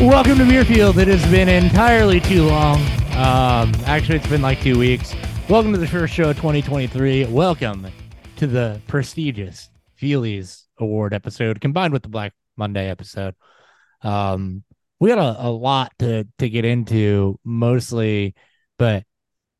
Welcome to Beerfield. It has been entirely too long. Um, actually, it's been like two weeks. Welcome to the first show of 2023. Welcome to the prestigious Feelies Award episode combined with the Black Monday episode. Um, we got a, a lot to to get into, mostly, but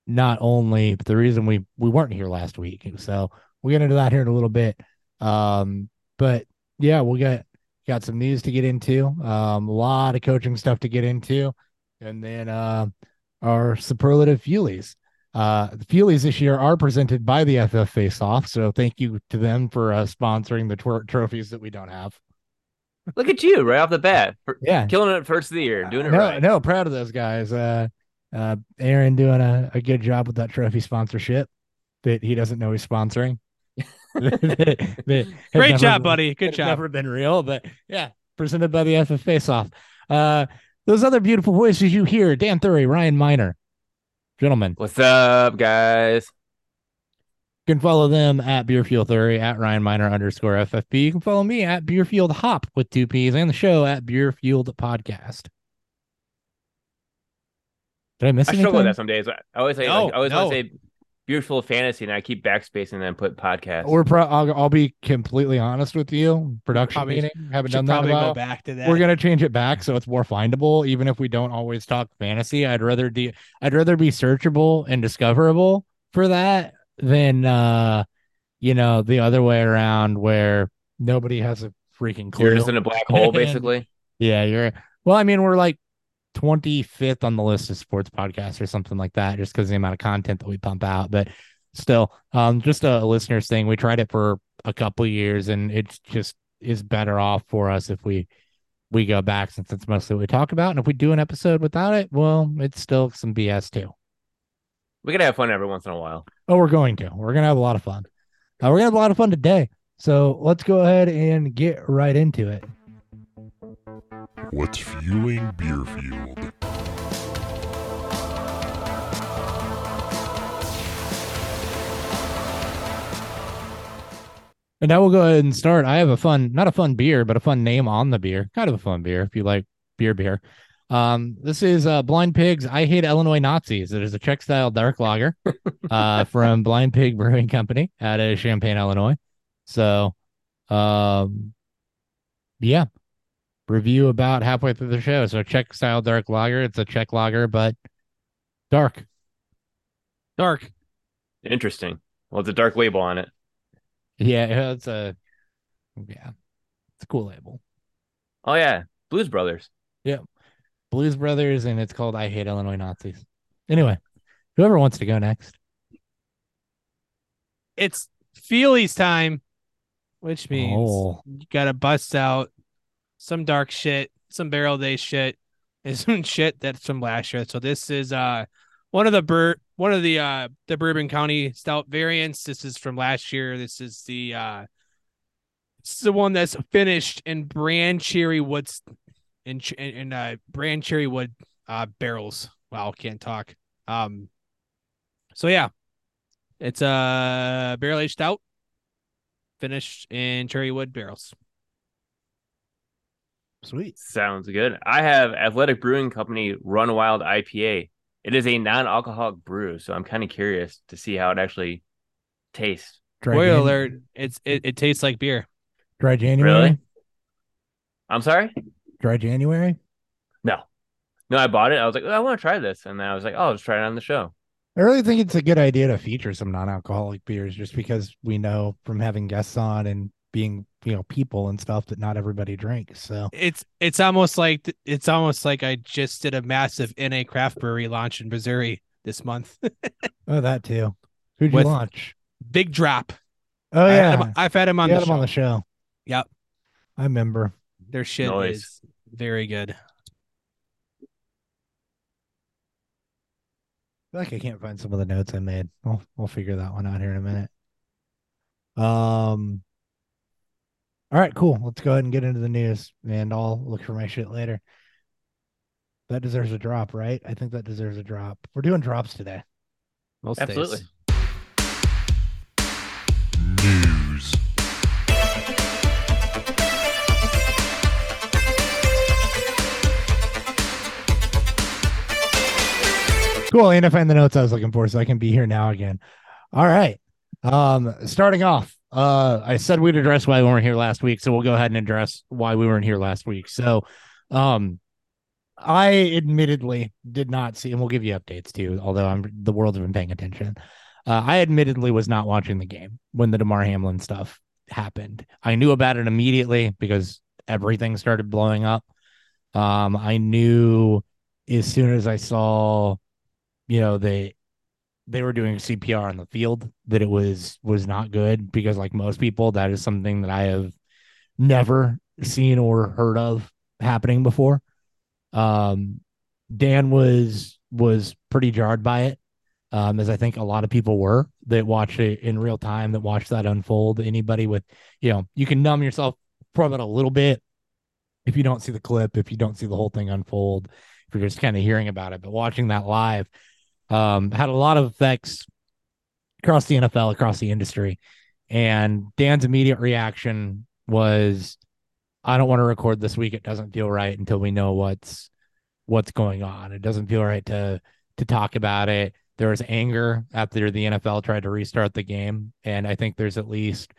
not only. But the reason we we weren't here last week, so we'll get into that here in a little bit. Um, but yeah, we'll get got some news to get into, um, a lot of coaching stuff to get into, and then uh, our superlative Feelies. Uh, the Feelies this year are presented by the FF Face Off, so thank you to them for uh, sponsoring the trophies that we don't have. Look at you right off the bat. Yeah. Killing it first of the year, doing it no, right. no, proud of those guys. Uh, uh, Aaron doing a, a good job with that trophy sponsorship that he doesn't know he's sponsoring. That- that Great job, been- buddy. Good job. Never been real, but yeah, presented by the FF Face Off. Uh, those other beautiful voices you hear: Dan Thury, Ryan Miner, gentlemen. What's up, guys? You can follow them at Beerfield Thury at Ryan Miner underscore FFP. You can follow me at Beerfield Hop with two P's and the show at Beerfield Podcast. Did I miss I anything? struggle with that some days. I always say, No, like, I always no. want to say beautiful fantasy, and I keep backspacing and then put podcast. We're pro- I'll, I'll be completely honest with you. Production Probably meeting haven't done that probably go back to that. We're gonna change it back so it's more findable, even if we don't always talk fantasy. I'd rather de- I'd rather be searchable and discoverable for that than uh you know the other way around where nobody has a freaking clue. You're just in a black hole, basically. Yeah, you're well, I mean, we're like 25th on the list of sports podcasts or something like that, just because the amount of content that we pump out. But still, um, just a listener's thing. We tried it for a couple years and it's just is better off for us if we we go back since it's mostly what we talk about. And if we do an episode without it, well, it's still some BS too. We can have fun every once in a while. Oh, we're going to. We're gonna have a lot of fun. Uh, we're gonna have a lot of fun today. So let's go ahead and get right into it. What's fueling Beerfield? And now we'll go ahead and start. I have a fun, not a fun beer, but a fun name on the beer. Kind of a fun beer if you like beer beer. Um, this is uh, Blind Pigs. I hate Illinois Nazis. It is a Czech style dark lager uh, from Blind Pig Brewing Company out of Champaign, Illinois. So, um, yeah, review about halfway through the show. So, Czech style dark lager. It's a Czech lager, but dark. dark. Interesting. Well, it's a dark label on it. Yeah, it's a, yeah, it's a cool label. Oh yeah, Blues Brothers. Yeah, Blues Brothers, and it's called I Hate Illinois Nazis. Anyway, whoever wants to go next. It's Feelies time, which means Oh. you gotta bust out some dark shit, some barrel day shit, and some shit that's from last year. So this is uh one of the bur- one of the uh the Bourbon County stout variants. This is from last year. This is the uh it's the one that's finished in brand cherry woods in in, uh brand cherry wood uh barrels. Wow, can't talk. Um so yeah. It's a barrel aged stout finished in cherry wood barrels. Sweet. Sounds good. I have Athletic Brewing Company Run Wild IPA. It is a non-alcoholic brew, so I'm kind of curious to see how it actually tastes. Dry, Spoiler Jan- alert, it's it, it tastes like beer. dry January. Really? I'm sorry? Dry January. No. No, I bought it. I was like, oh, I want to try this. And then I was like, oh, let's try it on the show. I really think it's a good idea to feature some non-alcoholic beers, just because we know from having guests on and being you know people and stuff that not everybody drinks. So It's it's almost like it's almost like I just did a massive NA craft brewery launch in Missouri this month. oh, that too. Who'd With- you launch? Big drop. Oh I had yeah, him- I've had him on you the had show. him on the show. Yep. I remember. Their shit Nice. is very good. I feel like I can't find some of the notes I made. We'll we'll figure that one out here in a minute. Um. All right, cool. Let's go ahead and get into the news, and I'll look for my shit later. That deserves a drop, right? I think that deserves a drop. We're doing drops today. Most Absolutely. Days. News. Cool, and I find the notes I was looking for, so I can be here now again. All right. Um, starting off, uh, I said we'd address why we weren't here last week, so we'll go ahead and address why we weren't here last week. So, um, I admittedly did not see, and we'll give you updates too. Although I'm the world's been paying attention. Uh, I admittedly was not watching the game when the Damar Hamlin stuff happened. I knew about it immediately because everything started blowing up. Um, I knew as soon as I saw, you know, they they were doing CPR on the field that it was was not good because like most people, that is something that I have never seen or heard of happening before. Um, Dan was was pretty jarred by it, um, as I think a lot of people were that watched it in real time, that watched that unfold. Anybody with, you know, you can numb yourself from it a little bit if you don't see the clip, if you don't see the whole thing unfold, if you're just kind of hearing about it. But watching that live um, had a lot of effects across the NFL, across the industry. And Dan's immediate reaction was, I don't want to record this week. It doesn't feel right until we know what's what's going on. It doesn't feel right to to talk about it. There was anger after the NFL tried to restart the game, and I think there's at least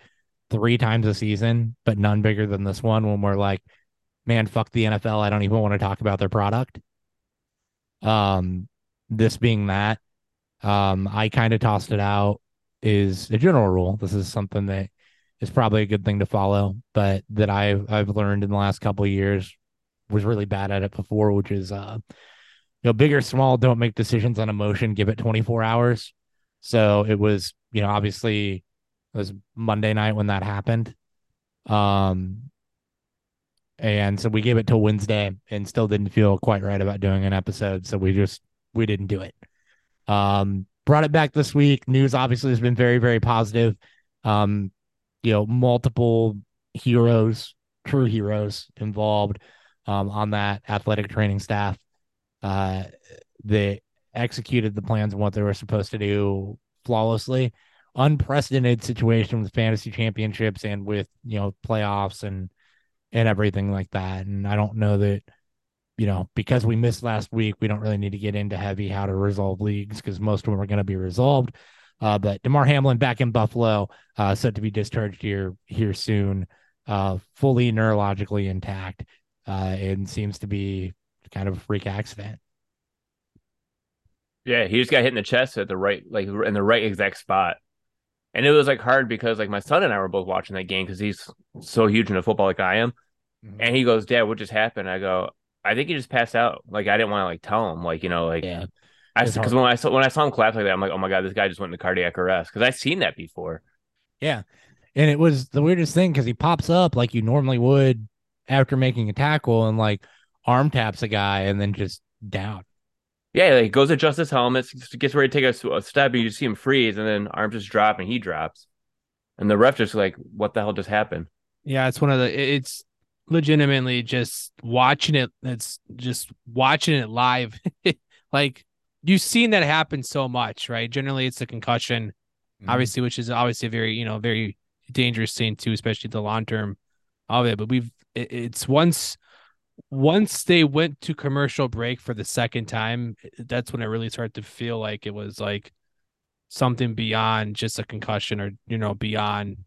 three times a season, but none bigger than this one when we're like, man, fuck the NFL. I don't even want to talk about their product. Um, this being that, um, I kind of tossed it out is a general rule. This is something that is probably a good thing to follow, but that I've I've learned in the last couple years was really bad at it before, which is uh you know, big or small, don't make decisions on emotion, give it 24 hours. So it was, you know, obviously it was Monday night when that happened. Um and so we gave it till Wednesday and still didn't feel quite right about doing an episode. So we just we didn't do it. Um brought it back this week. News obviously has been very, very positive. Um, you know, multiple heroes, true heroes involved um, on that athletic training staff. Uh, they executed the plans and what they were supposed to do flawlessly. Unprecedented situation with fantasy championships and with you know playoffs and and everything like that. And I don't know that you know because we missed last week, we don't really need to get into heavy how to resolve leagues because most of them are going to be resolved. Uh, but Damar Hamlin back in Buffalo, uh, set to be discharged here here soon, uh, fully neurologically intact, uh, and seems to be kind of a freak accident. Yeah, he just got hit in the chest at the right, like in the right exact spot. And it was like hard because like my son and I were both watching that game because he's so huge into football like I am. Mhm. And he goes, Dad, what just happened? I go, I think he just passed out. Like I didn't want to like tell him, like, you know, like Yeah, I because when I saw when I saw him collapse like that, I'm like, oh my god, this guy just went into cardiac arrest. Because I've seen that before. yeah, and it was the weirdest thing because he pops up like you normally would after making a tackle and like arm taps a guy and then just down. Yeah, like goes to adjust his helmet, gets ready to take a step, and you just see him freeze, and then arms just drop and he drops. And the ref just like, what the hell just happened? Yeah, it's one of the. It's legitimately just watching it. It's just watching it live. like you've seen that happen so much, right? Generally, it's a concussion, mm-hmm. obviously, which is obviously a very you know very dangerous thing too, especially the long term of it. But we've it, it's once once they went to commercial break for the second time, that's when it really started to feel like it was like something beyond just a concussion or you know beyond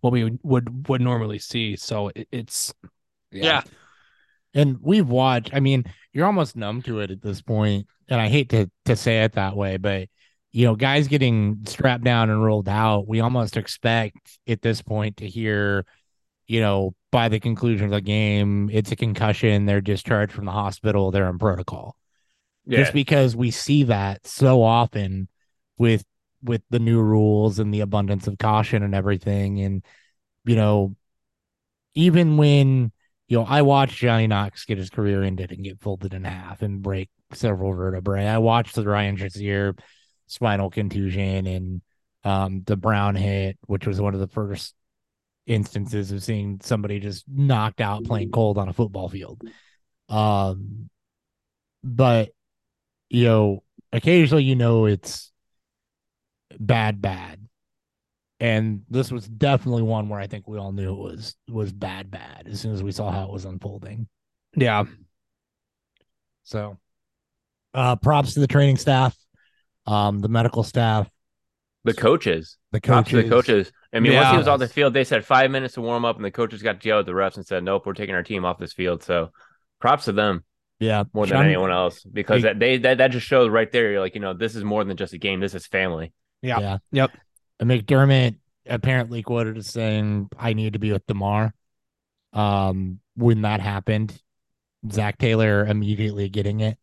what we would would, would normally see. So it, it's yeah. and we've watched i mean you're almost numb to it at this point and i hate to to say it that way but you know guys getting strapped down and rolled out we almost expect at this point to hear you know by the conclusion of the game it's a concussion they're discharged from the hospital they're in protocol. Yeah, just because we see that so often with with the new rules and the abundance of caution and everything and you know even when you know I watched Johnny Knox get his career ended and get folded in half and break several vertebrae I watched the Ryan Shazier spinal contusion and um the Brown hit which was one of the first instances of seeing somebody just knocked out playing cold on a football field um but you know, occasionally you know it's bad, bad. And this was definitely one where I think we all knew it was was bad, bad as soon as we saw how it was unfolding. Yeah. So uh props to the training staff. um, the medical staff, The coaches. the Props coaches. to the coaches. I mean, once he Yeah. was on the field, they said five minutes to warm up, and the coaches got yelled at the refs and said, "Nope, we're taking our team off this field." So, props to them Yeah, more than anyone else because Hey. that they that, that just shows right there. You're like, you know, this is more than just a game. This is family. Yeah. Yeah. Yep. And McDermott apparently quoted as saying, I need to be with Damar. Um, when that happened, Zac Taylor immediately getting it.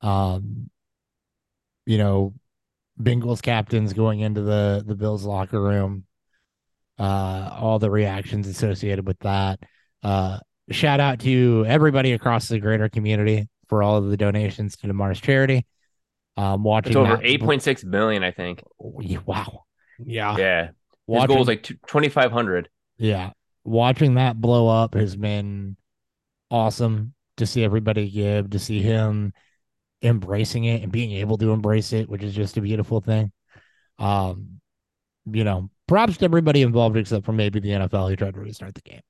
Um, you know, Bengals captains going into the the Bills locker room. Uh, all the reactions associated with that. Uh, shout out to everybody across the greater community for all of the donations to Damar's charity. Um, watching It's over that- eight point six million, I think. Wow. Yeah. Yeah, his Watching, goal was like twenty five hundred. yeah, watching that blow up has been awesome to see everybody give, to see him embracing it and being able to embrace it, which is just a beautiful thing. Um, you know, props to everybody involved except for maybe the NFL who tried to restart the game.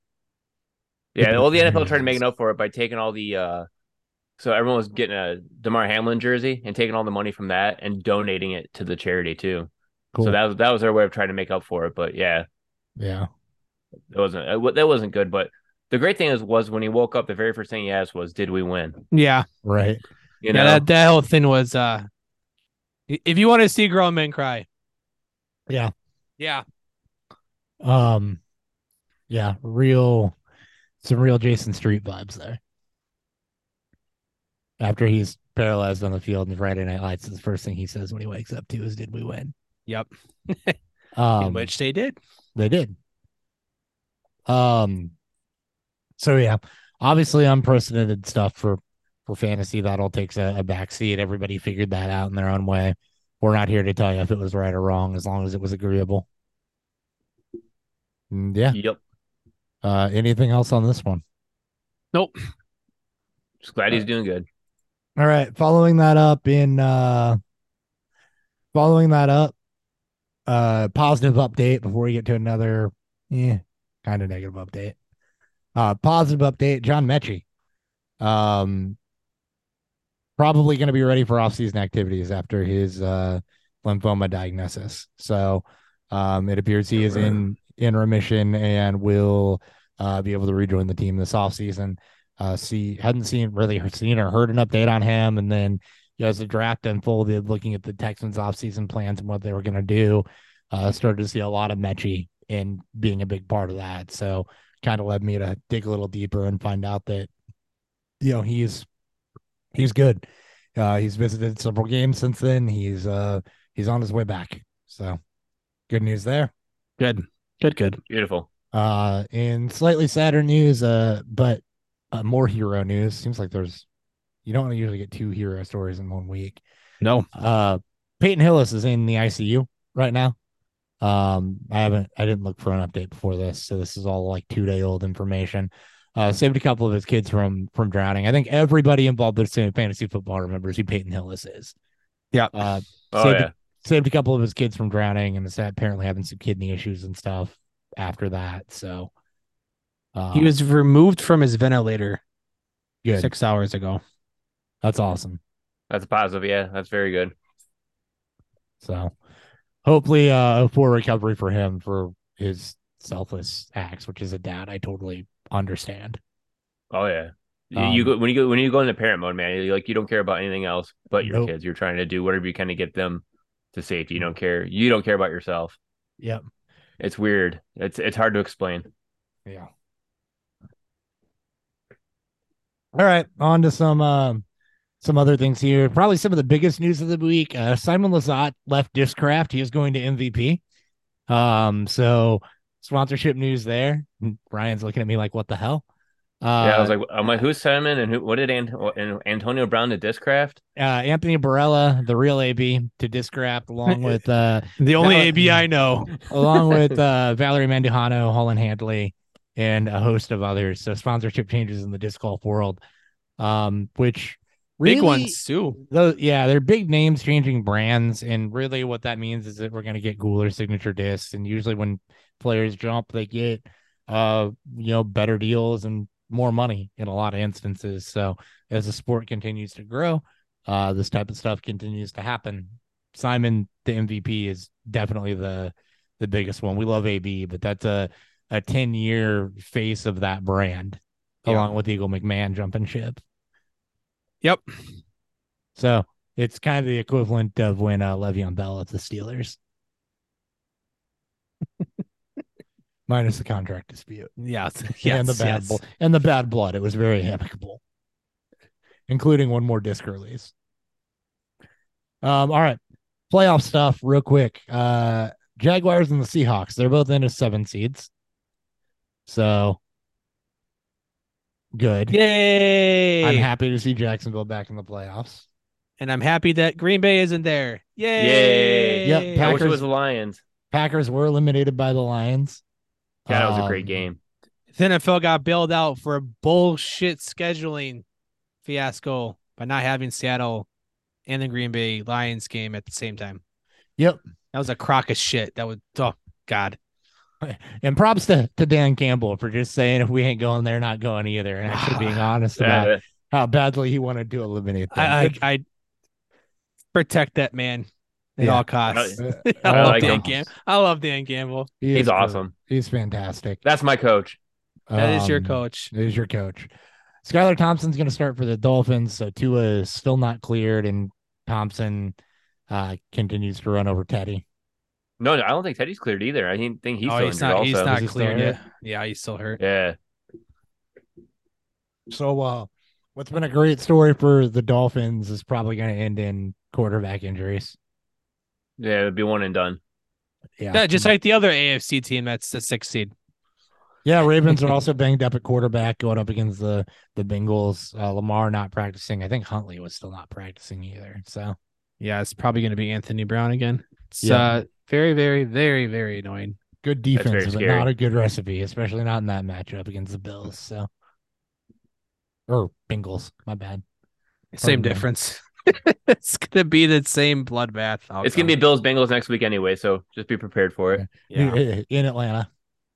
Yeah, With well, the NFL tried to make it up for it by taking all the. uh So everyone was getting a Damar Hamlin jersey and taking all the money from that and donating it to the charity too. Cool. So that was that was their way of trying to make up for it. But yeah, yeah, it wasn't it, that wasn't good. But the great thing is was when he woke up, the very first thing he asked was, "Did we win?" Yeah. right. You know, yeah. That, that whole thing was uh if you want to see grown men cry. Yeah. Yeah. Um, yeah, real, some real Jason Street vibes there. After he's paralyzed on the field in Friday Night Lights, the first thing he says when he wakes up to is, "Did we win?" Yep. Um, which they did. they did. Um, so yeah, obviously unprecedented stuff for for fantasy. That all takes a, a back seat. Everybody figured that out in their own way. We're not here to tell you if it was right or wrong, as long as it was agreeable. Mm, Yeah. yep. Uh, anything else on this one? Nope. Just glad he's doing good. All right. Following that up in uh following that up, uh positive update before we get to another yeah, kind of negative update. Uh positive update, John Metchie. Um probably gonna be ready for off-season activities after his uh lymphoma diagnosis. So um it appears he is in in remission and will uh be able to rejoin the team this offseason uh see hadn't seen really seen or heard an update on him and then you know, as the draft unfolded looking at the texans offseason plans and what they were going to do uh started to see a lot of Metchie in being a big part of that so kind of led me to dig a little deeper and find out that you know he's he's good uh he's visited several games since then he's uh he's on his way back so good news there Good. Good, good. Beautiful. uh, in slightly sadder news, uh, but uh, more hero news. Seems like there's you don't usually get two hero stories in one week. No. Uh, Peyton Hillis is in the ICU right now. Um, I haven't, I didn't look for an update before this, so this is all like two day old information. Uh, saved a couple of his kids from from drowning. I think everybody involved with fantasy football remembers who Peyton Hillis is. Yeah. Uh, Oh saved, yeah. saved a couple of his kids from drowning, and is apparently having some kidney issues and stuff after that. So uh, He was removed from his ventilator good. six hours ago. That's awesome. That's a positive. Yeah, that's very good. So hopefully, uh, a full recovery for him for his selfless acts, which is a dad I totally understand. Oh yeah. You- Um, you go when you go when you go into parent mode, man. You like you don't care about anything else but your Nope. kids. You're trying to do whatever you can to get them to safety. You don't care. You don't care about yourself. Yep. It's weird. It's it's hard to explain. Yeah. All right, on to some um some other things here. Probably some of the biggest news of the week. Uh, Simon Lizotte left Discraft. He is going to MVP. Um, so sponsorship news there. Ryan's looking at me like, "What the hell?" Uh, yeah, I was like, I'm like, who's Simon and who? What did Ant- and Antonio Brown to Discraft? uh, Anthony Barela, the real AB, to Discraft, along with uh, The only That- AB I know. along with uh, Valerie Mandujano, Holland Handley, and a host of others. So sponsorship changes in the disc golf world, um, which really, Big ones too. Those, yeah, they're big names changing brands, and really what that means is that we're going to get cooler signature discs, and usually when players jump, they get uh, you know, better deals and more money in a lot of instances. So as the sport continues to grow, uh, this type of stuff continues to happen. Simon, the MVP, is definitely the the biggest one. We love AB, but that's a a ten year face of that brand, Yeah. along with Eagle McMahon jumping ship. Yep. So it's kind of the equivalent of when uh, Le'Veon Bell at the Steelers, minus the contract dispute Yes. yes, and the bad yes. bl- and the bad blood. It was very amicable, including one more disc release. Um, all right, playoff stuff real quick. Uh, Jaguars and the Seahawks. They're both in as seven seeds, so good. Yay! I'm happy to see Jacksonville back in the playoffs. and I'm happy that Green Bay isn't there. Yay! Yay. Yep, I wish Packers- was the Lions. Packers were eliminated by the Lions. God, that was a great Um, game. The NFL got bailed out for a bullshit scheduling fiasco by not having Seattle and the Green Bay Lions game at the same time. Yep. That was a crock of shit. That was oh god. And props to, to Dan Campbell for just saying if we ain't going, they're not going either, and actually being honest about Uh, how badly he wanted to eliminate them. I, I I protect that man at Yeah. all costs. I, I love like Dan him. Cam- I love Dan Campbell. he he's is good. awesome. He's fantastic. That's my coach. That is your Um, coach. That is your coach. Skylar Thompson's going to start for the Dolphins. So Tua is still not cleared, and Thompson uh, continues to run over Teddy. No, no, I don't think Teddy's cleared either. I think think he's oh, still he's injured not. also. He's not he cleared yet. Yeah, he's still hurt. Yeah. So, uh, what's been a great story for the Dolphins is probably going to end in quarterback injuries. Yeah, it'd be one and done. Yeah, Yeah, just like the other AFC team that's the sixth seed. Yeah, Ravens are also banged up at quarterback going up against the the Bengals. Uh, Lamar not practicing. I think Huntley was still not practicing either. So Yeah, it's probably going to be Anthony Brown again. It's Yeah. uh, very, very, very, very annoying. good defense, but not a good recipe, especially not in that matchup against the Bills. So or Bengals. My bad. Same Pardon difference. it's going to be the same bloodbath. It's gonna be Bills Bengals next week anyway, so just be prepared for it. yeah, in Atlanta.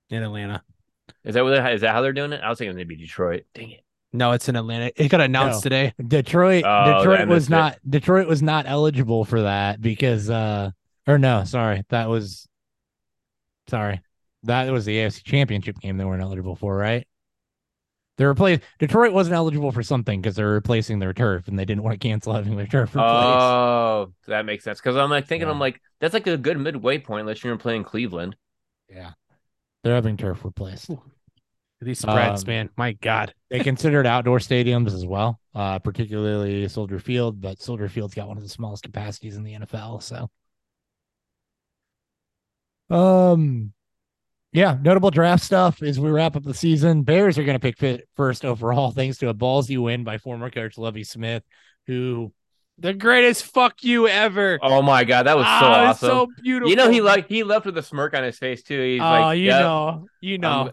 in Atlanta. Is that what they're, is that how they're doing it? I was thinking it'd be Detroit. Dang it. No, it's in Atlanta. It got announced No. today. Detroit. Oh, Detroit was missed it. not. Detroit was not eligible for that because. uh Or no, sorry, that was. Sorry, that was the AFC Championship game they weren't eligible for, right? They replaced Detroit wasn't eligible for something because they're replacing their turf and they didn't want to cancel having their turf replaced. Oh, that makes sense. Because I'm like thinking, Yeah. I'm like, that's like a good midway point unless you're playing Cleveland. yeah, they're having turf replaced. These spreads, Um, man. My God. They considered outdoor stadiums as well, uh, particularly Soldier Field, but Soldier Field's got one of the smallest capacities in the NFL. So, um, yeah, notable draft stuff as we wrap up the season. Bears are going to pick fit first overall, thanks to a ballsy win by former coach Lovie Smith, who The greatest fuck you ever. Oh my god, that was so Ah, awesome. so beautiful. you know, he like he left with a smirk on his face too. He's Oh, like, you "Yep, know, you know. I'm,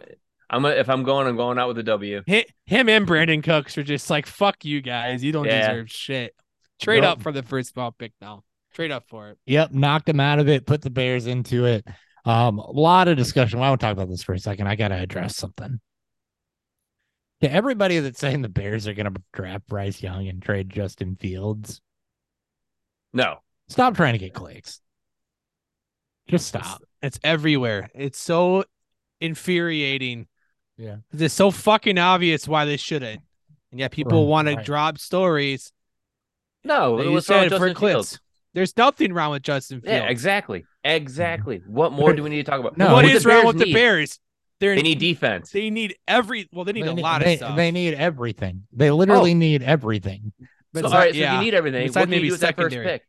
I'm a, if I'm going, I'm going out with a W. Hi- him and Brandin Cooks are just like, fuck you guys. You don't Yeah. deserve shit. Trade Nope. up for the first ball pick now. Trade up for it. Yep, knocked him out of it, put the Bears into it. Um, a lot of discussion. Well, I want to talk about this for a second. I gotta address something. To everybody that's saying the Bears are gonna draft Bryce Young and trade Justin Fields, No, stop trying to get clicks. Just stop. It's everywhere. It's so infuriating. Yeah. It's so fucking obvious why they shouldn't. And yet people Right, want to drop stories. no. that you said for Justin clips. Fields? There's nothing wrong with Justin Fields. Yeah, exactly, exactly. What more do we need to talk about? No. What What is wrong Bears with the? Bears? They're They need defense. they need every well, they need They a ne- lot they, of stuff. They need everything. They literally need everything. but So, it's all so yeah. you need everything, Besides what can maybe you do with that first pick?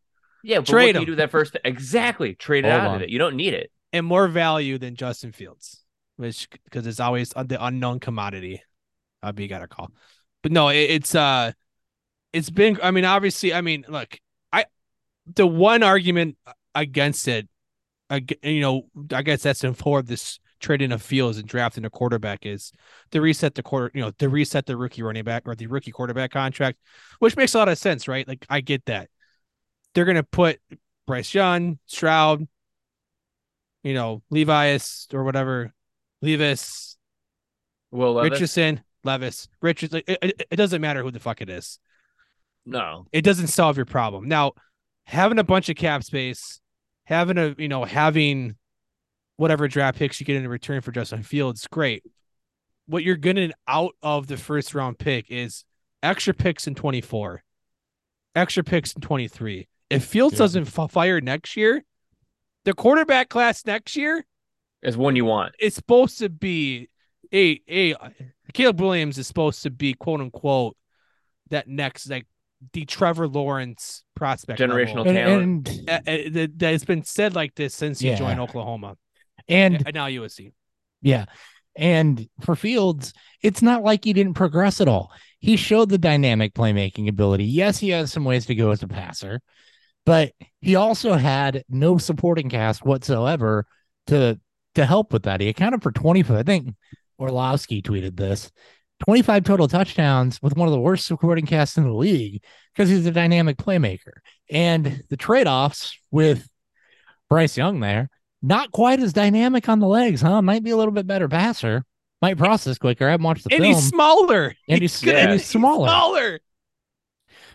Yeah, but Trade what can him. you do with that first? Exactly, trade it out on. of it. You don't need it. and more value than Justin Fields, which because it's always the unknown commodity. Uh, be got a call, but no, it, it's uh, it's been. I mean, obviously, I mean, look, I the one argument against it, ag- you know, I guess that's in favor of this trading of Fields and drafting a quarterback is to reset the quarter, you know, to reset the rookie running back or the rookie quarterback contract, which makes a lot of sense, right? Like I get that they're gonna put Bryce Young, Stroud, you know, Levi's or whatever, Levis, Will Levis? Richardson, Levis, Richardson. It, it, it doesn't matter who the fuck it is. No, It doesn't solve your problem. Now, having a bunch of cap space, having a you know having whatever draft picks you get in return for Justin Fields, great. What you're getting out of the first round pick is extra picks in 24, extra picks in 23. If Fields Yeah. doesn't f- fire next year, the quarterback class next year Is one you want. It's supposed to be a a Caleb Williams is supposed to be quote unquote that next like the Trevor Lawrence prospect. Generational And, talent. and Uh, uh, that that has been said like this since he Yeah. joined Oklahoma and and now USC. Yeah. And for Fields, it's not like he didn't progress at all. He showed the dynamic playmaking ability. Yes, he has some ways to go as a passer, but he also had no supporting cast whatsoever to to help with that. He accounted for 25. I think Orlovsky tweeted this 25 total touchdowns with one of the worst supporting casts in the league because he's a dynamic playmaker. And the trade offs with Bryce Young there, not quite as dynamic on the legs, huh? Might be a little bit better passer, might process quicker. I haven't watched the And film. he's smaller. And he's- gonna- and he's smaller. smaller.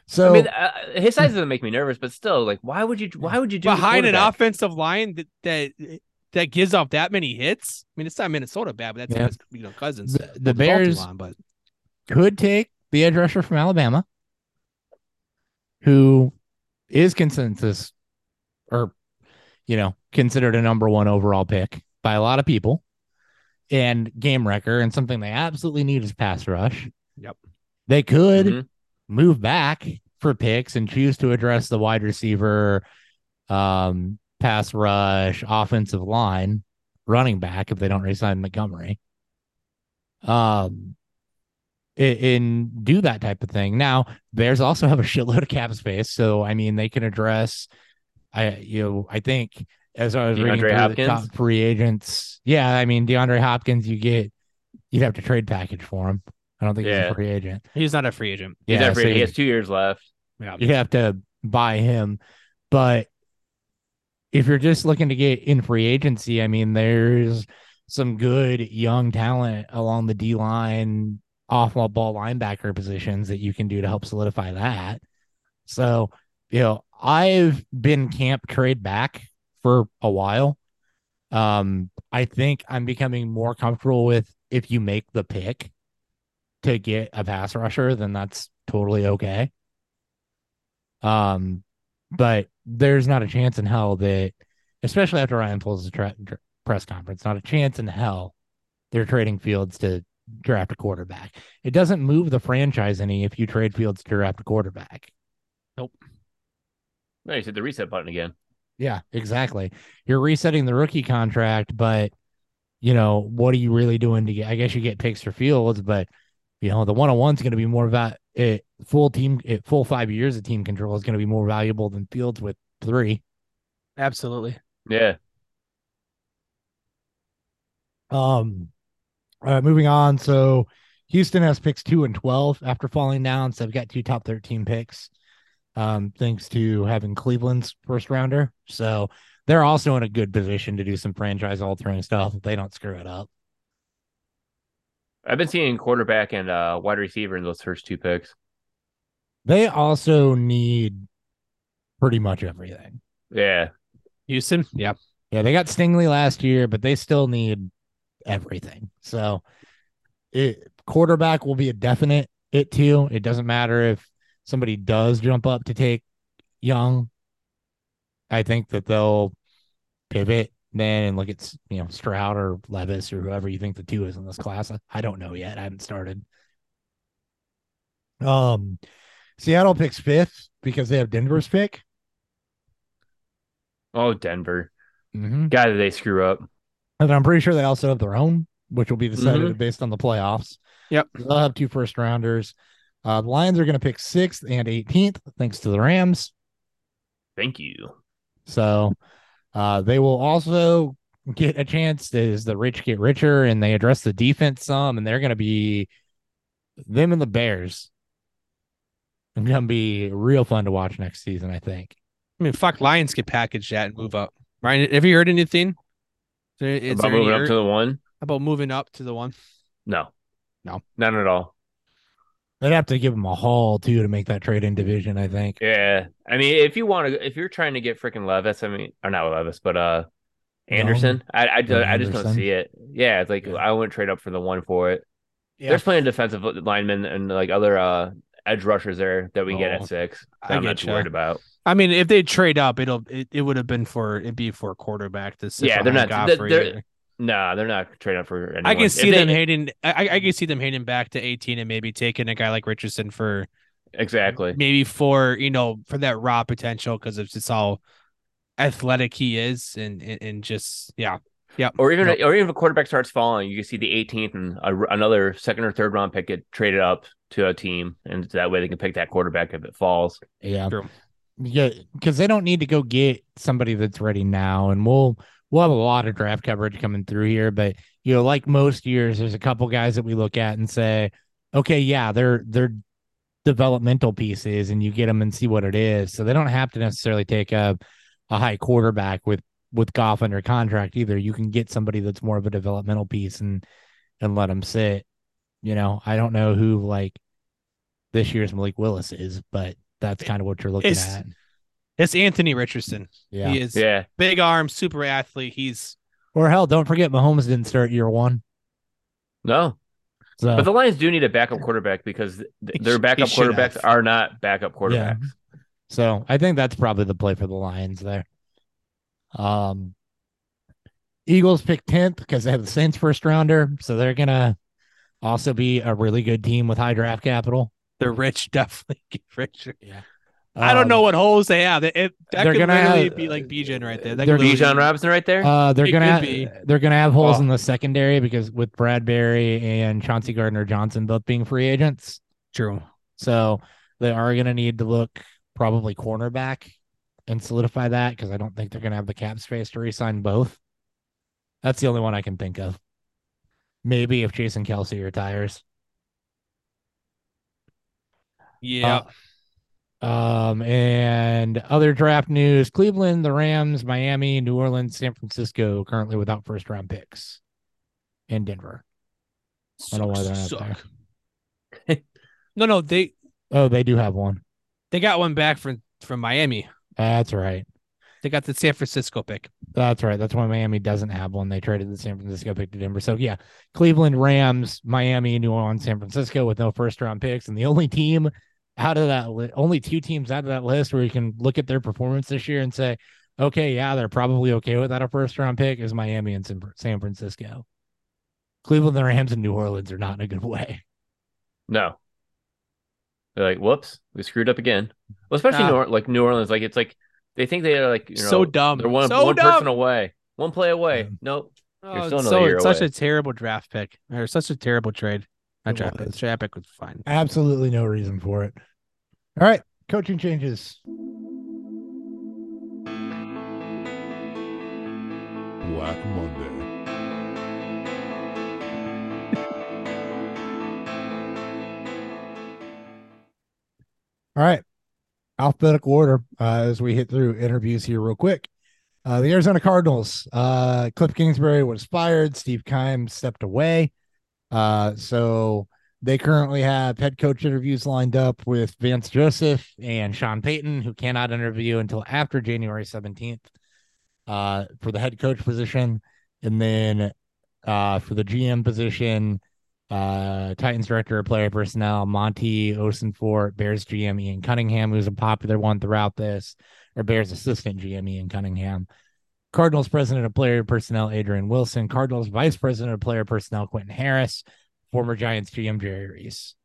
so I mean, uh, his size doesn't make me nervous, but still, like, why would you? Why would you do Behind an offensive line that that that gives off that many hits. I mean, it's not Minnesota bad, but that's Yeah. because, you know cousins. the, the Bears long, but could take the edge rusher from Alabama, who is consensus or, you know, considered a number one overall pick by a lot of people and game wrecker and something they absolutely need is pass rush. Yep. They could Mhm. move back for picks and choose to address the wide receiver, um, pass rush, offensive line, running back if they don't resign Montgomery. Um, and do that type of thing. Now, Bears also have a shitload of cap space, so I mean they can address. I you know I think as I was reading DeAndre through the top free agents, yeah, I mean DeAndre Hopkins, you get you'd have to trade package for him. I don't think he's a free agent. he's not a free agent. He's yeah, not free- so he has two years left. Yeah. you'd have to buy him. But if you're just looking to get in free agency, I mean, there's some good young talent along the D line, off ball linebacker positions that you can do to help solidify that. So, you know, I've been camp trade back for a while. Um, I think I'm becoming more comfortable with if you make the pick to get a pass rusher, then that's totally okay. Um, but there's not a chance in hell that, especially after Ryan pulls the tra- press conference, not a chance in hell they're trading Fields to draft a quarterback. It doesn't move the franchise any if you trade Fields to draft a quarterback. Nope. No, you hit the reset button again. Yeah, exactly. You're resetting the rookie contract, but you know what are you really doing to get? I guess you get picks for Fields, but you know the one on one's going to be more va- it, full team, it, full five years of team control is going to be more valuable than Fields with three. Absolutely. Yeah, Um, uh, moving on. So Houston has picks two and 12 after falling down. So they've got two top 13 picks, um, thanks to having Cleveland's first rounder. So they're also in a good position to do some franchise altering stuff if they don't screw it up. I've been seeing quarterback and uh, wide receiver in those first two picks. They also need pretty much everything. Yeah, Houston. Yeah. Yeah, they got Stingley last year, but they still need everything. So it quarterback will be a definite it too. It doesn't matter if somebody does jump up to take Young. I think that they'll pivot then and look at you know Stroud or Levis or whoever you think the two is in this class. I- I don't know yet. I haven't started. Um Seattle picks fifth because they have Denver's pick. Oh, Denver. Mm-hmm. God, did they screw up? And I'm pretty sure they also have their own, which will be decided Mhm. based on the playoffs. Yep. They'll have two first rounders. Uh, the Lions are going to pick sixth and 18th, thanks to the Rams. Thank you. So uh, they will also get a chance as the rich get richer and they address the defense some, and they're going to be them and the Bears. It's going to be real fun to watch next season, I think. I mean, fuck, Lions could package that and move up. Ryan, have you heard anything? Is there, is About there any moving up to the one? about moving up to the one? No, No. none at all. They'd have to give him a haul too to make that trade in division. I think. Yeah, I mean, if you want to, if you're trying to get freaking Levis, I mean, or not Levis, but uh, Anderson, I I, Yeah, I just don't see it. Yeah, it's like Yeah. I wouldn't trade up for the one for it. Yeah. There's plenty of defensive linemen and like other uh edge rushers there that we can get Oh, at six. I I'm not too worried about. I mean, if they trade up, it'll it, it would have been for it'd be for a quarterback. To sit Yeah, they're not- they're- they're- Nah, they're not trading up for anyone. I can If see they- them hating. I, I can see them hating back to 18 and maybe taking a guy like Richardson for exactly. maybe for you know for that raw potential because of just how athletic he is and and, and just yeah yeah Or even Nope. or even if a quarterback starts falling, you can see the 18th and a, another second or third round pick get traded up to a team, and that way they can pick that quarterback if it falls. Yeah. True. Yeah, because they don't need to go get somebody that's ready now, and we'll we'll have a lot of draft coverage coming through here. But you know, like most years, there's a couple guys that we look at and say, okay, yeah, they're they're developmental pieces, and you get them and see what it is. So they don't have to necessarily take a a high quarterback with with Goff under contract either. You can get somebody that's more of a developmental piece and and let them sit. You know, I don't know who like this year's Malik Willis is, but that's kind of what you're looking It's- at. It's Anthony Richardson Yeah. he is Yeah, big arm super athlete he's Or hell, don't forget Mahomes didn't start year one. no, So but the Lions do need a backup quarterback because th- their backup quarterbacks have. are not backup quarterbacks. so I think that's probably the play for the Lions there. Um Eagles pick 10th because they have the Saints first rounder. So they're gonna also be a really good team with high draft capital. They're rich definitely get richer. Yeah. I don't know what holes they have. It, it- that they're could gonna have- be like Bijan right there. That they're could literally Bijan be- Robinson right there. Uh, they're It gonna could be. they're gonna have holes Oh. in the secondary because with Bradberry and Chauncey Gardner Johnson both being free agents, True. so they are gonna need to look probably cornerback and solidify that because I don't think they're gonna have the cap space to re-sign both. That's the only one I can think of. Maybe if Jason Kelce retires. Yeah. Uh, um, and other draft news: Cleveland, the Rams, Miami, New Orleans, San Francisco, currently without first round picks, and Denver. I don't know why they're not Suck. no, no, they Oh, they do have one. they got one back from from Miami. That's right. They got the San Francisco pick. That's right. That's why Miami doesn't have one. They traded the San Francisco pick to Denver. So yeah, Cleveland, Rams, Miami, New Orleans, San Francisco with no first round picks, and the only team out of that li- only two teams out of that list where you can look at their performance this year and say, okay, yeah, they're probably okay without a first round pick is Miami and San San Francisco. Cleveland, the Rams, and New Orleans are not in a good way. No. They're like, whoops, we screwed up again. Well, especially Ah. New Or- like New Orleans, like it's like they think they are like you know so dumb. they're one so one dumb. person away, one play away. Nope. Oh, You're still it's another so year such away. a terrible draft pick or such a terrible trade. Not It draft pick. was. Draft was fine. Absolutely no reason for it. All right, coaching changes. Black Monday. All right. Alphabetical order uh, as we hit through interviews here real quick. Uh, the Arizona Cardinals, uh, Cliff Kingsbury was fired. Steve Keim stepped away. Uh, so they currently have head coach interviews lined up with Vance Joseph and Sean Payton, who cannot interview until after January 17th uh, for the head coach position. And then uh, for the GM position, uh Titans director of player personnel Monti Ossenfort, Bears GM Ian Cunningham, who's a popular one throughout this, or Bears assistant GM Ian Cunningham. Cardinals president of player personnel Adrian Wilson, Cardinals vice president of player personnel Quentin Harris, former Giants GM Jerry Reese.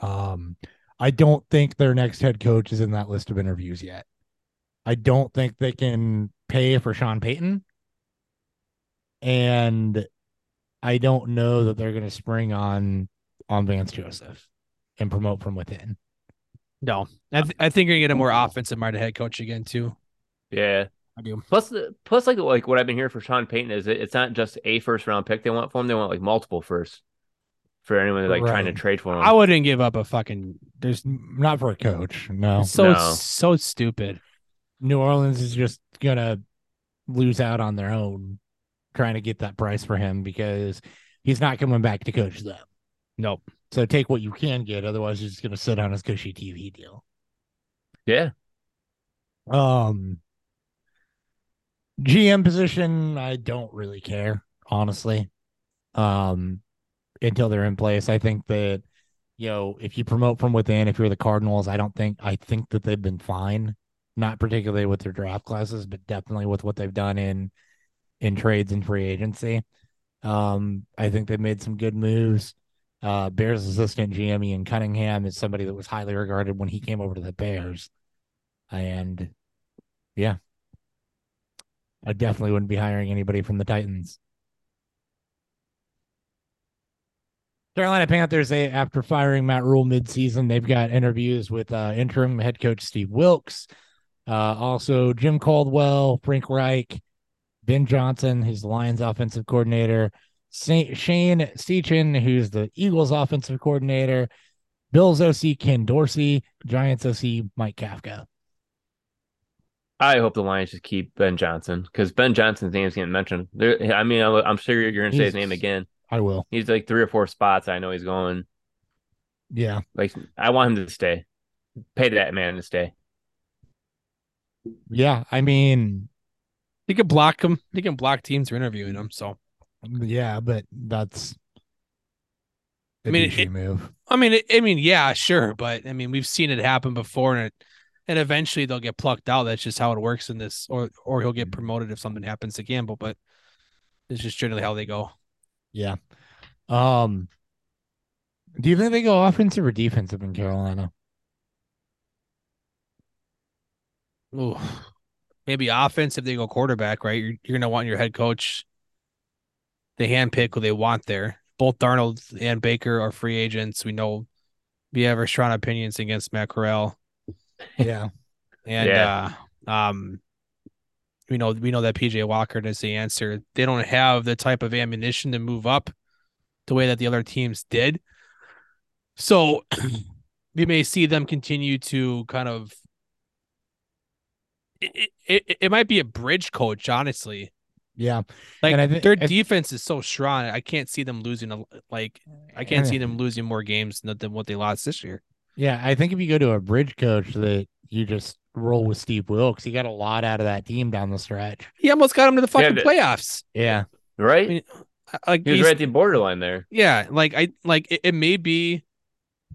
Um, I don't think their next head coach is in that list of interviews yet. I don't think they can pay for Sean Payton. And I don't know that they're going to spring on on Vance Joseph and promote from within. No, I, th- I think you're gonna get a more offensive minded head coach again too. Yeah. I do. Plus, the plus like like what I've been hearing for Sean Payton is it, it's not just a first round pick they want for him; they want like multiple firsts for anyone like trying to trade for him. I wouldn't give up a fucking. There's Not for a coach. No. it's so No. so stupid. New Orleans is just going to lose out on their own trying to get that price for him because he's not coming back to coach them. Nope. So take what you can get. Otherwise, you're just going to sit on his cushy TV deal. Yeah. Um, GM position, I don't really care, honestly. Um, until they're in place, I think that you know if you promote from within, if you're the Cardinals, I don't think I think that they've been fine. Not particularly with their draft classes, but definitely with what they've done in in trades and free agency. Um, I think they've made some good moves. Uh, Bears assistant GM Ian Cunningham is somebody that was highly regarded when he came over to the Bears. And yeah, I definitely wouldn't be hiring anybody from the Titans. Carolina Panthers, they after firing Matt Rhule midseason, they've got interviews with uh, interim head coach Steve Wilks, uh, also Jim Caldwell, Frank Reich, Ben Johnson, who's the Lions offensive coordinator, Saint, Shane Steichen, who's the Eagles offensive coordinator, Bills OC Ken Dorsey, Giants OC Mike Kafka. I hope the Lions just keep Ben Johnson because Ben Johnson's name's getting mentioned. There, I mean, I'm sure you're going to say his name again. I will. He's like three or four spots. I know he's going. Yeah. Like I want him to stay. Pay that man to stay. Yeah, I mean, he can block him. He can block teams for interviewing him. So yeah, but that's. I mean, it, move. I mean, it, I mean, yeah, sure, but I mean, we've seen it happen before, and it, and eventually they'll get plucked out. That's just how it works in this, or or he'll get promoted if something happens to Campbell. But it's just generally how they go. Yeah. Um. Do you think they go offensive or defensive in Carolina? Ooh, maybe offense if they go quarterback, right? You're, you're gonna want your head coach. They handpick who they want there. Both Darnold and Baker are free agents. We know we have our strong opinions against Matt Corral. Yeah, and yeah. uh, um, we know we know that PJ Walker is the answer. They don't have the type of ammunition to move up the way that the other teams did. So we may see them continue to kind of it, it, it might be a bridge coach, honestly. Yeah, like th- their defense is so strong. I can't see them losing. A, like I can't see them losing more games than, than what they lost this year. Yeah, I think if you go to a bridge coach that you just roll with Steve Wilks, he got a lot out of that team down the stretch. He almost got him to the fucking yeah, playoffs. Yeah, right. I mean, like he was right at the borderline there. Yeah, like I like it, it may be.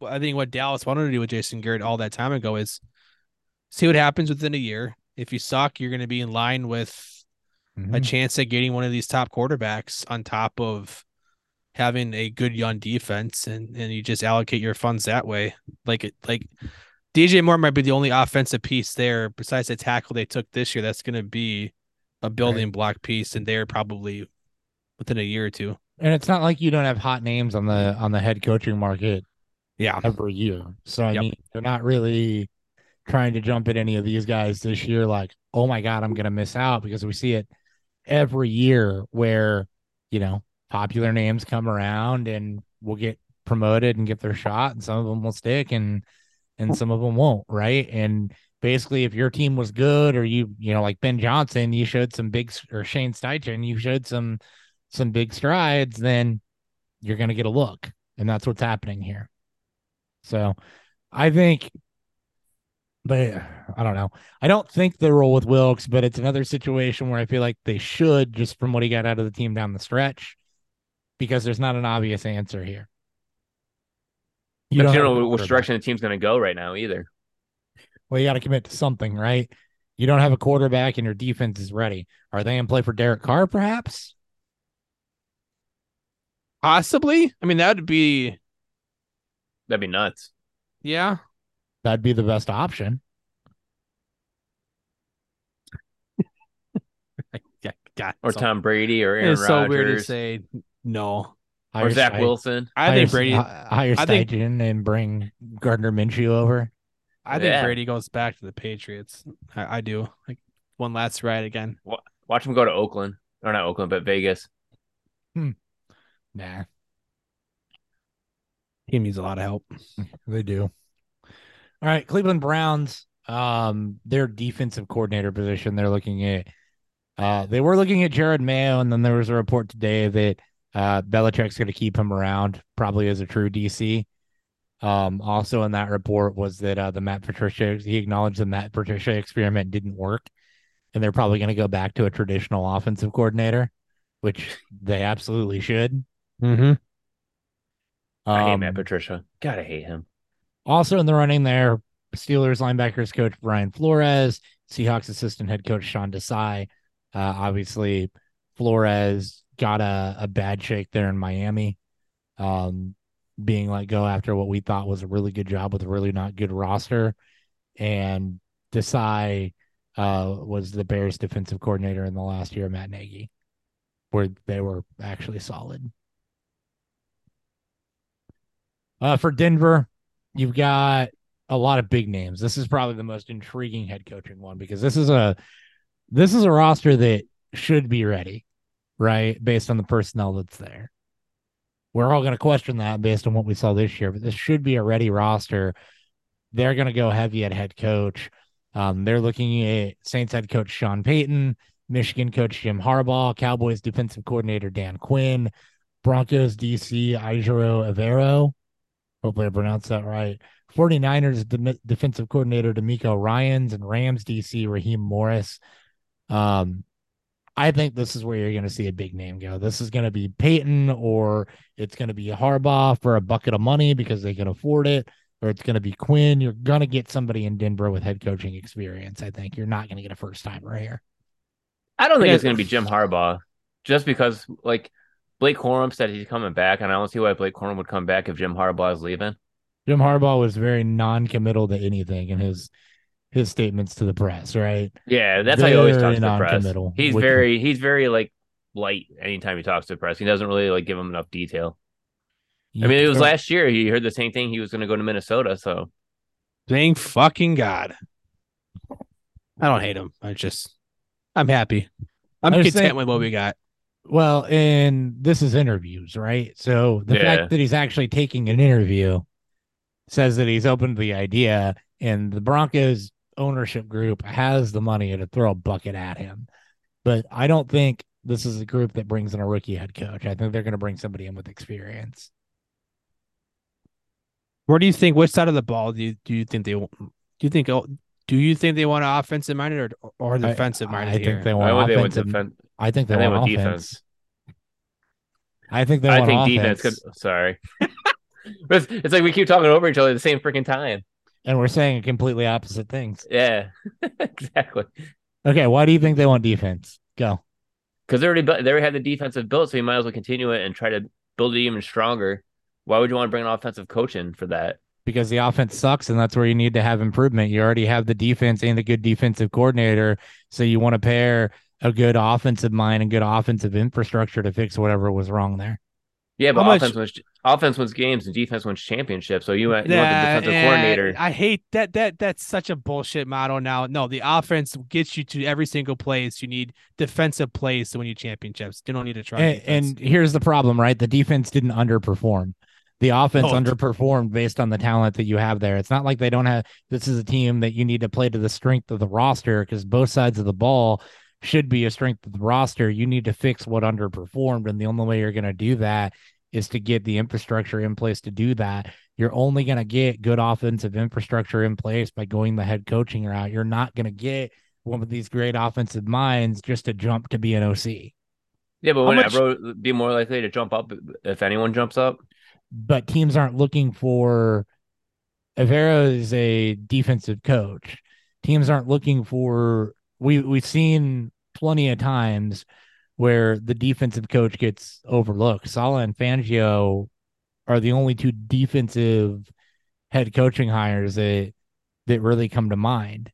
I think what Dallas wanted to do with Jason Garrett all that time ago is see what happens within a year. If you suck, you're going to be in line with mm-hmm. a chance at getting one of these top quarterbacks on top of having a good young defense and and you just allocate your funds that way. Like like DJ Moore might be the only offensive piece there besides the tackle they took this year that's going to be a building right. block piece and they're probably within a year or two. And it's not like you don't have hot names on the on the head coaching market yeah every year. So I yep. mean they're not really trying to jump at any of these guys this year like, "Oh my god, I'm going to miss out" because we see it every year where, you know, popular names come around and will get promoted and get their shot and some of them will stick and and some of them won't right? And basically if your team was good or you you know like ben johnson you showed some big or shane steichen you showed some some big strides then you're going to get a look and that's what's happening here. So i think but I don't know. I don't think they roll with wilks but it's another situation where I feel like they should just from what he got out of the team down the stretch because there's not an obvious answer here. You don't, you don't know which direction the team's going to go right now either. Well, you got to commit to something, right? You don't have a quarterback and your defense is ready. Are they in play for Derek Carr, perhaps? Possibly. I mean, that would be. That'd be nuts. Yeah. That'd be the best option. God, or so, Tom Brady or Aaron It's so weird to say no. Or Zach Wilson. I think Brady hire I think, and bring Gardner Minshew over. I think yeah. Brady goes back to the Patriots. I, I, do. Like one last ride again. Watch him go to Oakland. Or not Oakland, but Vegas. Hmm. Nah. He needs a lot of help. They do. All right, Cleveland Browns. Um, their defensive coordinator position. They're looking at uh, they were looking at Jerod Mayo, and then there was a report today that uh, Belichick's going to keep him around, probably as a true DC. Um, also in that report was that uh, the Matt Patricia he acknowledged the Matt Patricia experiment didn't work, and they're probably going to go back to a traditional offensive coordinator, which they absolutely should. Mm-hmm. I hate Um, Matt Patricia. Gotta hate him. Also in the running there, Steelers linebackers coach Brian Flores, Seahawks assistant head coach Sean Desai. Uh, obviously, Flores got a, a bad shake there in Miami, um, being let go after what we thought was a really good job with a really not good roster. And Desai uh, was the Bears defensive coordinator in the last year of Matt Nagy, where they were actually solid. Uh, for Denver, you've got a lot of big names. This is probably the most intriguing head coaching one because this is a this is a roster that should be ready, right? Based on the personnel that's there. We're all going to question that based on what we saw this year, but this should be a ready roster. They're going to go heavy at head coach. Um, they're looking at Saints head coach Sean Payton, Michigan coach Jim Harbaugh, Cowboys defensive coordinator Dan Quinn, Broncos DC Ejiro Evero. Hopefully I pronounced that right. 49ers de- defensive coordinator DeMeco Ryans and Rams DC Raheem Morris. Um, I think this is where you're going to see a big name go. This is going to be Payton, or it's going to be Harbaugh for a bucket of money because they can afford it, or it's going to be Quinn. You're going to get somebody in Denver with head coaching experience. I think you're not going to get a first timer here. I don't think it's going to be Jim Harbaugh, just because like Blake Corum said he's coming back, and I don't see why Blake Corum would come back if Jim Harbaugh is leaving. Jim Harbaugh was very non-committal to anything in his his statements to the press, right? Yeah, that's how he always talks to the press. He's with- very he's very like light anytime he talks to the press. He doesn't really like give him enough detail. I mean, it was last year he heard the same thing. He was going to go to Minnesota, so Thank fucking God. I don't hate him. I just, I'm happy. I'm content saying- with what we got. Well, and this is interviews, right? So the Yeah. fact that he's actually taking an interview says that he's open to the idea, and the Broncos ownership group has the money to throw a bucket at him. But I don't think this is a group that brings in a rookie head coach. I think they're going to bring somebody in with experience. Where do you think? Which side of the ball do you do you think they? want- Do you think? oh, Do you think they want an offensive minded or or I- defensive minded I, here? think they why want would they want offensive. defense? I think they I think want with defense. I think they I want think offense. defense could. Sorry, it's, it's like we keep talking over each other at the same freaking time. And we're saying completely opposite things. Yeah, exactly. Okay, why do you think they want defense? Go. Because they already they already had the defensive built, so you might as well continue it and try to build it even stronger. Why would you want to bring an offensive coach in for that? because the offense sucks and that's where you need to have improvement. You already have the defense and a good defensive coordinator. So you want to pair a good offensive mind and good offensive infrastructure to fix whatever was wrong there. Yeah, but How much- offense wins offense wins games and defense wins championships. So you want, you want the defensive yeah, coordinator. I hate that. That that's such a bullshit model now. No, the offense gets you to every single place. You need defensive plays to win you championships. You don't need to try. And, and here's the problem, right? The defense didn't underperform. The offense Oh. underperformed based on the talent that you have there. It's not like they don't have this is a team that you need to play to the strength of the roster because both sides of the ball should be a strength of the roster. You need to fix what underperformed. And the only way you're going to do that is to get the infrastructure in place to do that. You're only going to get good offensive infrastructure in place by going the head coaching route. You're not going to get one of these great offensive minds just to jump to be an OC. yeah, but How wouldn't much- be more likely to jump up if anyone jumps up? but teams aren't looking for Evero is a defensive coach. Teams aren't looking for we we've seen plenty of times where the defensive coach gets overlooked. Saleh and Fangio are the only two defensive head coaching hires that that really come to mind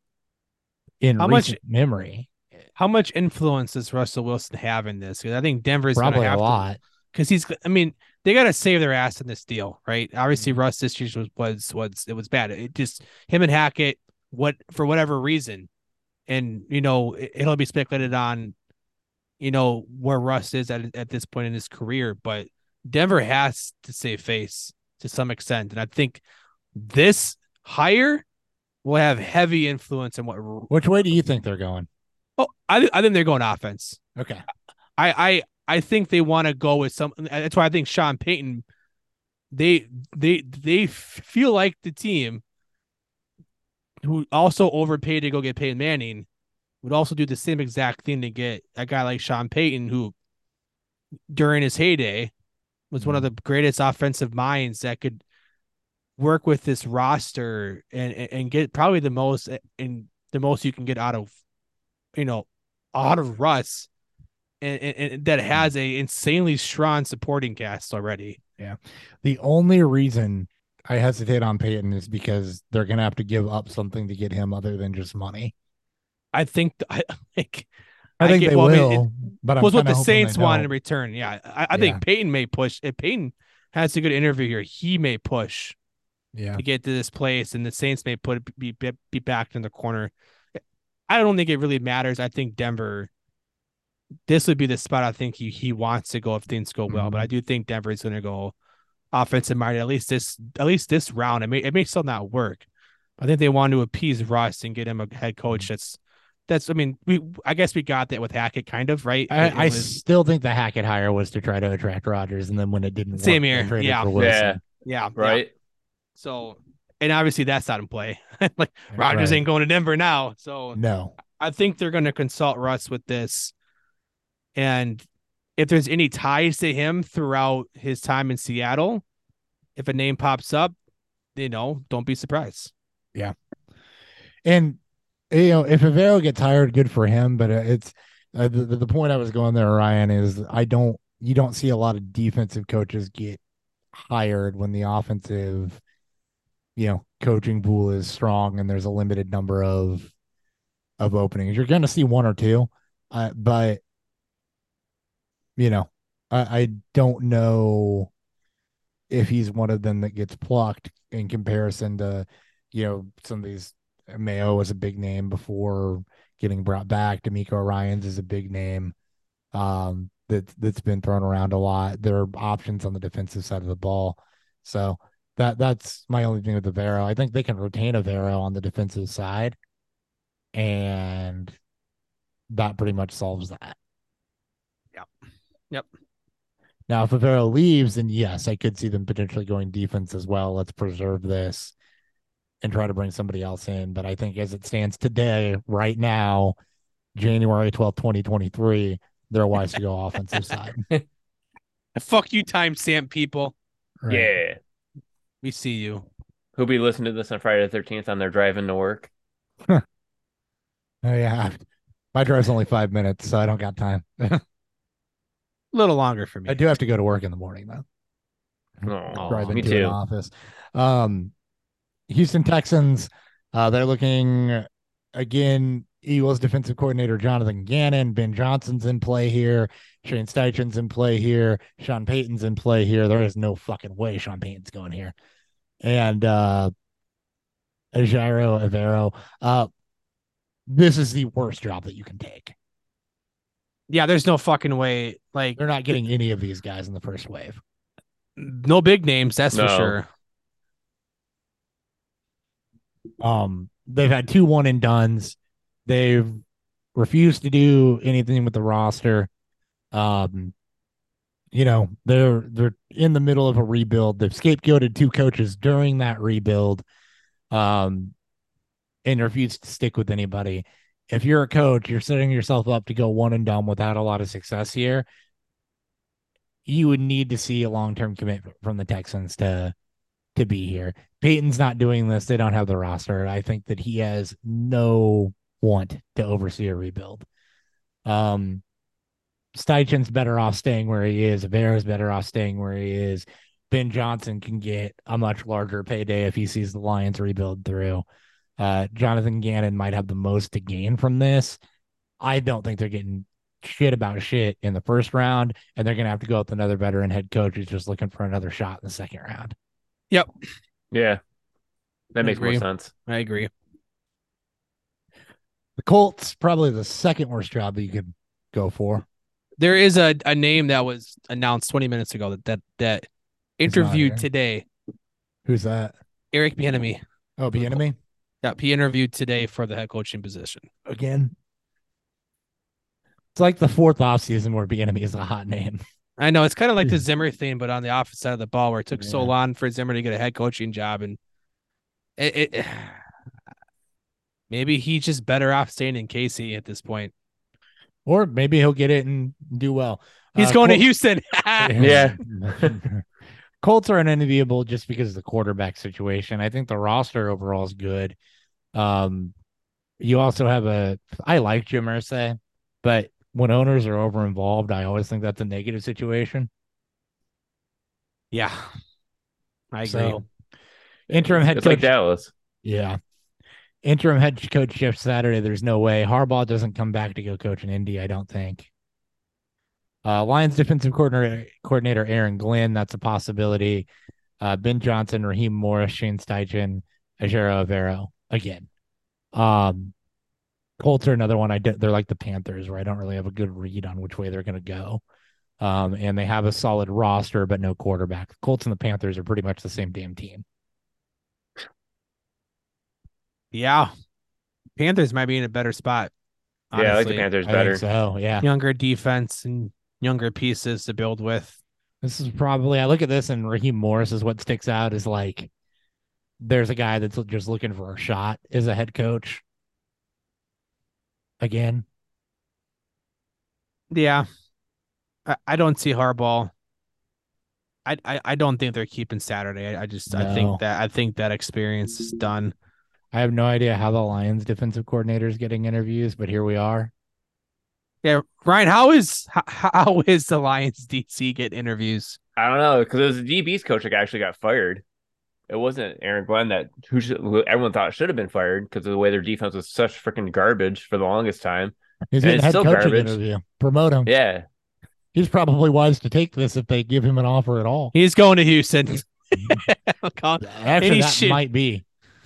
in How much- memory. How much influence does Russell Wilson have in this? Because I think Denver's Probably a lot. Because he's, I mean, they got to save their ass in this deal, right? Obviously, Mm-hmm. Russ this year was was was it was bad. It just him and Hackett, what for whatever reason, and you know it, it'll be speculated on, you know where Russ is at at this point in his career, but Denver has to save face to some extent, and I think this hire will have heavy influence in what. Which way do you think they're going? Oh, I I think they're going offense. Okay. I I I think they want to go with some. That's why I think Sean Payton they they they feel like the team who also overpaid to go get Peyton Manning would also do the same exact thing to get a guy like Sean Payton, who during his heyday was one of mm-hmm. the greatest offensive minds that could work with this roster and and and get probably the most and the most you can get out of you know out of Russ and, and, and that mm-hmm. has a insanely strong supporting cast already. Yeah. The only reason I hesitate on Payton is because they're gonna have to give up something to get him other than just money. I think I like I I think get- they well, I mean, will, but was what the Saints want in return. Yeah, I, I Yeah. think Payton may push. If Payton has a good interview here, he may push Yeah, to get to this place, and the Saints may put be be, be back in the corner. I don't think it really matters. I think Denver. This would be the spot I think he he wants to go if things go well, but Mhm. I do think Denver is going to go offensive minded at least this at least this round. It may it may still not work. I think they want to appease Russ and get him a head Mm-hmm. coach that's that's I mean we I guess we got that with Hackett kind of right. It- it I, I still think the Hackett hire was to try to attract Rodgers, and then when it didn't, Same work, here, traded yeah. for Wilson. Yeah. yeah yeah. Right. So and obviously that's not in play. like Rodgers Right. ain't going to Denver now. So No, I think they're going to consult Russ with this. And if there's any ties to him throughout his time in Seattle, if a name pops up, you know, don't be surprised. Yeah. And you know if Evero gets hired, good for him. But uh, it's uh, the the the point I was going there, Ryan, is I don't you don't see a lot of defensive coaches get hired when the offensive, you know, coaching pool is strong and there's a limited number of of openings. You're going to see one or two, uh, but you know, I, I don't know if he's one of them that gets plucked in comparison to, you know, some of these. Mayo was a big name before getting brought back. DeMeco Ryan's is a big name um, that that's been thrown around a lot. There are options on the defensive side of the ball, so that that's my only thing with Evero. I think they can retain Evero on the defensive side, and that pretty much solves that. Yep. Yep. Now, if Evero leaves, then yes, I could see them potentially going defense as well. Let's preserve this and try to bring somebody else in. But I think as it stands today, right now, January twelfth, 2023, they're wise to go offensive side. Fuck you, timestamp people. Right. Yeah. We see you. Who'll be listening to this on Friday the 13th on their drive into work? Oh, yeah. My drive's only five minutes, so I don't got time. A little longer for me. I do have to go to work in the morning though. Oh, drive me into too. an office. Um, Houston Texans, uh, they're looking again. Eagles defensive coordinator Jonathan Gannon, Ben Johnson's in play here, Shane Steichen's in play here, Sean Payton's in play here. There is no fucking way Sean Payton's going here, and uh, Ejiro Evero. Uh, this is the worst job that you can take. Yeah, there's no fucking way. Like They're not getting any of these guys in the first wave. no big names, that's for sure. Um, they've had two one and duns. They've refused to do anything with the roster. Um, you know, they're they're in the middle of a rebuild. They've scapegoated two coaches during that rebuild. Um, and refused to stick with anybody. If you're a coach, you're setting yourself up to go one and done without a lot of success here. You would need to see a long term commitment from the Texans to to be here. Payton's not doing this. They don't have the roster. I think that he has no want to oversee a rebuild. Um, Steichen's better off staying where he is. Evero's better off staying where he is. Ben Johnson can get a much larger payday if he sees the Lions rebuild through. Uh, Jonathan Gannon might have the most to gain from this. I don't think they're getting shit about shit in the first round, and they're gonna have to go with another veteran head coach who's just looking for another shot in the second round. Yep. Yeah. That I makes more sense. I agree. The Colts probably the second worst job that you could go for. There is a, a name that was announced 20 minutes ago that that, that interviewed today. Who's that? Eric Bieniemy. Oh, the enemy Yep, he interviewed today for the head coaching position. again. It's like the fourth off season where enemy is a hot name. I know it's kind of like the Zimmer thing, but on the opposite side of the ball, where it took so long for Zimmer to get a head coaching job, and it, it maybe he's just better off staying in KC at this point. Or maybe he'll get it and do well. He's Uh, going to Houston. Yeah. Colts are unenviable just because of the quarterback situation. I think the roster overall is good. Um, you also have a. I like Jim Irsay, but when owners are over involved, I always think that's a negative situation. yeah, I agree. So, interim head It's coach. like Dallas. Yeah. Interim head coach Jeff Saturday. There's no way Harbaugh doesn't come back to go coach in Indy. I don't think. Uh, Lions defensive coordinator, coordinator Aaron Glenn. That's a possibility. Uh, ben Johnson, Raheem Morris, Shane Steichen, Ejiro Evero again. Um, Colts are another one. I did. They're like the Panthers, where I don't really have a good read on which way they're going to go. Um, and they have a solid roster, but no quarterback. Colts and the Panthers are pretty much the same damn team. Yeah, Panthers might be in a better spot. Yeah, I like the honestly. Panthers I better. think so. Yeah. Younger defense and younger pieces to build with. This is probably I look at this and Raheem Morris is what sticks out is like there's a guy that's just looking for a shot as a head coach. Again. Yeah, I, I don't see Harbaugh. I, I I don't think they're keeping Saturday. I, I just I think that I think that experience is done. I have no idea how the Lions defensive coordinator is getting interviews, but here we are. Yeah, Ryan, how is how, how is the Lions DC get interviews? I don't know because it was the DB's coach that actually got fired. It wasn't Aaron Glenn that who, should, who everyone thought should have been fired because of the way their defense was such freaking garbage for the longest time. He's And getting it's head still coaching garbage. interview. Promote him. Yeah, He's probably wise to take this if they give him an offer at all. He's going to Houston. Call- Actually, he that should- might be.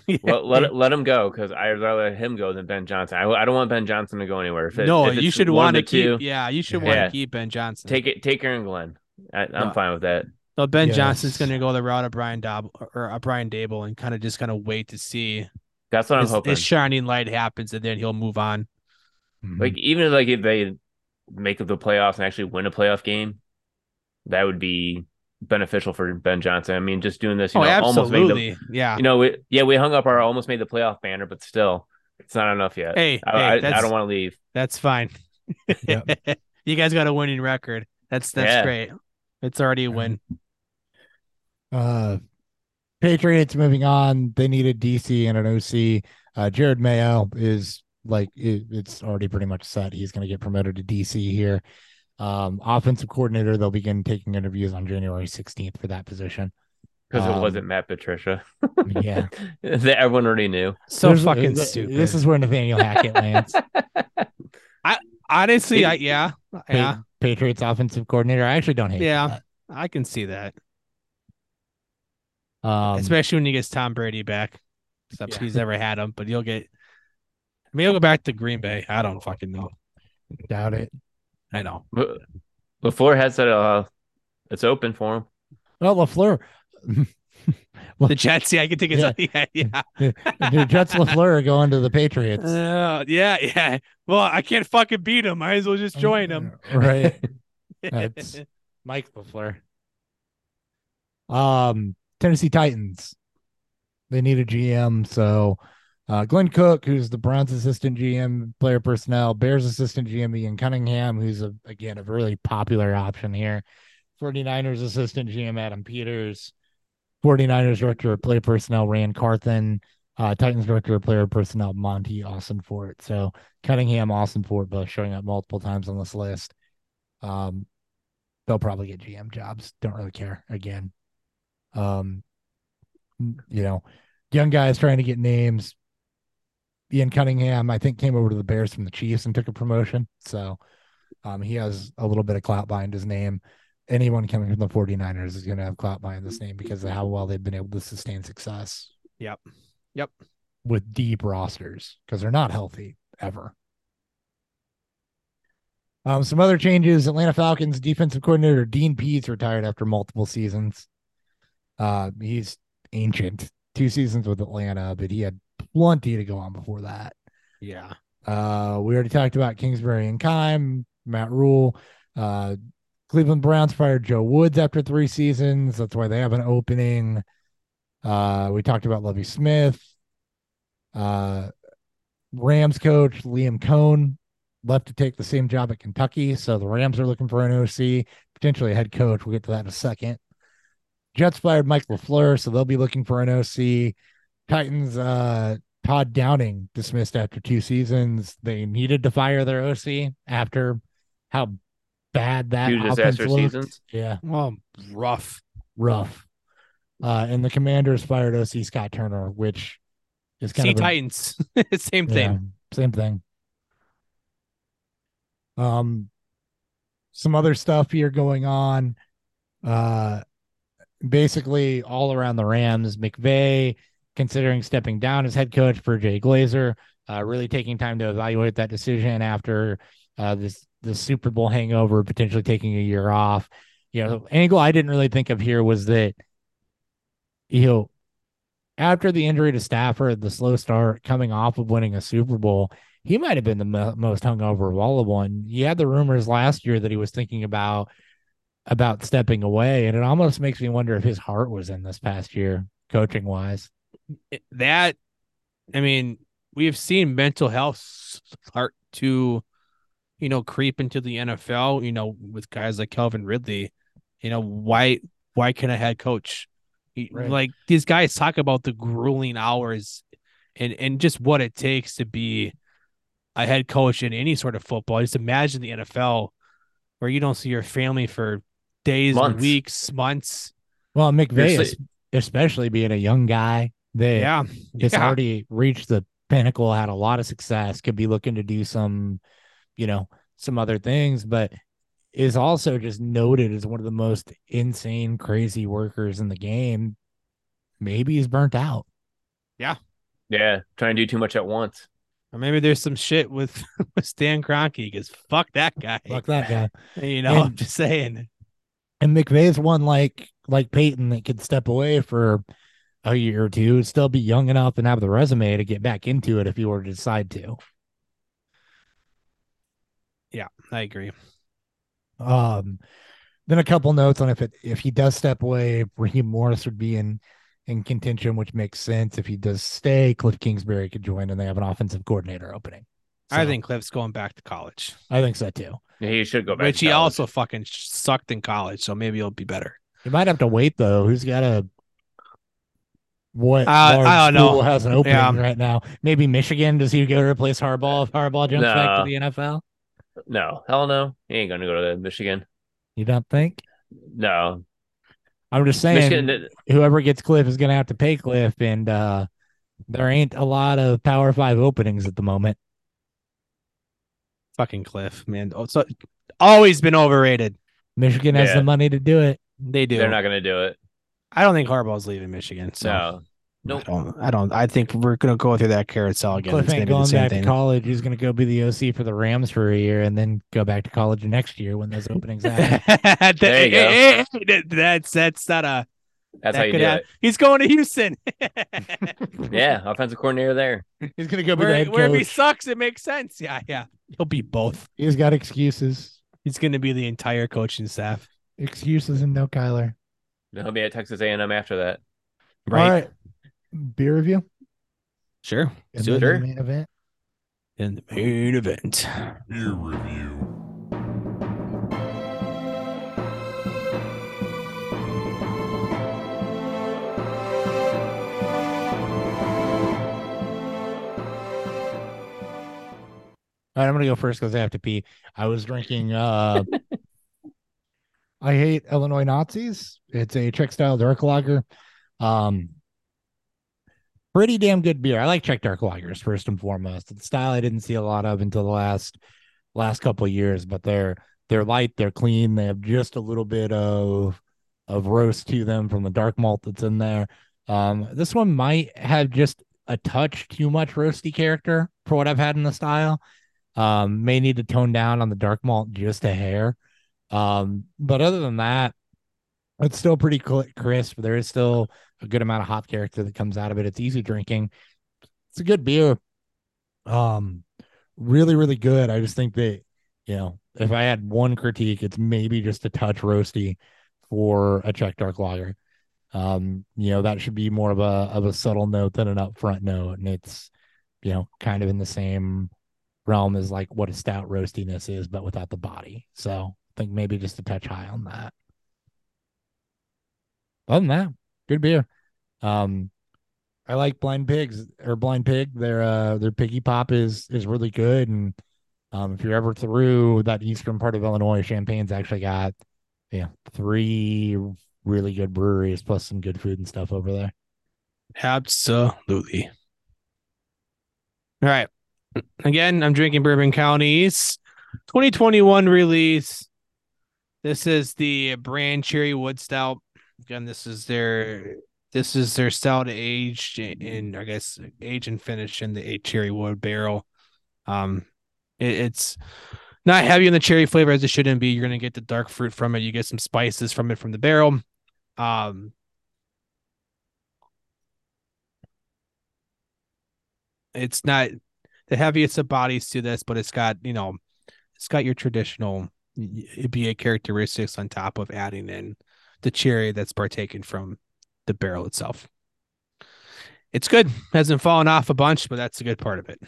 let let, let him go because I'd rather let him go than Ben Johnson. I, I don't want Ben Johnson to go anywhere. If it, no, if you should want to of the two, keep. Yeah, you should want to keep Ben Johnson. take it. Take Aaron Glenn. I, I'm No. fine with that. So Ben Yes. Johnson's going to go the route of Brian Dob or uh, Brian Daboll and kind of just kind of wait to see That's what I'm his, hoping. his shining light happens, and then he'll move on. Mhm. Like even like if they make the playoffs and actually win a playoff game, that would be beneficial for Ben Johnson. I mean, just doing this, you oh, know, almost made the absolutely. yeah. you know, we, yeah, we hung up our almost made the playoff banner, but still, it's not enough yet. Hey, I, hey, I, I don't want to leave. That's fine. you guys got a winning record. That's that's Yeah. great. It's already a win. Uh, Patriots moving on. They need a DC and an OC. Uh, Jerod Mayo is like it, it's already pretty much set. He's going to get promoted to DC here. Um, offensive coordinator. They'll begin taking interviews on January 16th for that position. Because Um, it wasn't Matt Patricia. Yeah, everyone already knew. So There's- fucking th- stupid. This is where Nathaniel Hackett lands. I honestly, It- I, yeah, yeah, Patriots offensive coordinator. I actually don't hate. Yeah. I can see that. That. Um, Especially when he gets Tom Brady back. Except Yeah. he's never had him, but he'll get. I mean, he'll go back to Green Bay. I don't fucking know. doubt it. I know. But LaFleur has said uh, it's open for him. Well, LaFleur. The Jets, yeah, I can think it's yeah, yeah. the Jets LaFleur are going to the Patriots. Uh, yeah, yeah. Well, I can't fucking beat him. Might as well just join him. Right. That's- Mike LaFleur. Um, Tennessee Titans. They need a GM. So uh, Glenn Cook, who's the Browns assistant GM, player personnel, Bears assistant GM, Ian Cunningham, who's a again a really popular option here. 49ers assistant GM Adam Peters, 49ers director of player personnel Ran Carthon, uh, Titans director of player personnel Monti Ossenfort. So Cunningham, Ossenfort both showing up multiple times on this list. Um, they'll probably get GM jobs. Don't really care again. Um, you know, young guys trying to get names. Ian Cunningham, I think, came over to the Bears from the Chiefs and took a promotion. So um, he has a little bit of clout behind his name. Anyone coming from the 49ers is going to have clout behind this name because of how well they've been able to sustain success Yep. Yep. with deep rosters because they're not healthy ever. Um, some other changes: Atlanta Falcons defensive coordinator Dean Pees retired after multiple seasons. Uh, he's ancient, two seasons with Atlanta, but he had plenty to go on before that. Yeah. Uh, we already talked about Kingsbury and Keim, Matt Rhule. Uh, Cleveland Browns fired Joe Woods after three seasons. That's why they have an opening. Uh, we talked about Lovie Smith. Uh, Rams coach Liam Coen left to take the same job at Kentucky. So the Rams are looking for an OC, potentially a head coach. We'll get to that in a second. Jets fired Mike LaFleur, so they'll be looking for an OC. Titans, uh, Todd Downing dismissed after two seasons. They needed to fire their OC after how bad that Two offense disaster looked. seasons. Yeah, Well, rough. rough. Uh, and the Commanders fired OC Scott Turner, which is kind See of a- Titans. Same thing. same thing. Um, some other stuff here going on. Uh, basically all around the Rams. McVay considering stepping down as head coach for Jay Glazer. Uh, really taking time to evaluate that decision after uh, this the Super Bowl hangover, potentially taking a year off. You know, angle I didn't really think of here was that you know after the injury to Stafford, the slow start coming off of winning a Super Bowl, he might have been the mo- most hungover of all of one. You had the rumors last year that he was thinking about about stepping away, and it almost makes me wonder if his heart was in this past year, coaching wise. that I mean, we've seen mental health start to, you know, creep into the NFL, you know, with guys like Calvin Ridley. You know, why why can a head coach? Right. Like these guys talk about the grueling hours and and just what it takes to be a head coach in any sort of football. Just imagine the NFL where you don't see your family for days, Months. weeks, months. Well, McVay, You're is, especially being a young guy that Yeah. has yeah. already reached the pinnacle, had a lot of success, could be looking to do some, you know, some other things, but is also just noted as one of the most insane, crazy workers in the game. Maybe he's burnt out. Yeah, Yeah. trying to do too much at once. Or maybe there's some shit with with Stan Kroenke because fuck that guy. Fuck that guy. You know, I'm just saying. And McVay's one like like Payton that could step away for a year or two, still be young enough and have the resume to get back into it if he were to decide to. Yeah, I agree. Um, then a couple notes on if it if he does step away, Raheem Morris would be in in contention, which makes sense. If he does stay, Cliff Kingsbury could join, and they have an offensive coordinator opening. I think Cliff's going back to college, I think so too. Yeah, he should go back. which to he college. also fucking sucked in college, so maybe he'll be better. You might have to wait though. Who's got a what Uh, I don't know. school has an opening Yeah. right now? Maybe Michigan. Does he go to replace Harbaugh if Harbaugh jumps back to the NFL? no, hell no. He ain't gonna go to Michigan. You don't think? No, I'm just saying. Michigan. whoever gets Cliff is going to have to pay Cliff, and uh, there ain't a lot of Power Five openings at the moment. Fucking Cliff, man. Oh, so always been overrated. Michigan has Yeah. the money to do it. They do. They're not gonna do it. I don't think Harbaugh's leaving Michigan. So No, I Nope. don't. I don't. I think we're gonna go through that carousel again. Cliff It's gonna ain't be the going same back thing. to college. He's going to go be the OC for the Rams for a year, and then go back to college next year when those openings happen. That- There you go. That's that's not a. that's that how you do hap- it. He's going to Houston. Yeah, offensive coordinator there. He's going to go be the where, head where if he sucks, it makes sense. Yeah, yeah. He'll be both. He's got excuses, He's going to be the entire coaching staff. excuses, and no Kyler. He'll be at Texas A&M after that. Right. All right, beer review. Sure. And So then the main event. In the main event. Beer review. All right, I'm gonna go first because I have to pee. I was drinking uh I hate Illinois Nazis. It's a Czech style dark lager. Um pretty damn good beer. I like Czech dark lagers first and foremost. It's style I didn't see a lot of until the last last couple years, but they're they're light, they're clean, they have just a little bit of of roast to them from the dark malt that's in there. Um this one might have just a touch too much roasty character for what I've had in the style. Um, may need to tone down on the dark malt just a hair. Um, but other than that, it's still pretty crisp. There is still a good amount of hop character that comes out of it. It's easy drinking. It's a good beer. Um, really, really good. I just think that you know if I had one critique, it's maybe just a touch roasty for a Czech dark lager. Um, you know, that should be more of a of a subtle note than an upfront note. And it's, you know, kind of in the same realm is like what a stout roastiness is, but without the body. So I think maybe just a touch high on that. Other than that, good beer. Um, I like Blind Pigs or Blind Pig. Their uh their piggy pop is is really good. And um if you're ever through that eastern part of Illinois, Champaign's actually got yeah, three really good breweries plus some good food and stuff over there. Absolutely. All right. Again, I'm drinking Bourbon Counties 2021 release. This is the brand Cherry Wood Stout. Again, this is their this is their stout aged in I guess aged and finished in the cherry wood barrel. Um, it, it's not heavy in the cherry flavor as it shouldn't be. You're gonna get the dark fruit from it. You get some spices from it from the barrel. Um, it's not the heaviest of bodies to this, but it's got you know, it's got your traditional IPA characteristics on top of adding in the cherry that's partaken from the barrel itself. It's good. Hasn't fallen off a bunch, but that's a good part of it.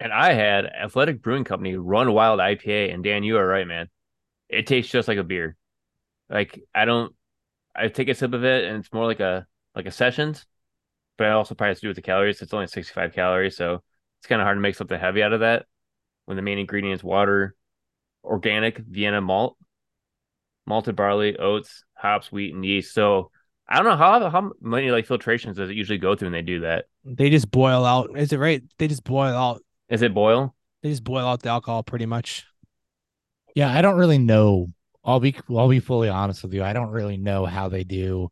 And I had Athletic Brewing Company Run Wild IPA, and Dan, you are right, man. It tastes just like a beer. Like I don't, I take a sip of it, and it's more like a like a sessions, but I also probably have to do with the calories. It's only 65 calories, so it's kind of hard to make something heavy out of that. When the main ingredient is water, organic Vienna malt, malted barley, oats, hops, wheat, and yeast. So I don't know how how many like filtrations does it usually go through when they do that. They just boil out. Is it right? They just boil out. Is it boil? They just boil out the alcohol pretty much. Yeah, I don't really know. I'll be I'll be fully honest with you. I don't really know how they do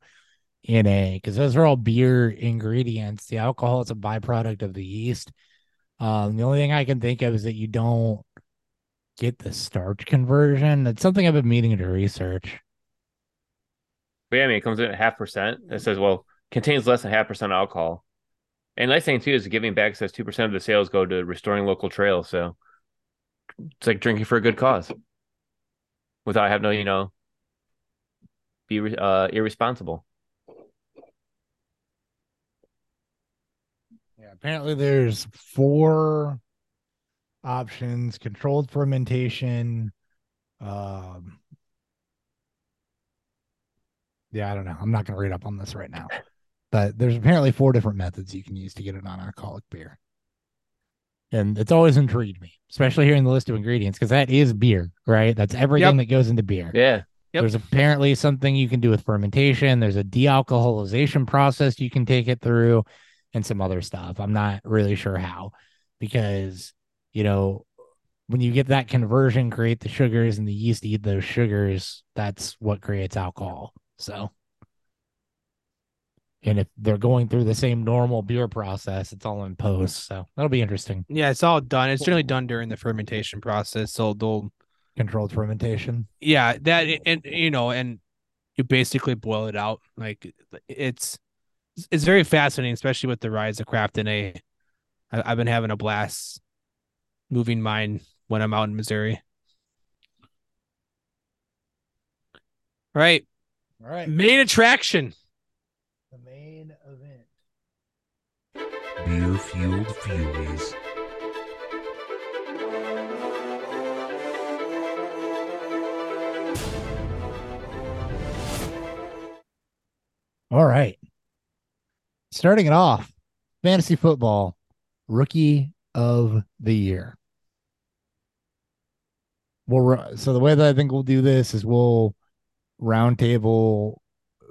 NA because those are all beer ingredients. The alcohol is a byproduct of the yeast. Um, the only thing I can think of is that you don't get the starch conversion. That's something I've been meaning to research. But yeah, I mean, it comes in at half percent. It says, well, contains less than half percent alcohol. And nice thing too is giving back says two percent of the sales go to restoring local trails. So it's like drinking for a good cause without having to, you know, be uh, irresponsible. Apparently there's four options: controlled fermentation. Um, yeah, I don't know. I'm not going to read up on this right now, but there's apparently four different methods you can use to get a non-alcoholic beer, and it's always intrigued me, especially hearing the list of ingredients because that is beer, right? That's everything that goes into beer. Yeah. Yep. There's apparently something you can do with fermentation. There's a dealcoholization process you can take it through, and some other stuff. I'm not really sure how, because you know when you get that conversion, create the sugars, and the yeast eat those sugars. That's what creates alcohol. So, and if they're going through the same normal beer process, it's all in post. So that'll be interesting. Yeah, it's all done. It's generally done during the fermentation process. So they'll Controlled fermentation. yeah that and you know and you basically boil it out like it's it's very fascinating especially with the rise of craft in a. I've been having a blast moving mine when i'm out in missouri All right All right. main attraction The main event. Beer Fueled Furies. All right. Starting it off, fantasy football rookie of the year. We'll so the way that I think we'll do this is we'll roundtable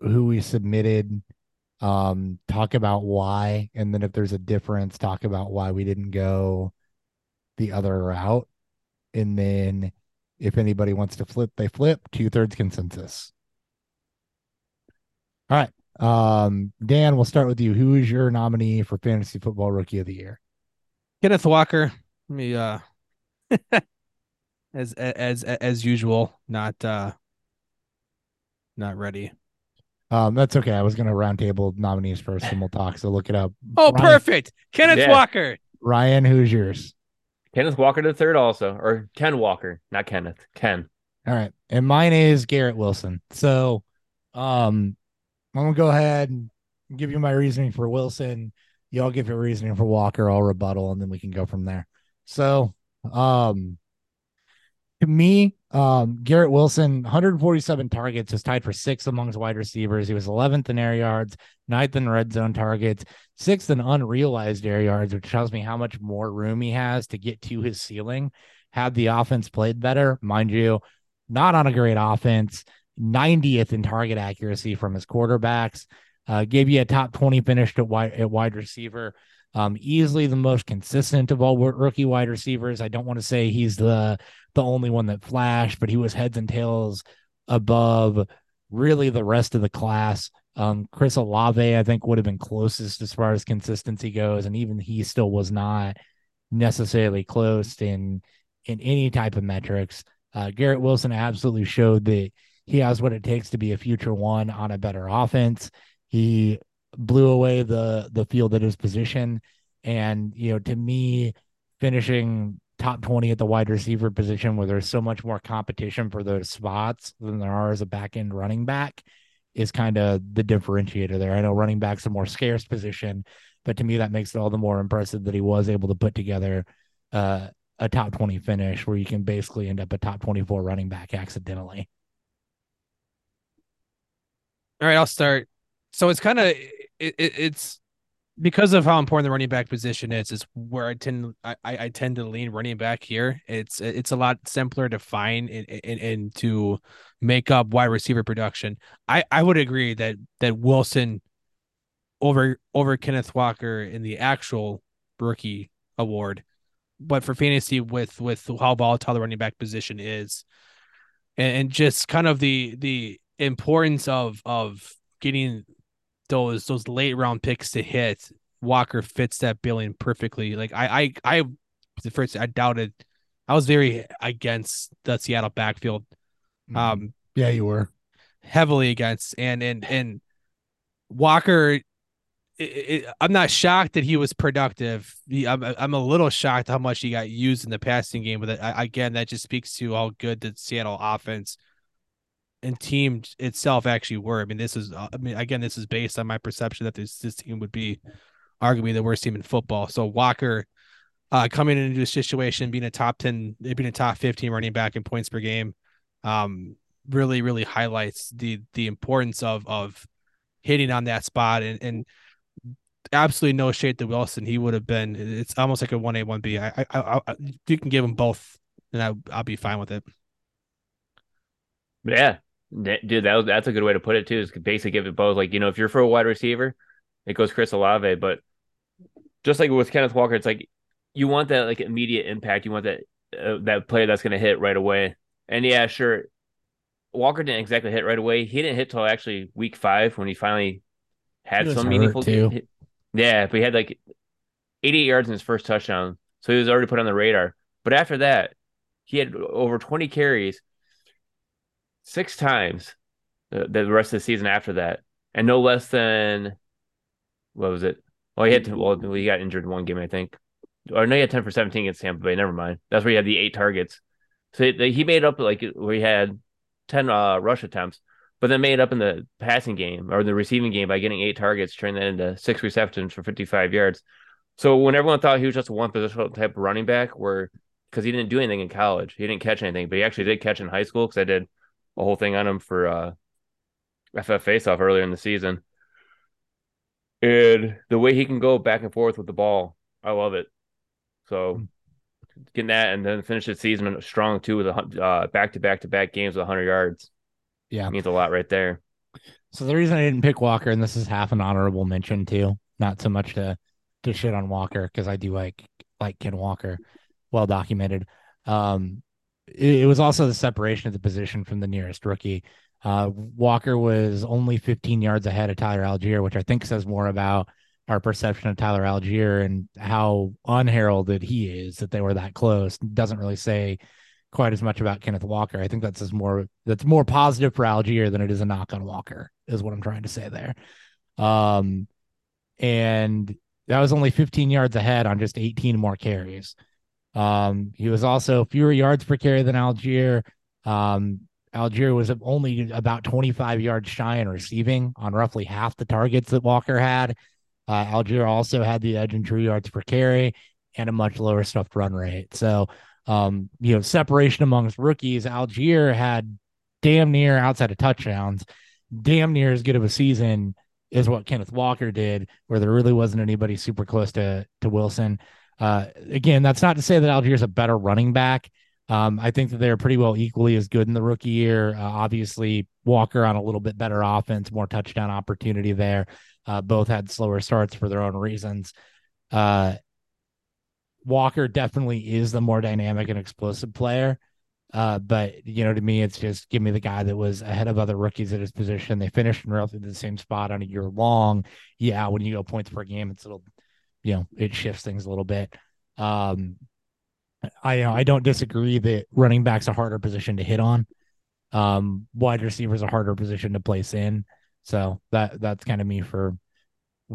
who we submitted, um, talk about why, and then if there's a difference, talk about why we didn't go the other route. And then if anybody wants to flip, they flip, two thirds consensus. All right. Um, Dan, we'll start with you. Who is your nominee for fantasy football rookie of the year? kenneth walker let me uh as as as usual not uh not ready Um, that's okay. I was gonna roundtable nominees first and we'll talk. So look it up. oh Ryan, perfect kenneth Yeah. walker Ryan, who's yours? Kenneth Walker the third also, or Ken Walker, not Kenneth. Ken. All right. And mine is Garrett Wilson. So um I'm gonna go ahead and give you my reasoning for Wilson. Y'all give your reasoning for Walker, I'll rebuttal, and then we can go from there. So um to me, um, Garrett Wilson, 147 targets, is tied for sixth amongst wide receivers. He was 11th in air yards, ninth in red zone targets, sixth in unrealized air yards, which tells me how much more room he has to get to his ceiling. Had the offense played better, mind you, not on a great offense, 90th in target accuracy from his quarterbacks. Uh, gave you a top 20 finish at wide, at wide receiver. Um, easily the most consistent of all rookie wide receivers. I don't want to say he's the the only one that flashed, but he was heads and tails above really the rest of the class. Um, Chris Olave, I think, would have been closest as far as consistency goes, and even he still was not necessarily close in in any type of metrics. Uh, Garrett Wilson absolutely showed that he has what it takes to be a future one on a better offense. He blew away the the field at his position. And, you know, to me, finishing top 20 at the wide receiver position where there's so much more competition for those spots than there are as a back end running back is kind of the differentiator there. I know running back's a more scarce position, but to me, that makes it all the more impressive that he was able to put together uh, a top 20 finish where you can basically end up a top 24 running back accidentally. All right, I'll start. So it's kind of it, it, it's because of how important the running back position is. Is where I tend I, I tend to lean running back here. It's it's a lot simpler to find and, and, to make up wide receiver production. I I would agree that that Wilson over over Kenneth Walker in the actual rookie award, but for fantasy with with how volatile the running back position is, and, and just kind of the the importance of of getting those those late round picks to hit, Walker fits that billing perfectly. Like I I I the first I doubted I was very against the Seattle backfield. Mm-hmm. Um yeah, you were heavily against and and and Walker it, it, I'm not shocked that he was productive. He, I'm I'm a little shocked how much he got used in the passing game, but I, again, that just speaks to how good the Seattle offense and team itself actually were. I mean, this is, uh, I mean, again, this is based on my perception that this this team would be arguably the worst team in football. So Walker uh, coming into a situation, being a top 10, being a top 15 running back in points per game, um, really, really highlights the the importance of of hitting on that spot and and absolutely no shade to Wilson. He would have been. It's almost like a one A one B. I, I, I, I, you can give him both, and I, I'll be fine with it. Yeah, Dude, that was, that's a good way to put it too. Is basically give it both. Like you know, if you're for a wide receiver, it goes Chris Olave. But just like with Kenneth Walker, it's like you want that like immediate impact. You want that uh, that player that's going to hit right away. And yeah, sure, Walker didn't exactly hit right away. He didn't hit till actually week five when he finally had some meaningful. Too. Yeah, but he had like 88 yards in his first touchdown, so he was already put on the radar. But after that, he had over 20 carries six times the, the rest of the season after that, and no less than what was it? Well, he had to, well, he got injured in one game, I think. Or no, he had ten for seventeen against Tampa Bay. Never mind. That's where he had the eight targets. So he made up like he had ten uh, rush attempts, but then made up in the passing game or the receiving game by getting eight targets, turning that into six receptions for fifty five yards. So when everyone thought he was just a one positional type of running back, where because he didn't do anything in college, he didn't catch anything, but he actually did catch in high school because I did a whole thing on him for uh, FF Faceoff earlier in the season. And the way he can go back and forth with the ball, I love it. So getting that and then finish the season strong too with a uh, back to back to back games with 100 yards. Yeah, means a lot right there. So the reason I didn't pick Walker, and this is half an honorable mention too, not so much to to shit on Walker because I do like like Ken Walker, well documented. Um, it, it was also the separation of the position from the nearest rookie. Uh, Walker was only 15 yards ahead of Tyler Allgeier, which I think says more about our perception of Tyler Allgeier and how unheralded he is that they were that close. Doesn't really say quite as much about Kenneth Walker. I think that's just more that's more positive for Allgeier than it is a knock on Walker, is what I'm trying to say there. Um, and that was only 15 yards ahead on just 18 more carries. Um, he was also fewer yards per carry than Allgeier. Um, Allgeier was only about 25 yards shy in receiving on roughly half the targets that Walker had. Uh, Allgeier also had the edge in true yards per carry and a much lower stuffed run rate. So, um, you know, separation amongst rookies, Allgeier had damn near outside of touchdowns, damn near as good of a season is what Kenneth Walker did, where there really wasn't anybody super close to to Wilson. Uh, again, that's not to say that Allgeier's a better running back. Um, I think that they're pretty well equally as good in the rookie year. Uh, obviously, Walker on a little bit better offense, more touchdown opportunity there. Uh, both had slower starts for their own reasons. Uh, Walker definitely is the more dynamic and explosive player. Uh, but you know, to me, it's just give me the guy that was ahead of other rookies at his position. They finished in roughly the same spot on a year long. Yeah, when you go points per game, it's a little, you know, it shifts things a little bit. Um, I I don't disagree that running back's a harder position to hit on. Um, wide receiver's a harder position to place in. So that that's kind of me for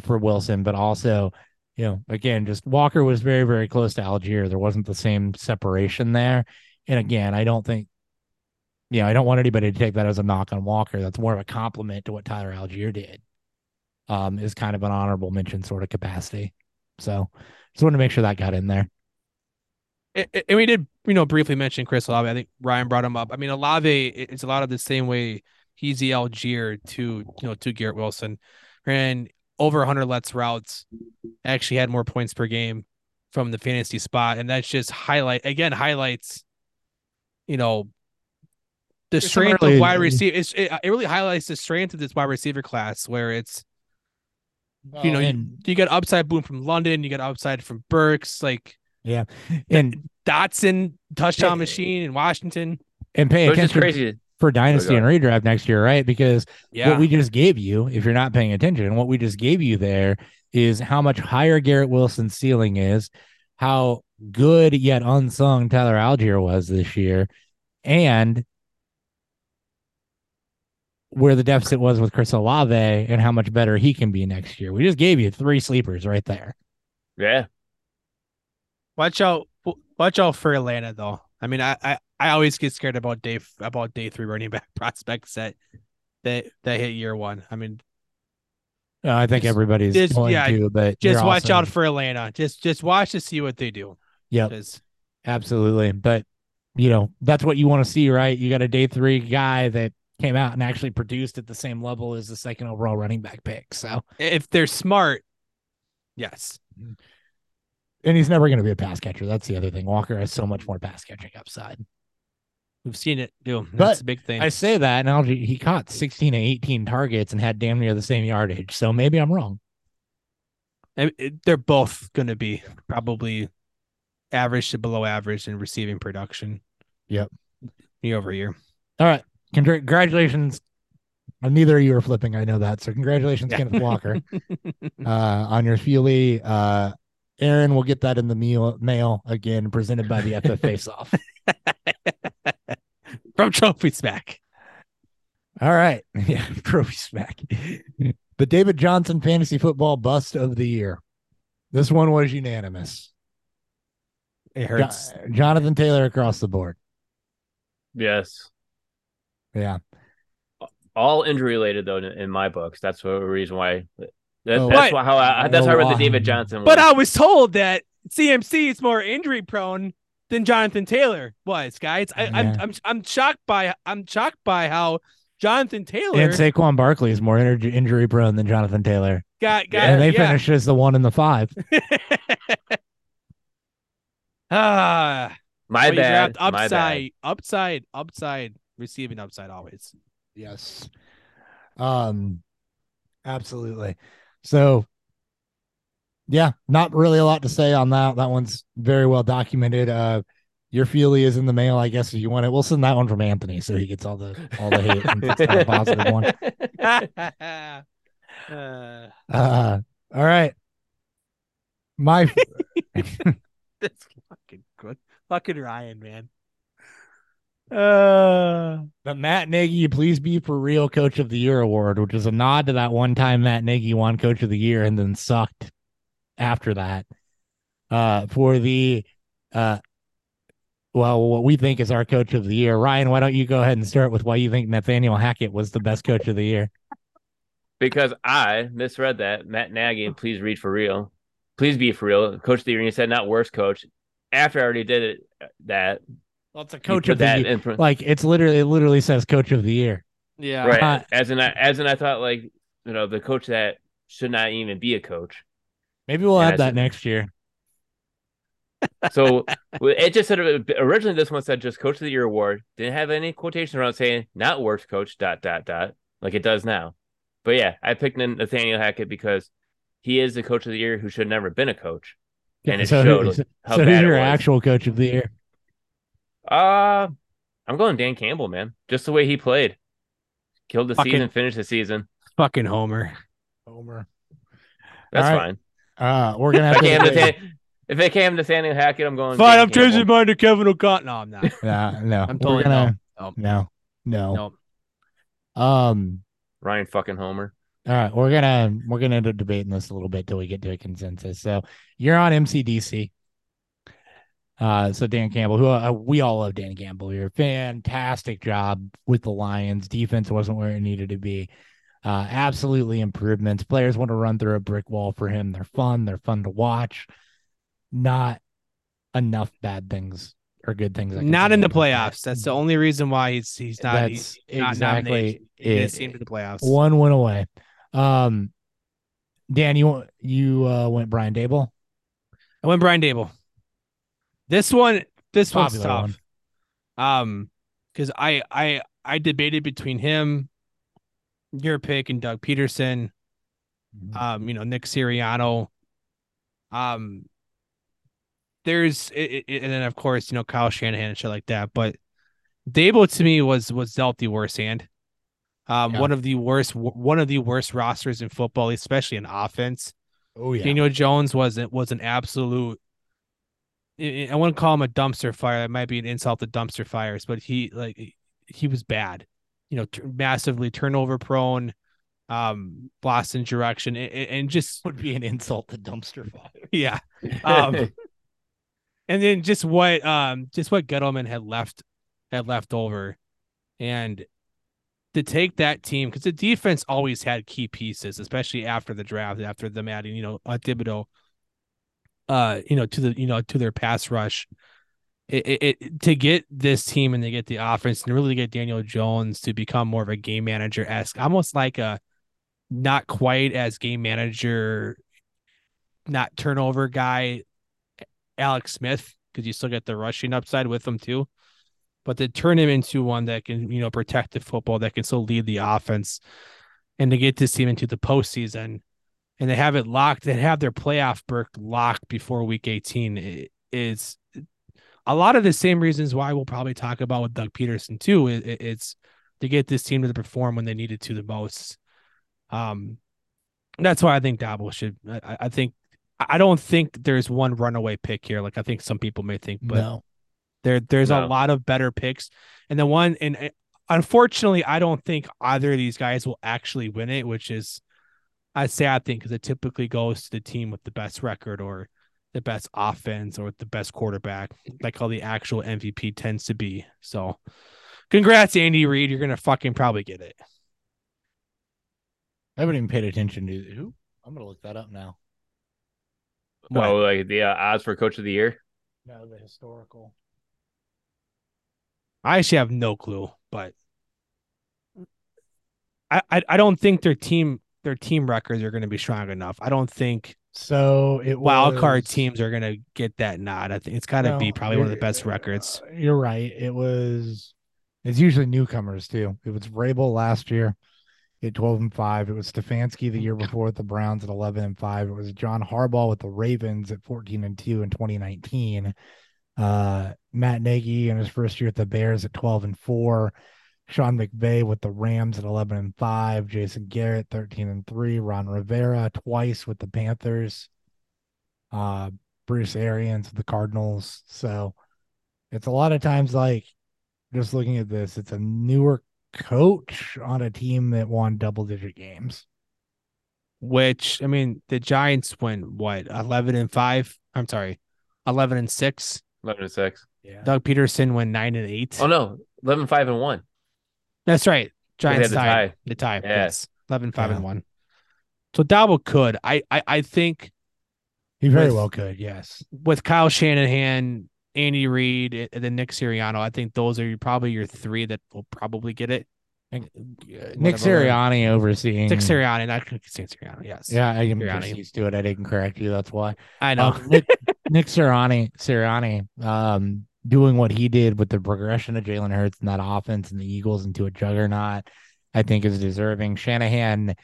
for Wilson, but also, you know, again, just Walker was very, very close to Allgeier. There wasn't the same separation there. And again, I don't think, you know, I don't want anybody to take that as a knock on Walker. That's more of a compliment to what Tyler Allgeier did. Um, is kind of an honorable mention sort of capacity. So just wanted to make sure that got in there. And we did, you know, briefly mention Chris Olave. I think Ryan brought him up. I mean, Olave is a lot of the same way he's the Allgeier to, you know, to Garrett Wilson. And over 100 lets routes, actually had more points per game from the fantasy spot. And that's just highlight, again, highlights you know, the strength of wide receiver. It, it really highlights the strength of this wide receiver class, where it's well, you oh, know and, you, you get upside boom from London, you get upside from Burks, like yeah, and Dotson touchdown machine in Washington, and pay attention crazy. for dynasty and redraft next year, right? Because yeah. what we just gave you, if you're not paying attention, what we just gave you there is how much higher Garrett Wilson's ceiling is, how good yet unsung Tyler Allgeier was this year, and where the deficit was with Chris Olave and how much better he can be next year. We just gave you three sleepers right there. Yeah. Watch out watch out for Atlanta though. I mean, I, I, I always get scared about day about day three running back prospects that that that hit year one. I mean, uh, I think just, everybody's just, going yeah, to, but just watch also... out for Atlanta. Just just watch to see what they do. Yep. Absolutely. But you know, that's what you want to see, right? You got a day three guy that came out and actually produced at the same level as the second overall running back pick. So if they're smart, yes. And he's never going to be a pass catcher. That's the other thing. Walker has so much more pass catching upside. We've seen it do. That's but a big thing. I say that now he caught 16 and 18 targets and had damn near the same yardage. So maybe I'm wrong. They're both going to be probably average to below average in receiving production. Yep. Year over year. All right. Congratulations. Neither of you are flipping. I know that. So congratulations, yeah. Kenneth Walker, uh, on your Feely. Uh, Aaron will get that in the mail, mail again, presented by the FF Face Off from Trophy Smack. All right. Yeah. Trophy Smack. the David Johnson fantasy football bust of the year. This one was unanimous. It hurts. Jo- Jonathan Taylor across the board. Yes. Yeah. All injury related though in my books. That's the reason why. That, oh, that's why, how I, that's how I read the David Johnson. One. But I was told that CMC is more injury prone than Jonathan Taylor was, guys. I, am I'm, I'm I'm shocked by I'm shocked by how Jonathan Taylor and Saquon Barkley is more injury injury prone than Jonathan Taylor. Got got and they yeah. finished as the one in the five. Ah, my bad. Upside, my bad. upside, upside, receiving upside always. Yes. Um, absolutely. So, yeah, not really a lot to say on that. That one's very well documented. Uh, your Feely is in the mail, I guess. If you want it, we'll send that one from Anthony, so he gets all the all the hate and it's a positive one. uh, uh, all right, my. That's fucking good. Fucking Ryan, man. Uh, the Matt Nagy, please be for real coach of the year award, which is a nod to that one time Matt Nagy won coach of the year and then sucked after that. Uh, for the uh well, what we think is our coach of the year. Ryan, why don't you go ahead and start with why you think Nathaniel Hackett was the best coach of the year? Because I misread that. Matt Nagy, please read for real. Please be for real. Coach of the year. And he said not worst coach. After I already did it, that Well, it's a coach put of the that year. in. Like it's literally it literally says coach of the year. Yeah. right. Uh, as in, I, as in, I thought like you know the coach that should not even be a coach. Maybe we'll Yeah, add I that said- next year. So it just said originally this one said just coach of the year award. Didn't have any quotation around saying not worst coach dot dot dot like it does now. But yeah, I picked Nathaniel Hackett because he is the coach of the year who should have never been a coach. And it so showed who- how so bad who's it your was. actual coach of the year? Uh I'm going Dan Campbell, man. Just the way he played. Killed the Fucking- season, finished the season. Fucking Homer. Homer. That's All right. fine. Uh, we're gonna If have I to. Nathan- if it came to Sandy Hackett, I'm going. Fine, Dan I'm changing mine to Kevin O'Connell. No, I'm not. Nah, no, I'm totally gonna. no. No, no. No. Um. Ryan fucking Homer. All right, we're gonna we're gonna end up debating this a little bit till we get to a consensus. So you're on MCDC. Uh, so Dan Campbell, who uh, we all love Dan Campbell. A fantastic job with the Lions. Defense wasn't where it needed to be. Uh, absolutely improvements. Players want to run through a brick wall for him. They're fun. They're fun to watch. Not enough bad things or good things. I Not in the about that. playoffs. That's the only reason why he's he's not. That's he's not exactly. He it. to the playoffs. One went away. Um, Dan, you you uh, went Brian Daboll. I went Brian Daboll. This one, this one's Popular tough. one. Um, because I I I debated between him, your pick, and Doug Pederson. Um, you know Nick Siriano. Um, there's it, it- and then of course you know Kyle Shanahan and shit like that. But Daboll to me was was dealt the worst hand. Um, Yeah. one of the worst one of the worst rosters in football, especially in offense. Oh yeah. Daniel Jones was it was an absolute. I wouldn't call him a dumpster fire. That might be an insult to dumpster fires, but he like he was bad. You know, t- massively turnover prone, um, lost in direction, and, and just would be an insult to dumpster fire. yeah. Um, and then just what um just what Gettleman had left had left over, and to take that team because the defense always had key pieces, especially after the draft, after them adding you know uh, Thibodeaux, uh you know to the you know to their pass rush. It, it, it to get this team and to get the offense and really get Daniel Jones to become more of a game manager esque, almost like a not quite as game manager, not turnover guy Alex Smith because you still get the rushing upside with him too. But to turn him into one that can, you know, protect the football, that can still lead the offense, and to get this team into the postseason, and they have it locked, they have their playoff berth locked before Week 18 i- is a lot of the same reasons why we'll probably talk about with Doug Pederson too. It, it- it's to get this team to perform when they needed to the most. Um, that's why I think Daboll should. I, I- I think I don't think there's one runaway pick here. Like I think some people may think, but no. there there's a lot of better picks. And the one and unfortunately, I don't think either of these guys will actually win it, which is a sad thing because it typically goes to the team with the best record or the best offense or the best quarterback, like how the actual MVP tends to be. So congrats, Andy Reid. You're gonna fucking probably get it. I haven't even paid attention to who. I'm gonna look that up now. What? oh, like the uh, odds for coach of the year. No, the historical. I actually have no clue, but I I, I don't think their team their team records are going to be strong enough. I don't think So it wild card teams are going to get that nod. I think it's got to be probably one of the best records. uh, You're right. It was. It's usually newcomers too. It was Vrabel last year at 12 and 5. It was Stefanski the year before with the Browns at 11 and 5. It was John Harbaugh with the Ravens at 14 and 2 in 2019. Uh, Matt Nagy in his first year at the Bears at 12 and 4. Sean McVay with the Rams at 11 and 5. Jason Garrett 13 and 3. Ron Rivera twice with the Panthers. Uh, Bruce Arians with the Cardinals. So it's a lot of times like just looking at this, it's a newer coach on a team that won double digit games. Which I mean, the Giants went what eleven and five. I'm sorry, eleven and six. Eleven and six. Yeah. Doug Pederson went nine and eight. Oh no, 11, 5, and one. That's right. Giants had the tie. The tie. Yeah. Yes. 11, 5, Yeah. and one. So Daboll could. I, I I think He very With- well could. Yes. with Kyle Shanahan, Andy Reid, and then Nick Sirianno, I think those are probably your three that will probably get it. And, uh, Nick Whatever. Sirianni overseeing. Nick Sirianni, not Nick Sirianno. Yes. Yeah, I am Sirianni. used to it. I didn't correct you. That's why. I know. Um, Nick, Nick Sirianni, Sirianni, um, doing what he did with the progression of Jalen Hurts and that offense and the Eagles into a juggernaut, I think is deserving. Shanahan,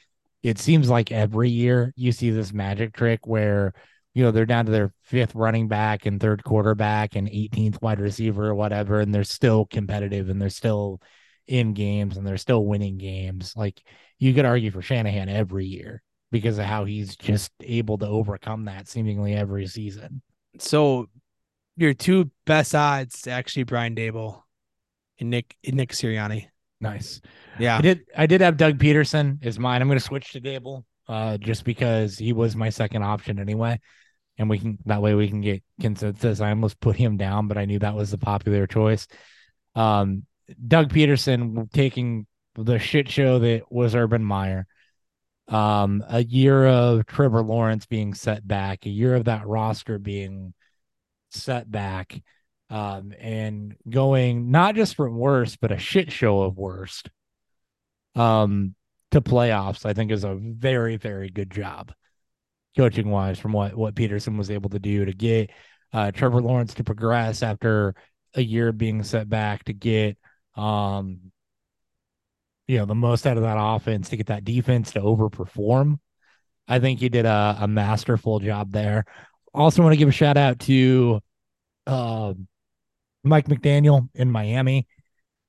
it seems like every year you see this magic trick where, you know, they're down to their fifth running back and third quarterback and 18th wide receiver or whatever, and they're still competitive and they're still in games and they're still winning games. Like you could argue for Shanahan every year because of how he's just able to overcome that seemingly every season. so your two best odds actually Brian Daboll and Nick and Nick Sirianni. Nice. Yeah. I did I did have Doug Pederson as mine. I'm gonna switch to Daboll uh just because he was my second option anyway. And we can that way we can get consensus. I almost put him down, but I knew that was the popular choice. Um Doug Pederson taking the shit show that was Urban Meyer. Um, a year of Trevor Lawrence being set back, a year of that roster being set back, um, and going not just from worst, but a shit show of worst um to playoffs, I think is a very, very good job coaching wise from what what Pederson was able to do to get uh Trevor Lawrence to progress after a year being set back to get um you know the most out of that offense to get that defense to overperform. I think he did a, a masterful job there. Also want to give a shout out to um Mike McDaniel in Miami.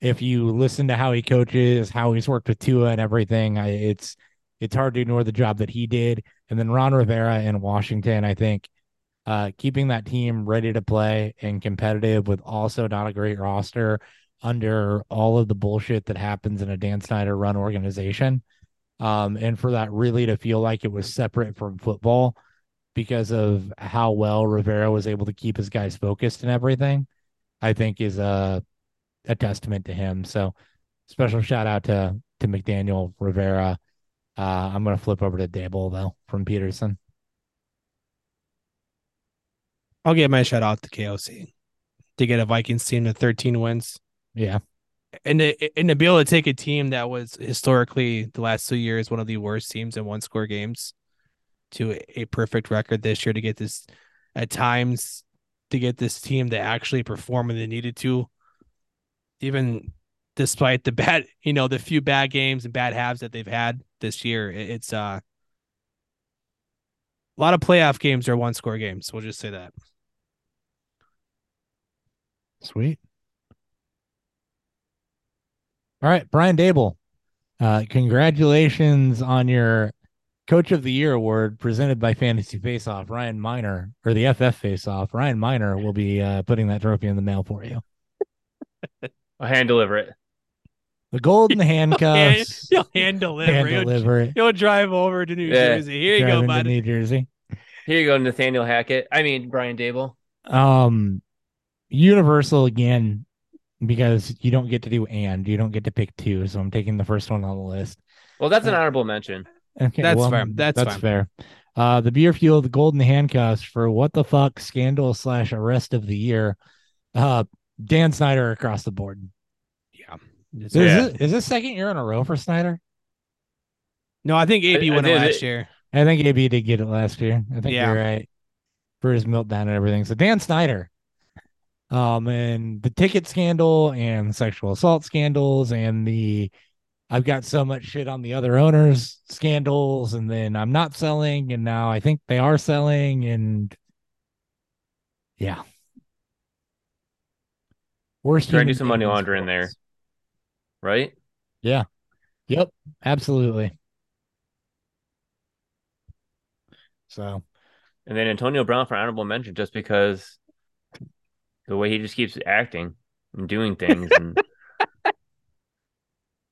If you listen to how he coaches, how he's worked with Tua and everything, I, it's it's hard to ignore the job that he did. And then Ron Rivera in Washington, I think, uh, keeping that team ready to play and competitive with also not a great roster under all of the bullshit that happens in a Dan Snyder run organization. Um, and for that really to feel like it was separate from football because of how well Rivera was able to keep his guys focused and everything, I think is a a testament to him. So special shout out to to McDaniel Rivera. Uh, I'm gonna flip over to Daboll though from Pederson. I'll give my shout out to KOC to get a Vikings team to 13 wins. Yeah, And to, and to be able to take a team that was historically the last two years one of the worst teams in one score games to a, perfect record this year to get this at times to get this team to actually perform when they needed to, even despite the bad, you know, the few bad games and bad halves that they've had this year. It's uh, a lot of playoff games are one score games. We'll just say that. sweet. All right, Brian Daboll. Uh, congratulations on your Coach of the Year award presented by Fantasy Face Off. Ryan Miner or the FF Face Off. Ryan Miner will be uh, putting that trophy in the mail for you. I'll hand deliver it. The golden handcuffs. You'll hand deliver. hand You'll- deliver it. You'll drive over to New Yeah. Jersey. Here you go, into bud. New Jersey. Here you go, Nathaniel Hackett. I mean Brian Daboll. Um, Universal again because you don't get to do and you don't get to pick two. So I'm taking the first one on the list. Well, that's an Uh, honorable mention. Okay, That's well, fair. That's that's fine. fair. Uh, the beer fuel, the golden handcuffs for what the fuck scandal slash arrest of the year. Uh, Dan Snyder across the board. Yeah. Is, Yeah. this, is this second year in a row for Snyder? No, I think AB I- I won it did last it- year. I think AB did get it last year. I think Yeah. you're right for his meltdown and everything. So Dan Snyder, um, and the ticket scandal and sexual assault scandals and the I've got so much shit on the other owners scandals, and then I'm not selling, and now I think they are selling, and yeah, worst. Trying to do some money laundering there. right? Yeah. Yep, absolutely. So And then Antonio Brown for honorable mention just because the way he just keeps acting and doing things. And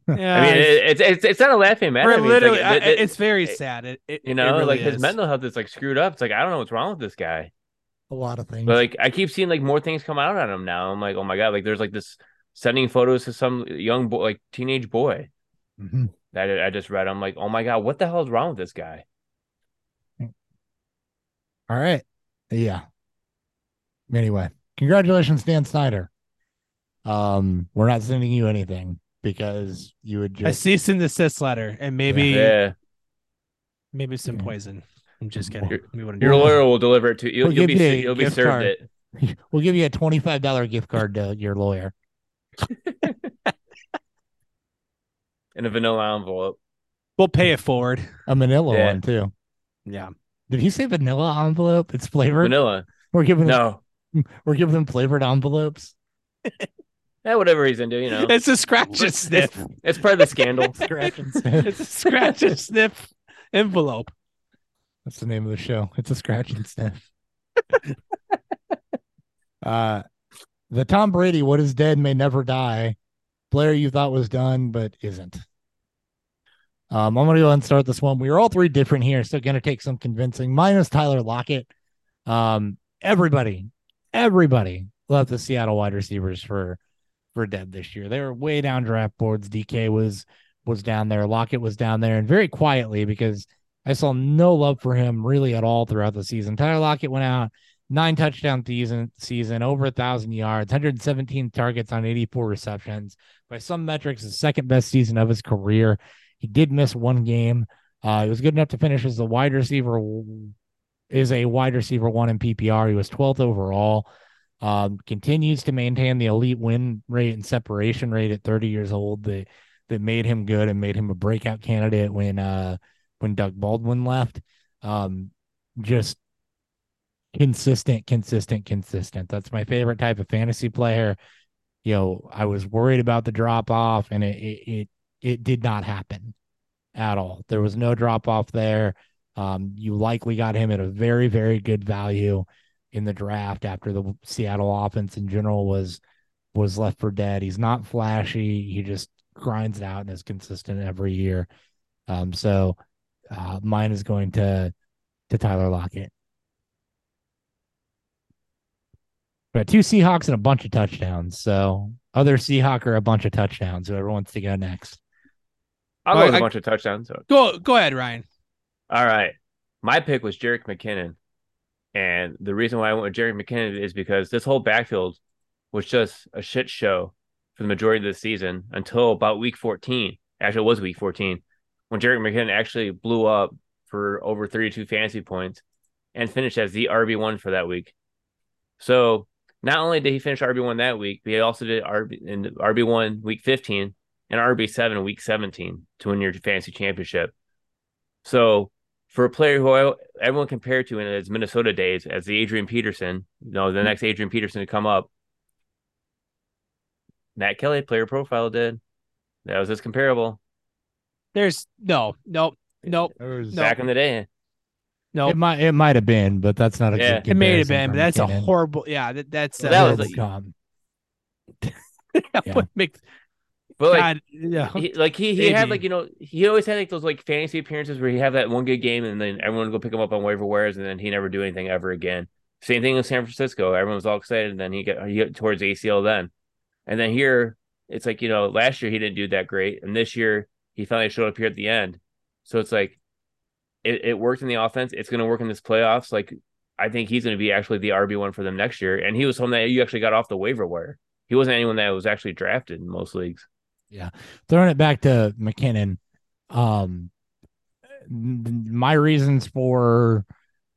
Yeah, I mean, it's- it's it's it's not a laughing matter. I mean, it's like, literally, it- it- it's very sad. It, it you it know, really like his is. mental health is like screwed up. It's like I don't know what's wrong with this guy. a lot of things. But like I keep seeing like more things come out on him now. I'm like, oh my god, like there's like this sending photos to some young boy, like teenage boy Mhm. that I I just read. I'm like, oh my god, what the hell is wrong with this guy? All right. Yeah. Anyway, congratulations, Dan Snyder. Um, we're not sending you anything because you would just A cease and desist letter, and maybe Yeah, maybe some poison. I'm just kidding. Your- We wouldn't your lawyer will deliver it to you. We'll You'll give be you a you'll be served card. it. we'll give you a twenty five dollar gift card to your lawyer. in a vanilla envelope. We'll pay it forward. A manila Yeah. one too. Yeah. Did he say vanilla envelope? It's flavored. Vanilla. We're giving No. we're giving them flavored envelopes. Yeah, whatever he's into, you know. It's a scratch and It's, sniff. it's part of the scandal. Scratch and sniff. it's a scratch and sniff envelope. That's the name of the show. It's a scratch and sniff. uh the Tom Brady, what is dead may never die. Blair, you thought was done, but isn't. Um, I'm gonna go ahead and start this one. We are all three different here, so gonna take some convincing. Minus Tyler Lockett. Um, everybody, everybody left the Seattle wide receivers for for dead this year. They were way down draft boards. DK was was down there. Lockett was down there, and very quietly because I saw no love for him really at all throughout the season. Tyler Lockett went out nine touchdown season, season over a thousand yards, 117 targets on 84 receptions. By some metrics, the second best season of his career. He did miss one game. Uh, he was good enough to finish as the wide receiver, is a wide receiver one in PPR. He was 12th overall. Um, continues to maintain the elite win rate and separation rate at 30 years old that that made him good and made him a breakout candidate when uh when Doug Baldwin left. Um, just consistent, consistent, consistent. That's my favorite type of fantasy player. You know, I was worried about the drop off, and it it it, it did not happen at all. There was no drop off there. Um, you likely got him at a very, very good value in the draft after the Seattle offense in general was was left for dead. He's not flashy. He just grinds it out and is consistent every year. Um, so uh, mine is going to to Tyler Lockett. But two Seahawks and a bunch of touchdowns. So other Seahawk or a bunch of touchdowns. Whoever wants to go next. I'll go with a I- bunch of touchdowns. So. Go go ahead, Ryan. All right. My pick was Jerick McKinnon. And the reason why I went with Jerry McKinnon is because this whole backfield was just a shit show for the majority of the season until about week 14. Actually, it was week 14 when Jerry McKinnon actually blew up for over 32 fantasy points and finished as the RB1 for that week. So not only did he finish RB1 that week, but he also did RB in RB1 week 15 and RB7 week 17 to win your fantasy championship. So for a player who I, everyone compared to in his Minnesota days as the Adrian Peterson, you know, the next Adrian Peterson to come up, Matt Kelly player profile did. That was his comparable There's no, no, no, There was- No. back in the day. no. It might it might have been, but that's not a Yeah. good It may have been, but that's a horrible. Yeah, that, that's Well, uh, that was Horrible like- comp. that yeah. would make But like God, yeah. he, like he he had like you know he always had like those like fantasy appearances where he have that one good game and then everyone would go pick him up on waiver wires and then he never do anything ever again. Same thing in San Francisco. Everyone was all excited and then he got he got towards ACL then, and then here it's like you know last year he didn't do that great and this year he finally showed up here at the end. So it's like it, it worked in the offense. It's going to work in this playoffs. Like I think he's going to be actually the RB one for them next year. And he was someone that you actually got off the waiver wire. He wasn't anyone that was actually drafted in most leagues. Throwing it back to McKinnon, um, my reasons for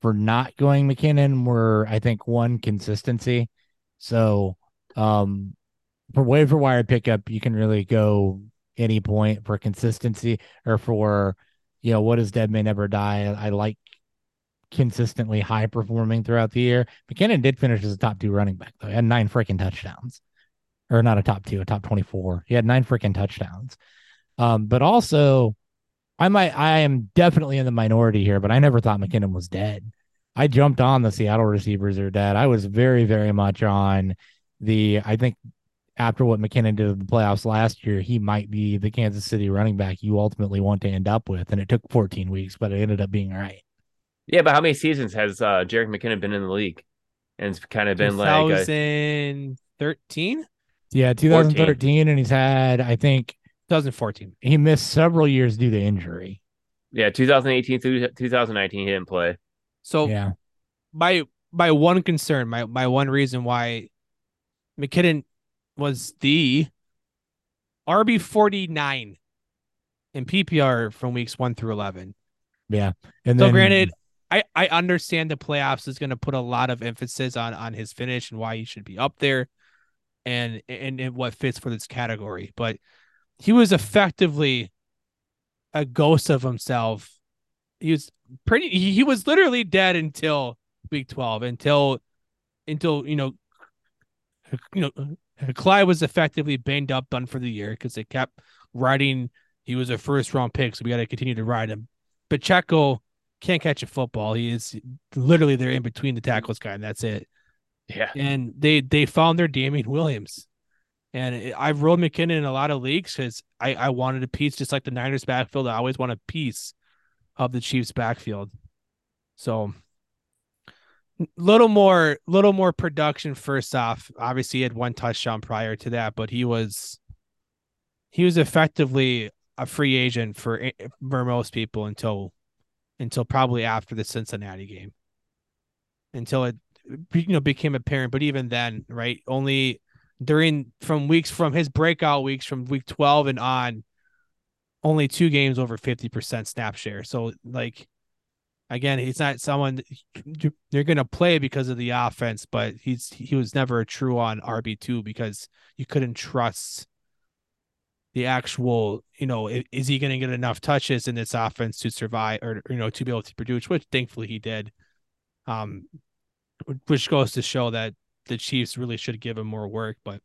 for not going McKinnon were, I think, one consistency. So, um, for waiver wire pickup, you can really go any point for consistency or for, you know, what is dead may never die. I, I like consistently high performing throughout the year. McKinnon did finish as a top two running back though. He had nine freaking touchdowns or not a top two, a top 24. He had nine freaking touchdowns. Um, but also I might I am definitely in the minority here, but I never thought McKinnon was dead. I jumped on the Seattle receivers are dead. I was very, very much on the I think after what McKinnon did in the playoffs last year, he might be the Kansas City running back you ultimately want to end up with. And it took 14 weeks, but it ended up being all right. Yeah, but how many seasons has uh, Jerick McKinnon been in the league? and it's kind of been like a, 2013, Yeah, 2013, and he's had, I think, 2014. he missed several years due to injury. yeah 2018 through 2019 he didn't play. So yeah, my my one concern, my my one reason why McKinnon was the RB 49 in PPR from weeks one through 11. yeah. And So then, granted, I I understand the playoffs is going to put a lot of emphasis on on his finish and why he should be up there, and and, and what fits for this category. But he was effectively a ghost of himself. He was pretty. He, he was literally dead until week twelve. Until until you know, you know, Clyde was effectively banged up, done for the year because they kept riding. He was a first round pick, so we got to continue to ride him. Pacheco can't catch a football. He is literally there in between the tackles guy, and that's it. Yeah. And they they found their Damien Williams, and I've rolled McKinnon in a lot of leagues because I I wanted a piece just like the Niners backfield. I always want a piece of the Chiefs backfield. So little more little more production first off. Obviously, he had one touchdown prior to that, but he was he was effectively a free agent for eh, for most people until until probably after the Cincinnati game. Until it you know became apparent, but even then, right? Only during from weeks from his breakout weeks from week 12 and on only two games over 50% snap share. So like again, he's not someone you're going to play because of the offense, but he's he was never a true on RB2 because you couldn't trust the actual, you know, is he going to get enough touches in this offense to survive or you know to be able to produce, which thankfully he did. Um which goes to show that the Chiefs really should give him more work, but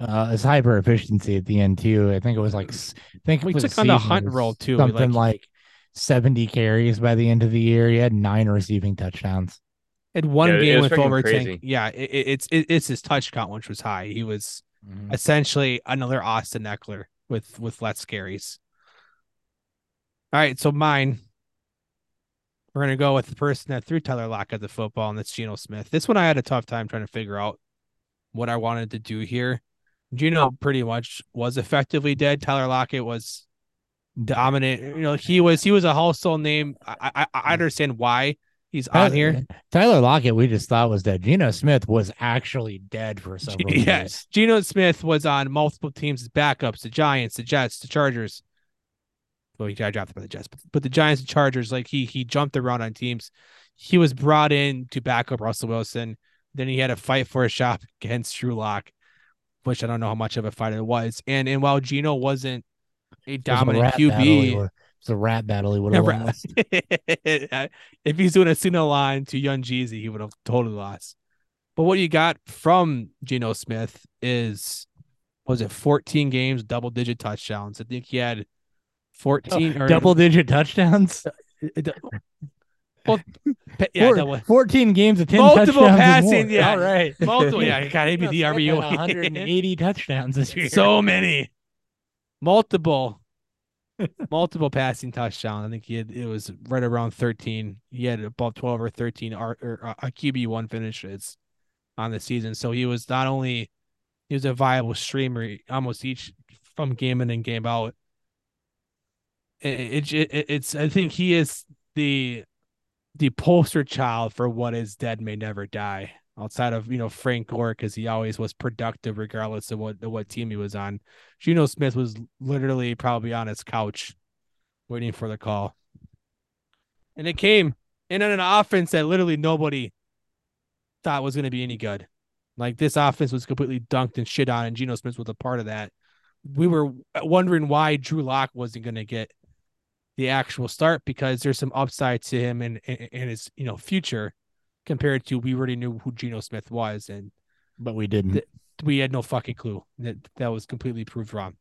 uh, his hyper efficiency at the end too. I think it was like, s- I think We took on the season hunt it was roll, too, Something like- like, 70 carries by the end of the year. He had nine receiving touchdowns. had one Yeah, game with freaking over crazy. 10. Yeah, it, it- it's it, it's his touch count, which was high. He was Mhm. essentially another Austin Ekeler with with less carries. All right, so mine. We're gonna go with the person that threw Tyler Lockett the football, and that's Geno Smith. This one I had a tough time trying to figure out what I wanted to do here. Geno pretty much was effectively dead. Tyler Lockett was dominant. You know, he was he was a household name. I I, I mm. understand why he's on here. Tyler Lockett, we just thought was dead. Geno Smith was actually dead for several Yeah, years. Geno Smith was on multiple teams as backups, the Giants, the Jets, the Chargers. Well, he got drafted by the Jets, but, but the Giants and Chargers, like he he jumped around on teams. He was brought in to back up Russell Wilson. Then he had a fight for a shot against Drew Lock, which I don't know how much of a fight it was. And and while Geno wasn't a a dominant he QB, It's a rap battle he would have lost. if he's doing a single line to Young Jeezy, he would have totally lost. But what you got from Geno Smith is was it 14 games, double digit touchdowns. I think he had 14 or Double digit touchdowns. well, yeah, Four- double, 14 games of 10 Multiple touchdowns. passing, yeah. All right. multiple. Yeah, maybe the Smith 180 touchdowns this year. so many, multiple, multiple passing touchdowns. I think he had it was right around 13. He had about 12 or 13 R, or uh, QB one finishes on the season. So he was not only he was a viable streamer almost each from game in and game out. It, it, it it's I think he is the the poster child for what is dead may never die. Outside of you know Frank Gore, because he always was productive regardless of what what team he was on. Geno Smith was literally probably on his couch, waiting for the call, and it came in on an offense that literally nobody thought was going to be any good. Like this offense was completely dunked and shit on, and Geno Smith was a part of that. We were wondering why Drew Lock wasn't going to get the actual start because there's some upside to him and and his you know future compared to we already knew who Geno Smith was and but we didn't. The- we had no fucking clue that that was completely proved wrong.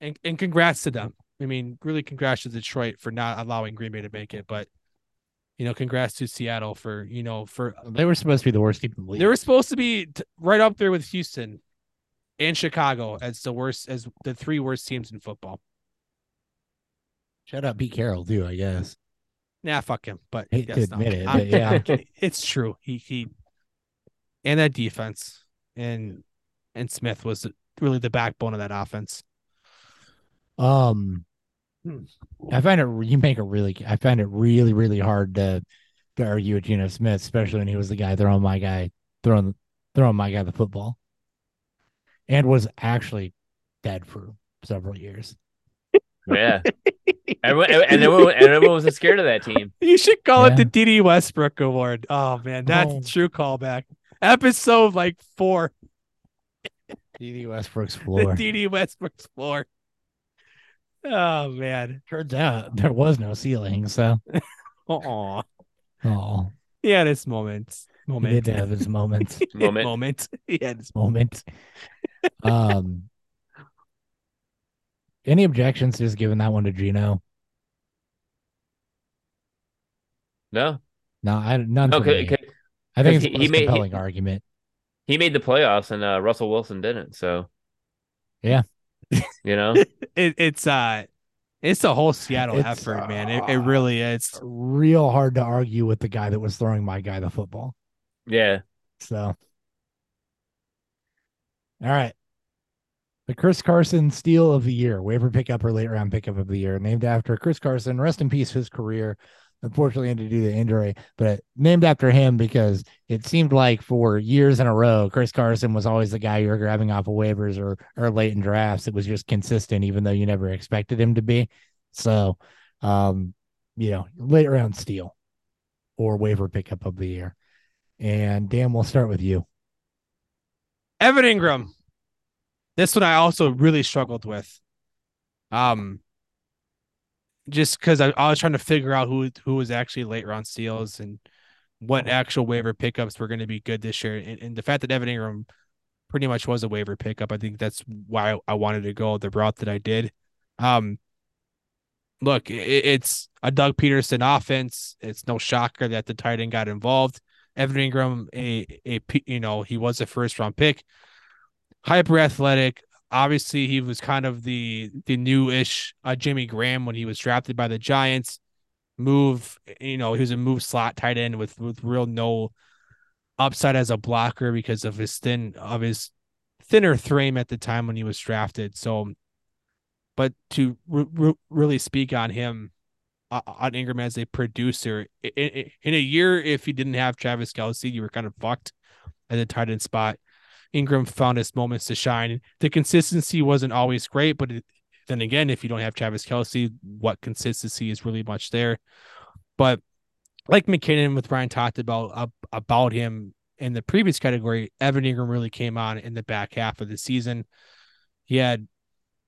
And and congrats to them. I mean, really congrats to Detroit for not allowing Green Bay to make it, but you know, congrats to Seattle for you know for they were supposed to be the worst team in the league. they were supposed to be t- right up there with Houston and Chicago as the worst as the three worst teams in football. Shut up, Pete Carroll, too, I guess. Nah, fuck him. But Hate to yes, no, admit it, I'm- yeah. I'm it's true. He he, and that defense and and Smith was really the backbone of that offense. Um, Hmm. I find it you make it really. I find it really really hard to to argue with Geno Smith, especially when he was the guy throwing my guy throwing throwing my guy the football, and was actually dead for several years. Yeah. Everyone, and everyone, and everyone was scared of that team. You should call it Yeah. the DD Westbrook Award. Oh man, that's Oh. a true callback. Episode like four, D.D. Westbrook's the floor. DD Westbrook's floor. Oh man. Turns out there was no ceiling, so Oh, oh, he had his moments. he Moment. did have his moments. Moment. moment. He had his moment. Um, any objections to just giving that one to Geno? No, No, I none. no, for I think it's 'cause the he- he most made- he- compelling argument. he made the playoffs and uh, Russell Wilson didn't. So Yeah. you know, it, it's uh it's a whole Seattle It's, effort, man. It, it really is. Real hard to argue with the guy that was throwing my guy the football. yeah. So, all right. The Chris Carson steal of the year, waiver pickup or late round pickup of the year, named after Chris Carson. Rest in peace, his career. Unfortunately, due to injury, but named after him because it seemed like for years in a row, Chris Carson was always the guy you were grabbing off of waivers or or late in drafts. It was just consistent, even though you never expected him to be. So, um, you know, late round steal or waiver pickup of the year. And Dan, we'll start with you. Evan Engram. This one I also really struggled with. Um just because I, I was trying to figure out who who was actually late round steals and what actual waiver pickups were going to be good this year. And, and the fact that Evan Engram pretty much was a waiver pickup, I think that's why I wanted to go the route that I did. Um look, it, it's a Doug Pederson offense. It's no shocker that the tight end got involved. Evan Engram, a a you know, he was a first round pick, hyper athletic. Obviously, he was kind of the the new-ish uh, Jimmy Graham when he was drafted by the Giants. Move, you know, he was a move slot tight end with with real no upside as a blocker because of his thin of his thinner frame at the time when he was drafted. So, but to re- re- really speak on him, uh, on Engram as a producer in, in, in a year, if he didn't have Travis Kelce, you were kind of fucked at the tight end spot. Engram found his moments to shine. The consistency wasn't always great, but it, then again, if you don't have Travis Kelce, what consistency is really much there? But like McKinnon with Brian talked about about him in the previous category, Evan Engram really came on in the back half of the season. He had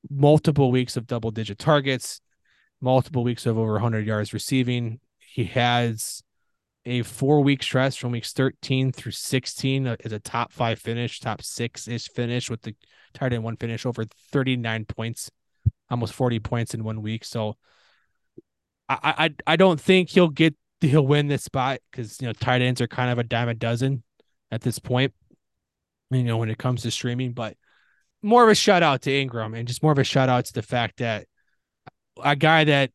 multiple weeks of double digit targets, multiple weeks of over 100 yards receiving. He has a four week stretch from weeks 13 through 16 uh, is a top five finish, top six ish finish with the tight end one finish over 39 points, almost 40 points in one week. So I I I don't think he'll get he'll win this spot because you know tight ends are kind of a dime a dozen at this point. You know when it comes to streaming, but more of a shout out to Engram and just more of a shout out to the fact that a guy that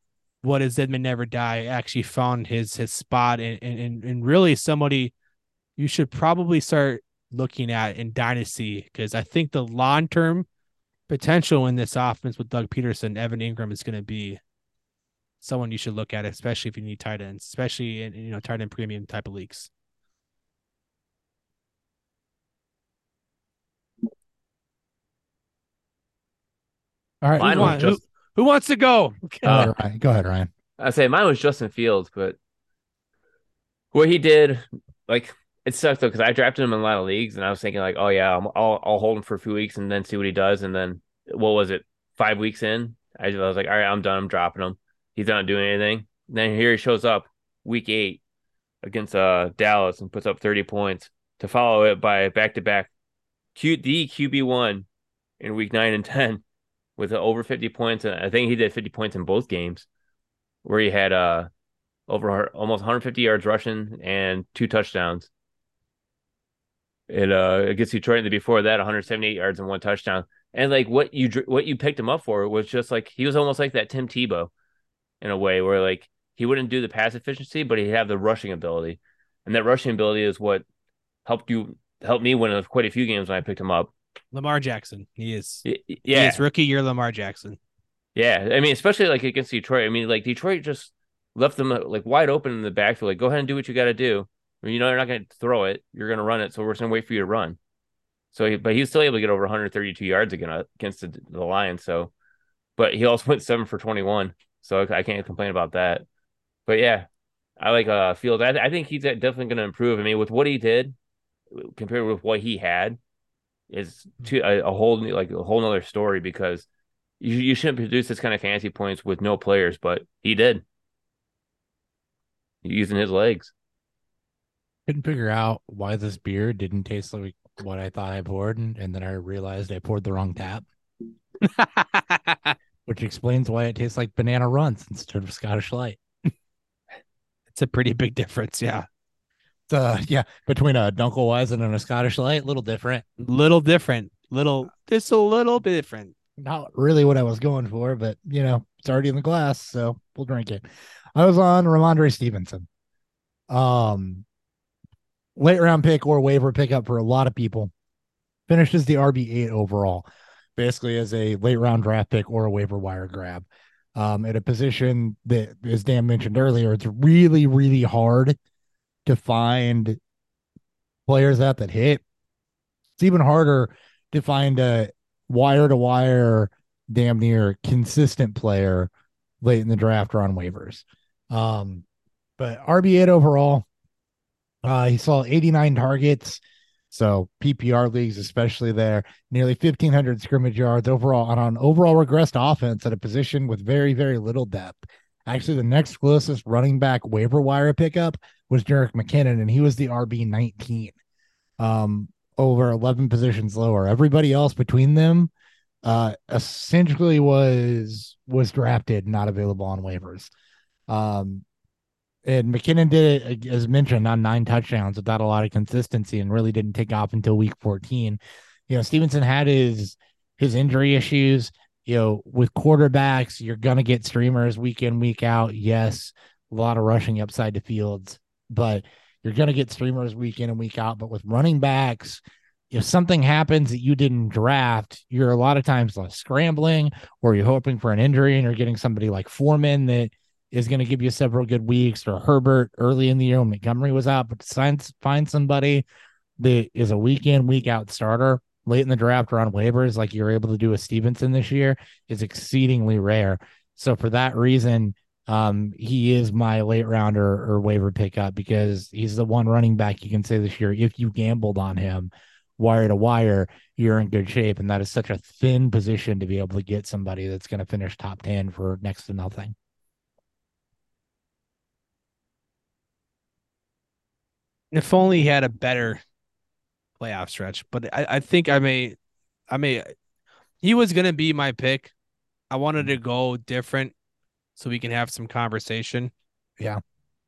what is Edmund Never Die actually found his his spot and and and really somebody you should probably start looking at in dynasty because I think the long term potential in this offense with Doug Pederson, Evan Engram is going to be someone you should look at, especially if you need tight ends, especially in you know tight end premium type of leagues. All right. Mine Who, was want- who- just who wants to go? Go, ahead, Ryan. Go ahead, Ryan. I say mine was Justin Fields, but what he did, like it sucked though because I drafted him in a lot of leagues, and I was thinking like, oh yeah, I'm, I'll I'll hold him for a few weeks and then see what he does, and then what was it? Five weeks in, I, just, I was like, all right, I'm done. I'm dropping him. He's not doing anything. then here he shows up week eight against uh Dallas and puts up 30 points to follow it by back to back Q the QB one in week nine and ten with over 50 points, I think he did 50 points in both games where he had uh over almost 150 yards rushing and two touchdowns. It uh against Detroit and before that 178 yards and one touchdown. And like what you what you picked him up for was just like he was almost like that Tim Tebow in a way where like he wouldn't do the pass efficiency, but he'd have the rushing ability, and that rushing ability is what helped you helped me win quite a few games when I picked him up. Lamar Jackson. He is. He Yeah, is rookie year Lamar Jackson. yeah. I mean, especially like against Detroit. I mean, like Detroit just left them like wide open in the backfield. Like, go ahead and do what you got to do. I mean, you know, you're not going to throw it. You're going to run it. So we're just going to wait for you to run. So, he, but he was still able to get over 132 yards again uh, against the, the Lions. So, but he also went seven for 21. So I can't complain about that. But yeah, I like uh Fields. I, I think he's definitely going to improve. I mean, with what he did compared with what he had, is to a, a whole new- like a whole nother story because you you shouldn't produce this kind of fantasy points with no players, but he did using his legs. Couldn't figure out why this beer didn't taste like what I thought I poured, and, and then I realized I poured the wrong tap, which explains why it tastes like banana runs instead of Scottish Light. it's a pretty big difference. Yeah. Uh, yeah, between a Dunkelweizen and a Scottish Light, a little different. Little different. Little just a little bit different. Not really what I was going for, but you know, it's already in the glass, so we'll drink it. I was on Rhamondre Stevenson. Um, late round pick or waiver pickup for a lot of people. Finishes the RB eight overall, basically as a late round draft pick or a waiver wire grab. Um, at a position that, as Dan mentioned earlier, it's really, really hard to find players at that hit. It's even harder to find a wire to wire, damn near consistent player late in the draft or on waivers. Um, but RB8 overall, uh, he saw 89 targets. So PPR leagues, especially there, nearly 1,500 scrimmage yards overall on an overall regressed offense at a position with very, very little depth. Actually, the next closest running back waiver wire pickup was Jerick McKinnon, and he was the RB 19, um, over 11 positions lower. Everybody else between them, uh, essentially was was drafted, not available on waivers. Um, and McKinnon did it as mentioned on nine touchdowns without a lot of consistency, and really didn't take off until week 14. You know, Stevenson had his his injury issues you know, with quarterbacks, you're to get streamers week in, week out. Yes, a lot of rushing upside the fields, but you're going to get streamers week in and week out. But with running backs, if something happens that you didn't draft, you're a lot of times like scrambling or you're hoping for an injury and you're getting somebody like Foreman that is going to give you several good weeks or Herbert early in the year when Montgomery was out, but find somebody that is a week in, week out starter late in the draft or on waivers, like you're able to do with Stevenson this year, is exceedingly rare. So for that reason, um, he is my late rounder or waiver pickup because he's the one running back you can say this year. If you gambled on him wire to wire, you're in good shape. And that is such a thin position to be able to get somebody that's going to finish top 10 for next to nothing. If only he had a better playoff stretch. But I, I think I may, I may. He was gonna be my pick. I wanted to go different, so we can have some conversation. Yeah.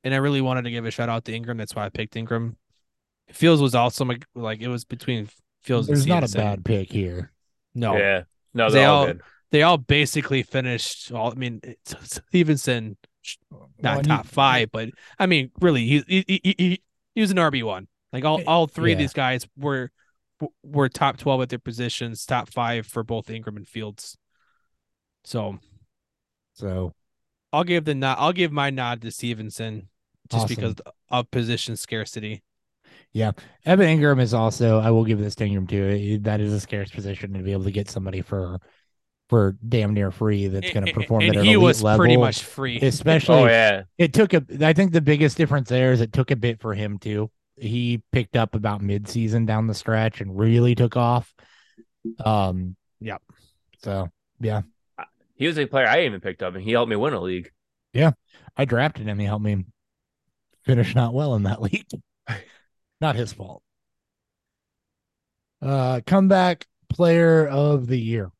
And I really wanted to give a shout out to Engram. That's why I picked Engram. Fields was also like, like it was between Fields. There's and not a bad pick here. No, Yeah, no, They all all- they all basically finished. All I mean, Stevenson not and you- top five, but I mean, really, he he he, he, he was an RB one. Like all, all three of these guys were were top twelve at their positions, top five for both Engram and Fields. So So I'll give the nod. I'll give my nod to Stevenson just Awesome. because of position scarcity. Yeah, Evan Engram is also, I will give this to Engram too. That is a scarce position to be able to get somebody for for damn near free that's going to perform and at an he elite was level. pretty much free. especially Oh yeah, it took a i think the biggest difference there is it took a bit for him too he picked up about mid-season down the stretch and really took off um Yep. so he was a player I even picked up, and he helped me win a league. Yeah, I drafted him. He helped me finish not well in that league. Not his fault. Uh comeback player of the year.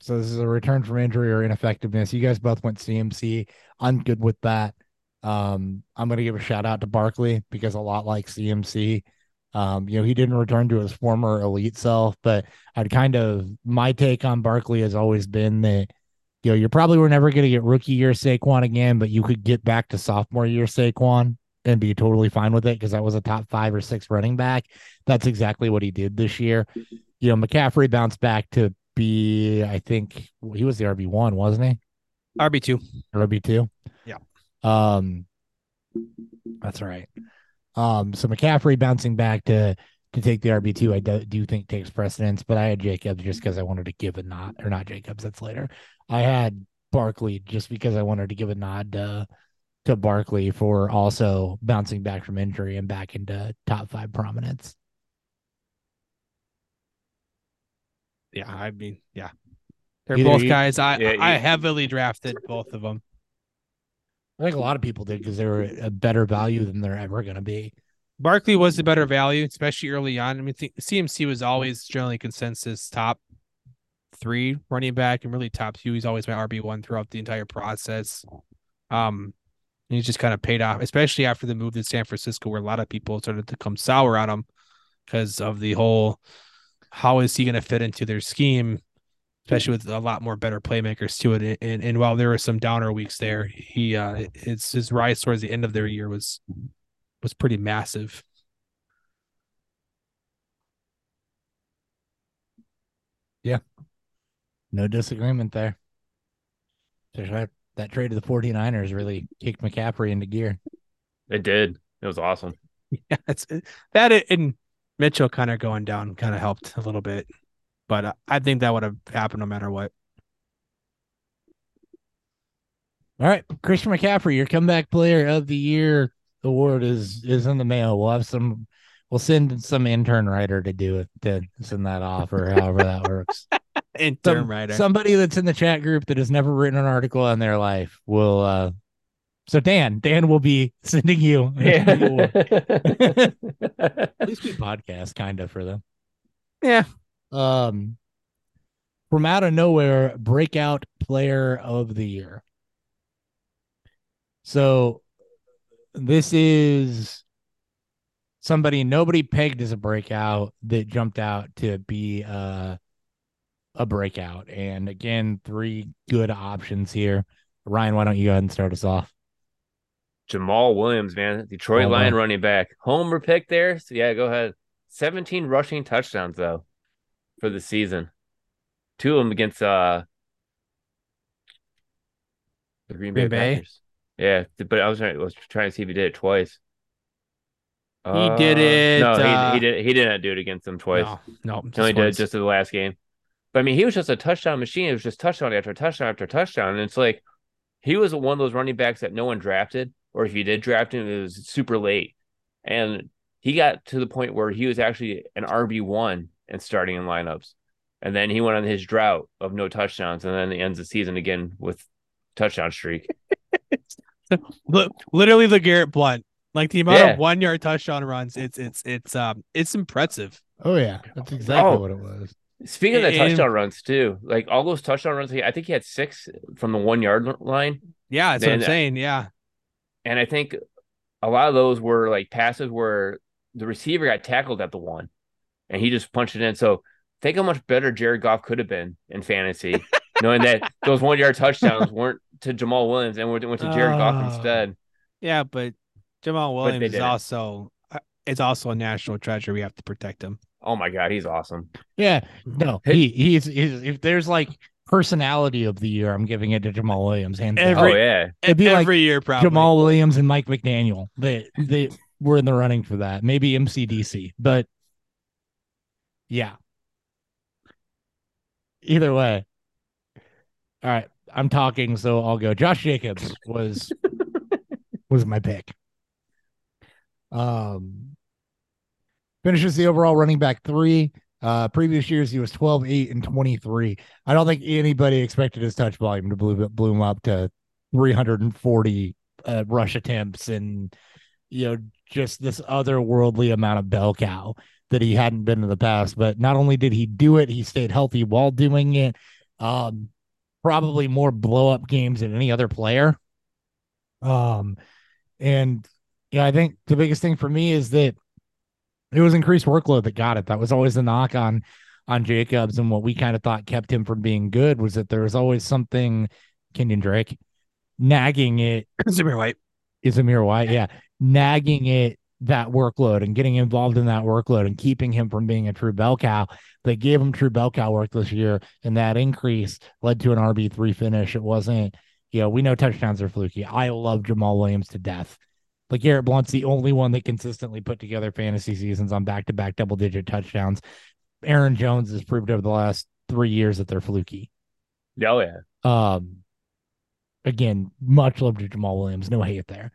So this is a return from injury or ineffectiveness. You guys both went cmc i'm good with that. Um i'm going to give a shout out to barkley because a lot like cmc um you know he didn't return to his former elite self but i'd kind of my take on barkley has always been that you know, you probably were never going to get rookie year Saquon again, but you could get back to sophomore year Saquon and be totally fine with it because that was a top five or six running back. That's exactly what he did this year. You know, McCaffrey bounced back to be, I think he was the RB one, wasn't he? RB two. RB two. Yeah. Um, that's right. Um, so McCaffrey bouncing back to to take the RB two, I do, do think takes precedence. But I had Jacobs just because I wanted to give a nod, or not Jacobs. That's later. I had Barkley just because I wanted to give a nod to to Barkley for also bouncing back from injury and back into top five prominence. Yeah, I mean, yeah, they're Either both you- guys. I Yeah, I you- heavily drafted both of them. I think a lot of people did because they were a better value than they're ever going to be. Barkley was the better value, especially early on. I mean, th- CMC was always generally consensus top three running back and really top two. He's always my RB one throughout the entire process. Um, and he's just kind of paid off, especially after the move to San Francisco, where a lot of people started to come sour on him because of the whole how is he going to fit into their scheme, especially with a lot more better playmakers to it. And and while there were some downer weeks there, he uh, it's his rise towards the end of their year was was pretty massive. Yeah. No disagreement there. That- That trade to the 49ers really kicked McCaffrey into gear. It did. It was awesome. Yeah, it's that and Mitchell kind of going down kind of helped a little bit, but I think that would have happened no matter what. All right, Christian McCaffrey, your comeback player of the year award is is in the mail. We'll have some. We'll send some intern writer to do it to send that off or however that works. And Some- writer. Somebody that's in the chat group that has never written an article in their life will. uh So Dan, Dan will be sending you. the award. At least we podcast kind of for them. Yeah. Um, from out of nowhere, breakout player of the year. So this is somebody nobody pegged as a breakout that jumped out to be uh, a breakout. And again, three good options here. Ryan, why don't you go ahead and start us off? Jamaal Williams, man, Detroit Oh, Lion wow. running back, homer pick there. So yeah, go ahead. 17 rushing touchdowns though for the season. Two of them against uh the Green Bay, Green Bay? Packers. Yeah, but I was trying, was trying to see if he did it twice. He did it, No, uh, he, he did. He didn't do it against them twice. No, no, He only did it just in the last game. But I mean, he was just a touchdown machine. It was just touchdown after touchdown after touchdown. And it's like he was one of those running backs that no one drafted, or if you did draft him, it was super late. And he got to the point where he was actually an RB one and starting in lineups. And then he went on his drought of no touchdowns, and then he ends the season again with touchdown streak. Li- literally the Garrett Blount. Like the amount Yeah. of one yard touchdown runs, it's it's it's um it's impressive. Oh yeah, that's exactly Oh. what it was. Speaking of the And- touchdown runs too, like all those touchdown runs, I think he had six from the one yard line. Yeah, that's what I'm saying. Yeah, And I think a lot of those were like passes where the receiver got tackled at the one and he just punched it in. So think how much better Jared Goff could have been in fantasy, knowing that those one yard touchdowns weren't to Jamaal Williams and went went to Jared Goff Oh. instead. yeah, but Jamaal But Williams is also uh, it's also a national treasure. We have to protect him. Oh my God, he's awesome. Yeah, no, he he's, he's if there's like personality of the year, I'm giving it to Jamaal Williams. Hands down. Every- oh yeah. It'd be Every like year, probably. Jamaal Williams and Mike McDaniel. They they were in the running for that. Maybe MCDC, but yeah. Either way. All right, I'm talking, so I'll go. Josh Jacobs was was my pick. Um, finishes the overall running back three. Uh, previous years he was 12, 8, and 23. I don't think anybody expected his touch volume to bloom, bloom up to 340 uh, rush attempts and you know just this otherworldly amount of bell cow that he hadn't been in the past. But not only did he do it, he stayed healthy while doing it. Um, probably more blow up games than any other player. Um, and yeah, I think the biggest thing for me is that it was increased workload that got it. That was always the knock on on Jacobs and what we kind of thought kept him from being good was that there was always something Kenyon Drake nagging it Zamir White. is Amir White, yeah, nagging it that workload and getting involved in that workload and keeping him from being a true bell cow. They gave him true bell cow work this year, and that increase led to an RB three finish. It wasn't, you know, we know touchdowns are fluky. I love Jamaal Williams to death. But Garrett Blount's the only one that consistently put together fantasy seasons on back to back double digit touchdowns. Aaron Jones has proved over the last three years that they're fluky. Oh yeah. Um, again, much love to Jamaal Williams, no hate there.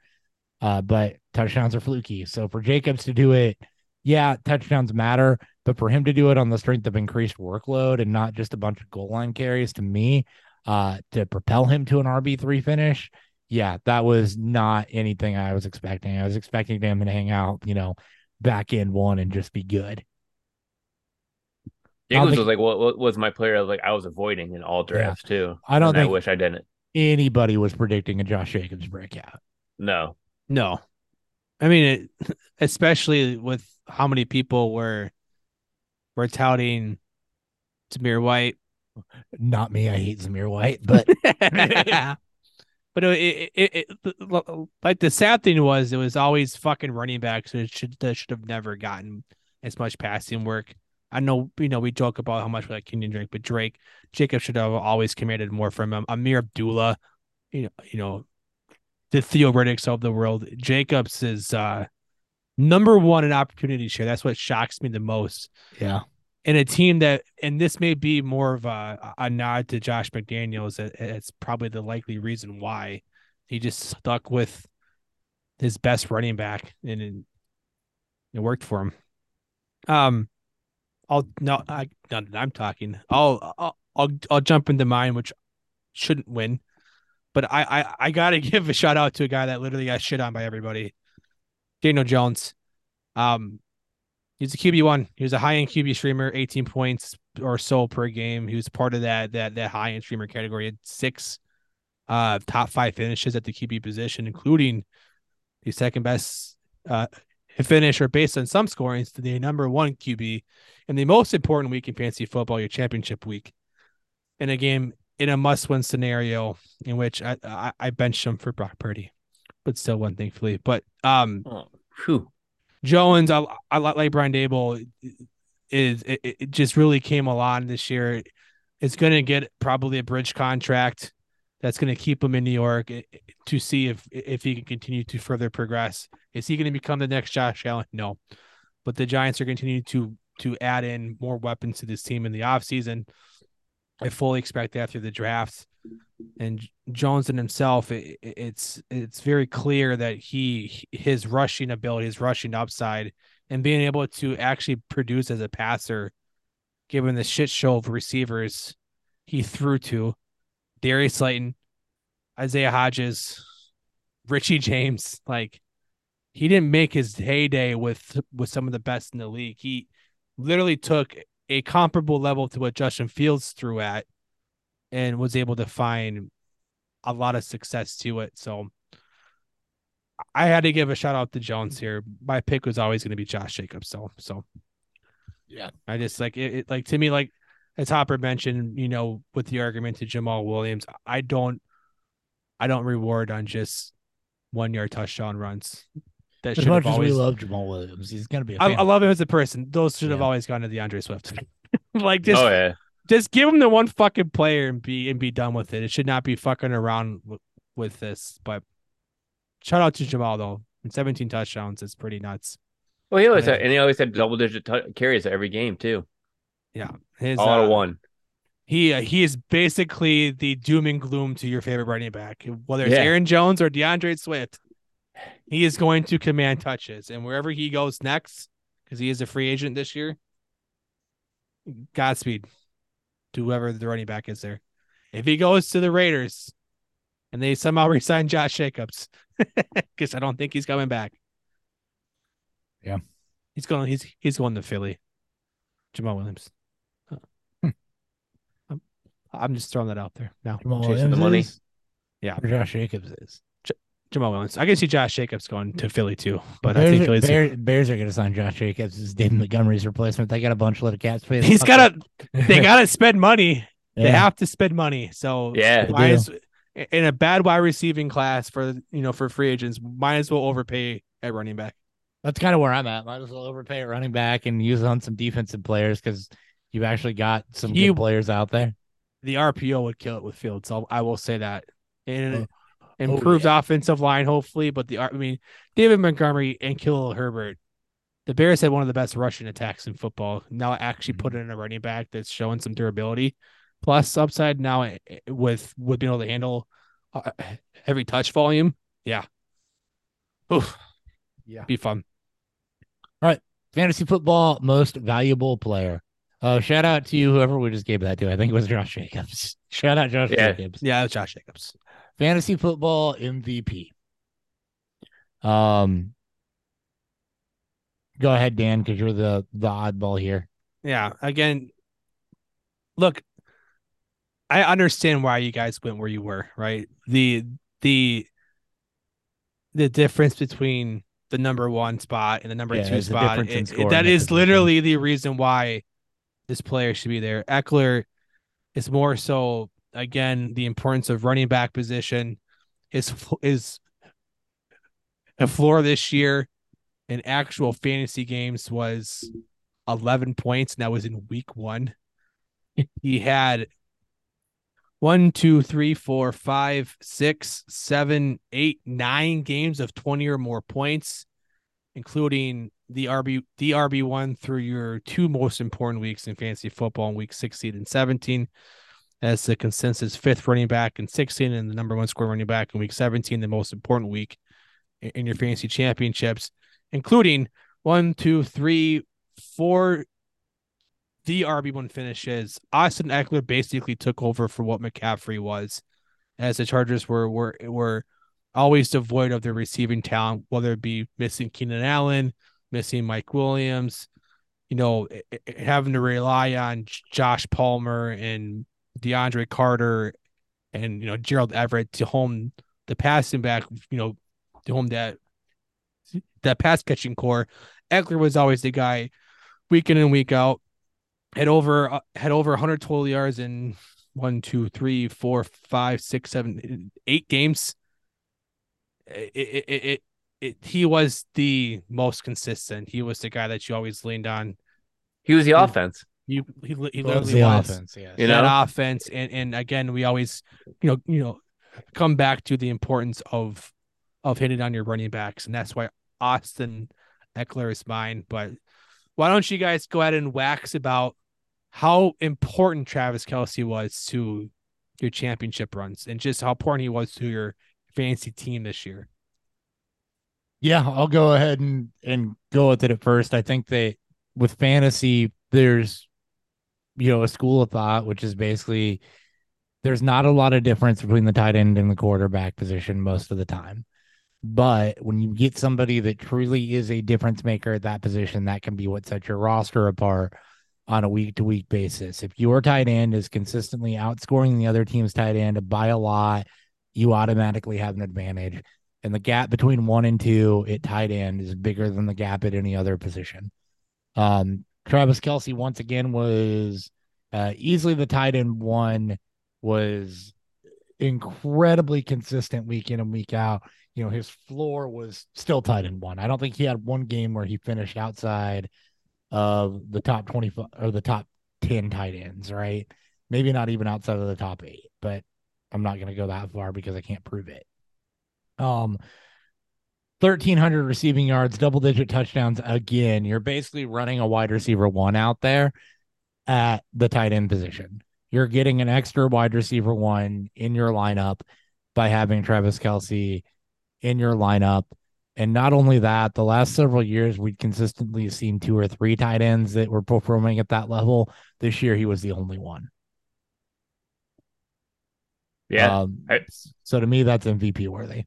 Uh, but touchdowns are fluky. So for Jacobs to do it, yeah, touchdowns matter, but for him to do it on the strength of increased workload and not just a bunch of goal line carries, to me, uh, to propel him to an RB three finish, yeah, that was not anything I was expecting. I was expecting him to hang out, you know, back in one and just be good. Jacobs think- was like what, what was my player like I was avoiding in all drafts too. I don't I think wish I didn't. anybody was predicting a Josh Jacobs breakout. No. No, I mean, it, especially with how many people were were touting Zamir White. Not me. I hate Zamir White, but but it, it, it, it, like the sad thing was, it was always fucking running backs that should that should have never gotten as much passing work. I know, you know, we joke about how much we like Kenyon Drake, but Drake, Jacob should have always commanded more from him. Ameer Abdullah, you know, you know, the Theo Riddicks of the world. Jacobs is uh number one in opportunity share. That's what shocks me the most yeah. in a team that, and this may be more of a, a nod to Josh McDaniels. It, it's probably the likely reason why he just stuck with his best running back, and it, it worked for him. Um, I'll no, I I'm talking, I'll I'll I'll, I'll jump into mine, which shouldn't win, but I, I I gotta give a shout out to a guy that literally got shit on by everybody, Daniel Jones. Um, He's a QB one. He was a high end QB streamer, 18 points or so per game. He was part of that that that high end streamer category. He had six uh top five finishes at the QB position, including the second best uh finisher based on some scorings to the number one QB in the most important week in fantasy football, your championship week. In a game in a must win scenario in which I, I I benched him for Brock Purdy, but still won thankfully. But um Oh, whew. Jones, I, I like Brian Daboll. Is it, it just really came along this year? It's going to get probably a bridge contract that's going to keep him in New York eh, to see if if he can continue to further progress. Is he going to become the next Josh Allen? No, but the Giants are continuing to to add in more weapons to this team in the offseason. I fully expect that through the draft. And Jones and himself, it, it's it's very clear that he his rushing ability, his rushing upside, and being able to actually produce as a passer, given the shit show of receivers he threw to, Darius Slayton, Isaiah Hodgins, Richie James, like he didn't make his heyday with with some of the best in the league. He literally took a comparable level to what Justin Fields threw at and was able to find a lot of success to it. So I had to give a shout out to Jones here. My pick was always going to be Josh Jacobs. So, so Yeah. I just like it, it, like to me, like as Hopper mentioned, you know, with the argument to Jamaal Williams, I don't, I don't reward on just one yard touchdown runs. That As should much have as we love Jamaal Williams, he's gonna be. A I. I love him as a person. Those should have Yeah. always gone to D'Andre Swift. like just oh yeah. just give him the one fucking player and be and be done with it. It should not be fucking around w- with this. But shout out to Jamaal though. And 17 touchdowns is pretty nuts. Well, he always had, and he always had double digit t- carries every game too. Yeah, his All out uh, of one. he uh, he is basically the doom and gloom to your favorite running back, whether it's Yeah. Aaron Jones or D'Andre Swift. He is going to command touches, and wherever he goes next, because he is a free agent this year. Godspeed to whoever the running back is there. If he goes to the Raiders, and they somehow resign Josh Jacobs, because I don't think he's coming back. Yeah. he's going. He's he's going to Philly. Jamaal Williams. Uh, I'm, I'm just throwing that out there now. Jamaal Chasing Williams the money. is, Yeah. or Josh Jacobs is. Jamaal Williams. I can see Josh Jacobs going to mm. Philly too, but I Bears, think are, Philly's Bears, Bears are going to sign Josh Jacobs as David mm. Montgomery's replacement. They got a bunch of little cap space. he's got to they got to spend money. They have to spend money. So Yeah. They might do. as- in a bad wide receiving class for you know for free agents, might as well overpay at running back. That's kind of where I'm at. Might as well overpay at running back and use it on some defensive players because you've actually got some He- good players out there. The RPO would kill it with Fields. So I will say that. And Oh. improved offensive line, hopefully. But the I mean, David Montgomery and Khalil Herbert, the Bears had one of the best rushing attacks in football. Now actually put in a running back that's showing some durability, plus upside now eh, eh, with with being able to handle uh, every touch volume. Yeah, Oof, Yeah. be fun. All right, fantasy football most valuable player. Uh, shout out to you, whoever we just gave that to. I think it was Josh Jacobs. Shout out Josh Yeah. Jacobs. Yeah, that's Josh Jacobs. Fantasy football MVP. Um, go ahead, Dan, because you're the the oddball here. Yeah, again, look, I understand why you guys went where you were, right? The the the difference between the number one spot and the number Yeah, two spot. it- that at is literally the reason why this player should be there. Ekeler is more so again the importance of running back position. His a floor this year in actual fantasy games was 11 points, and that was in week one. he had one, two, three, four, five, six, seven, eight, nine games of 20 or more points, including the RB the RB one through your two most important weeks in fantasy football in week 16 and 17 as the consensus fifth running back in 16 and the number one score running back in week 17, the most important week in, your fantasy championships, including one, two, three, four the RB1 finishes. Austin Ekeler basically took over for what McCaffrey was, as the Chargers were were were always devoid of their receiving talent, whether it be missing Keenan Allen, missing Mike Williams, you know, having to rely on Josh Palmer and DeAndre Carter and you know Gerald Everett to home the passing back, you know, to home that that pass catching core. Ekeler was always the guy week in and week out. Had over uh, had over 100 total yards in one, two, three, four, five, six, seven, eight games. It, it, it, it, it he was the most consistent. He was the guy that you always leaned on. He was the offense. He he, he Loves literally the was offense, yes. You that offense and and again we always you know you know come back to the importance of of hitting on your running backs and that's why Austin Ekeler is mine but why don't you guys go ahead and wax about how important Travis Kelce was to your championship runs and just how important he was to your fantasy team this year Yeah, I'll go ahead and and go with it at first. I think that with fantasy, there's you know a school of thought, which is basically there's not a lot of difference between the tight end and the quarterback position most of the time. But when you get somebody that truly is a difference maker at that position, that can be what sets your roster apart on a week to week basis. If your tight end is consistently outscoring the other team's tight end by a lot, you automatically have an advantage. And the gap between one and two at tight end is bigger than the gap at any other position. Um, Travis Kelce once again was uh, easily the tight end one, was incredibly consistent week in and week out. You know, his floor was still tight end one. I don't think he had one game where he finished outside of the top 25 or the top 10 tight ends, right? Maybe not even outside of the top eight, but I'm not going to go that far because I can't prove it. Um, 1300 receiving yards, double digit touchdowns again. You're basically running a wide receiver one out there at the tight end position. You're getting an extra wide receiver one in your lineup by having Travis Kelce in your lineup. And not only that, the last several years we'd consistently seen two or three tight ends that were performing at that level. This year he was the only one. Yeah. Um, I- so to me, that's MVP worthy.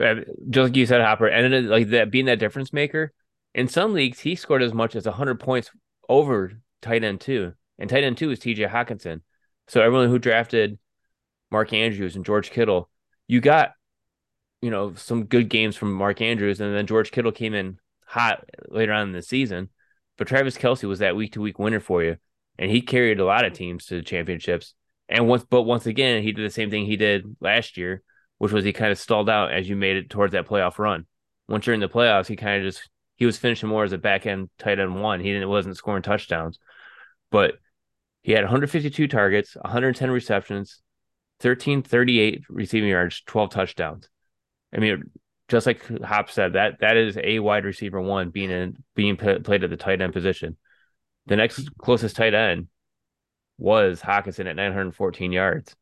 Just like you said, Hopper, and it, like that being that difference maker. In some leagues, he scored as much as 100 points over tight end two, and tight end two is T.J. Hockenson. So everyone who drafted Mark Andrews and George Kittle, you got you know, some good games from Mark Andrews, and then George Kittle came in hot later on in the season. But Travis Kelce was that week to week winner for you, and he carried a lot of teams to the championships. And once, but once again, he did the same thing he did last year, which was he kind of stalled out as you made it towards that playoff run. Once you're in the playoffs, he kind of just he was finishing more as a back end tight end one. He didn't wasn't scoring touchdowns, but he had 152 targets, 110 receptions, 1338 receiving yards, 12 touchdowns. I mean, just like Hop said, that that is a wide receiver one being in being played at the tight end position. The next closest tight end was Hockenson at 914 yards.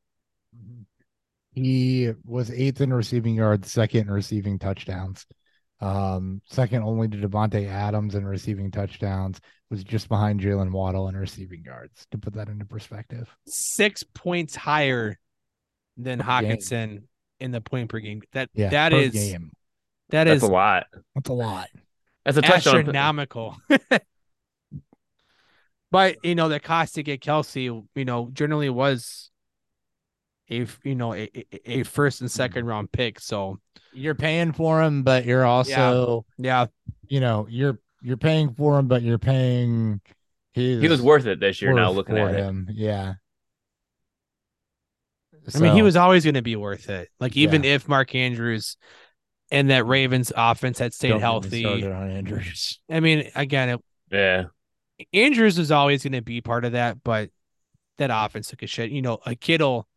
He was eighth in receiving yards, second in receiving touchdowns. Um, second only to Davante Adams in receiving touchdowns, was just behind Jaylen Waddle in receiving yards. To put that into perspective, six points higher than Per Hockenson game. in the point per game. That yeah, that per is game. that That's is a lot. That's a lot. That's a touchdown. astronomical. but you know, the cost to get Kelce, you know, generally was a you know a, a- a first and second Mm-hmm. round pick. So You're paying for him, but you're also, yeah, you know, you're you're paying for him, but you're paying his. He was worth it this year. Now looking for at it, him, yeah. I mean, he was always going to be worth it. Like even Yeah. if Mark Andrews and that Ravens offense had stayed don't healthy. on Andrews. I mean, again, it, yeah. Andrews was always going to be part of that, but that offense took a shit. You know, a Kittle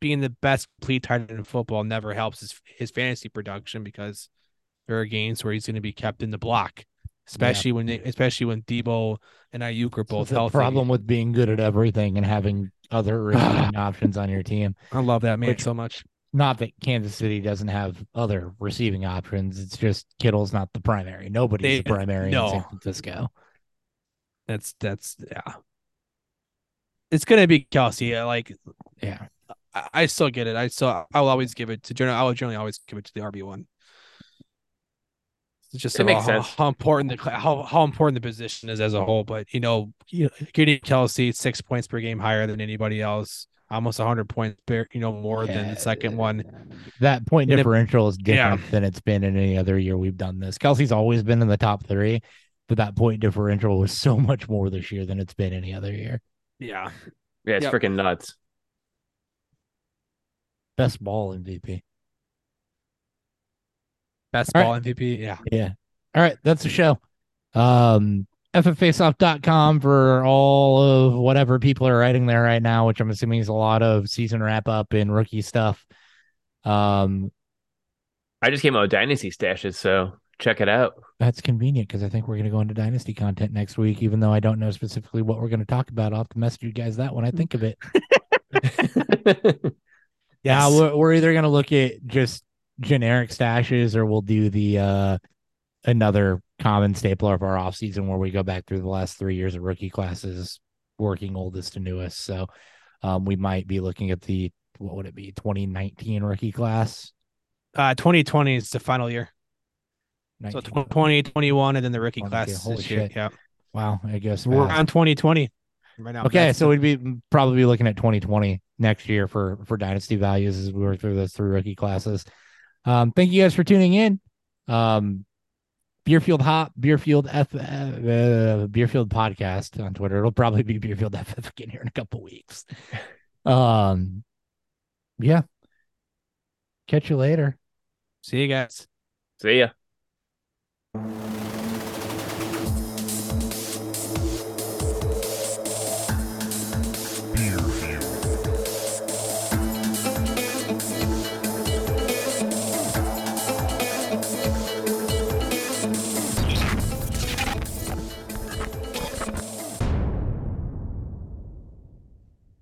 being the best complete tight end in football never helps his his fantasy production because there are games where he's going to be kept in the block, especially when they, especially when Deebo and Aiyuk are both the healthy. problem with being good at everything and having other receiving options on your team. I love that man Which- so much. Not that Kansas City doesn't have other receiving options. It's just Kittle's not the primary. Nobody's They- the primary no. in San Francisco. That's that's yeah. It's gonna be Kelce. Like Yeah. I, I still get it. I still I'll always give it to general. I will generally always give it to the RB one. It's just It makes how, sense. how important the how how important the position is as a whole. But you know, you know, getting Kelce six points per game higher than anybody else, almost hundred points per you know more than the second one. That point And it- differential is yeah. different than it's been in any other year we've done this. Kelce's always been in the top three, but that point differential was so much more this year than it's been any other year. Yeah, Yeah, it's Yep. freaking nuts. Best ball MVP. best All ball MVP. Yeah, Yeah. All right. That's the show. Um, fffaceoff.com for all of whatever people are writing there right now, which I'm assuming is a lot of season wrap up and rookie stuff. Um, I just came out with dynasty stashes, so check it out. that's convenient because I think we're going to go into dynasty content next week, even though I don't know specifically what we're going to talk about. I'll have to message you guys that when I think of it. Yeah, Yes. we're, we're either going to look at just generic stashes or we'll do the uh another common staple of our off season where we go back through the last three years of rookie classes, working oldest to newest. So um we might be looking at the what would it be 2019 rookie class? uh, 2020 is the final year. So 2021 20, and then the rookie 22. class Holy this year. shit. Yeah, Wow, I guess we're on 2020 right now. Okay, so we'd be probably be looking at 2020 next year for for dynasty values as we work through those three rookie classes. Um, thank you guys for tuning in. Um, Beerfield Hop, Beerfield F, uh, uh, Beerfield Podcast on Twitter. It'll probably be Beerfield FF again here in a couple weeks. Um, yeah. Catch you later. see you guys. See ya.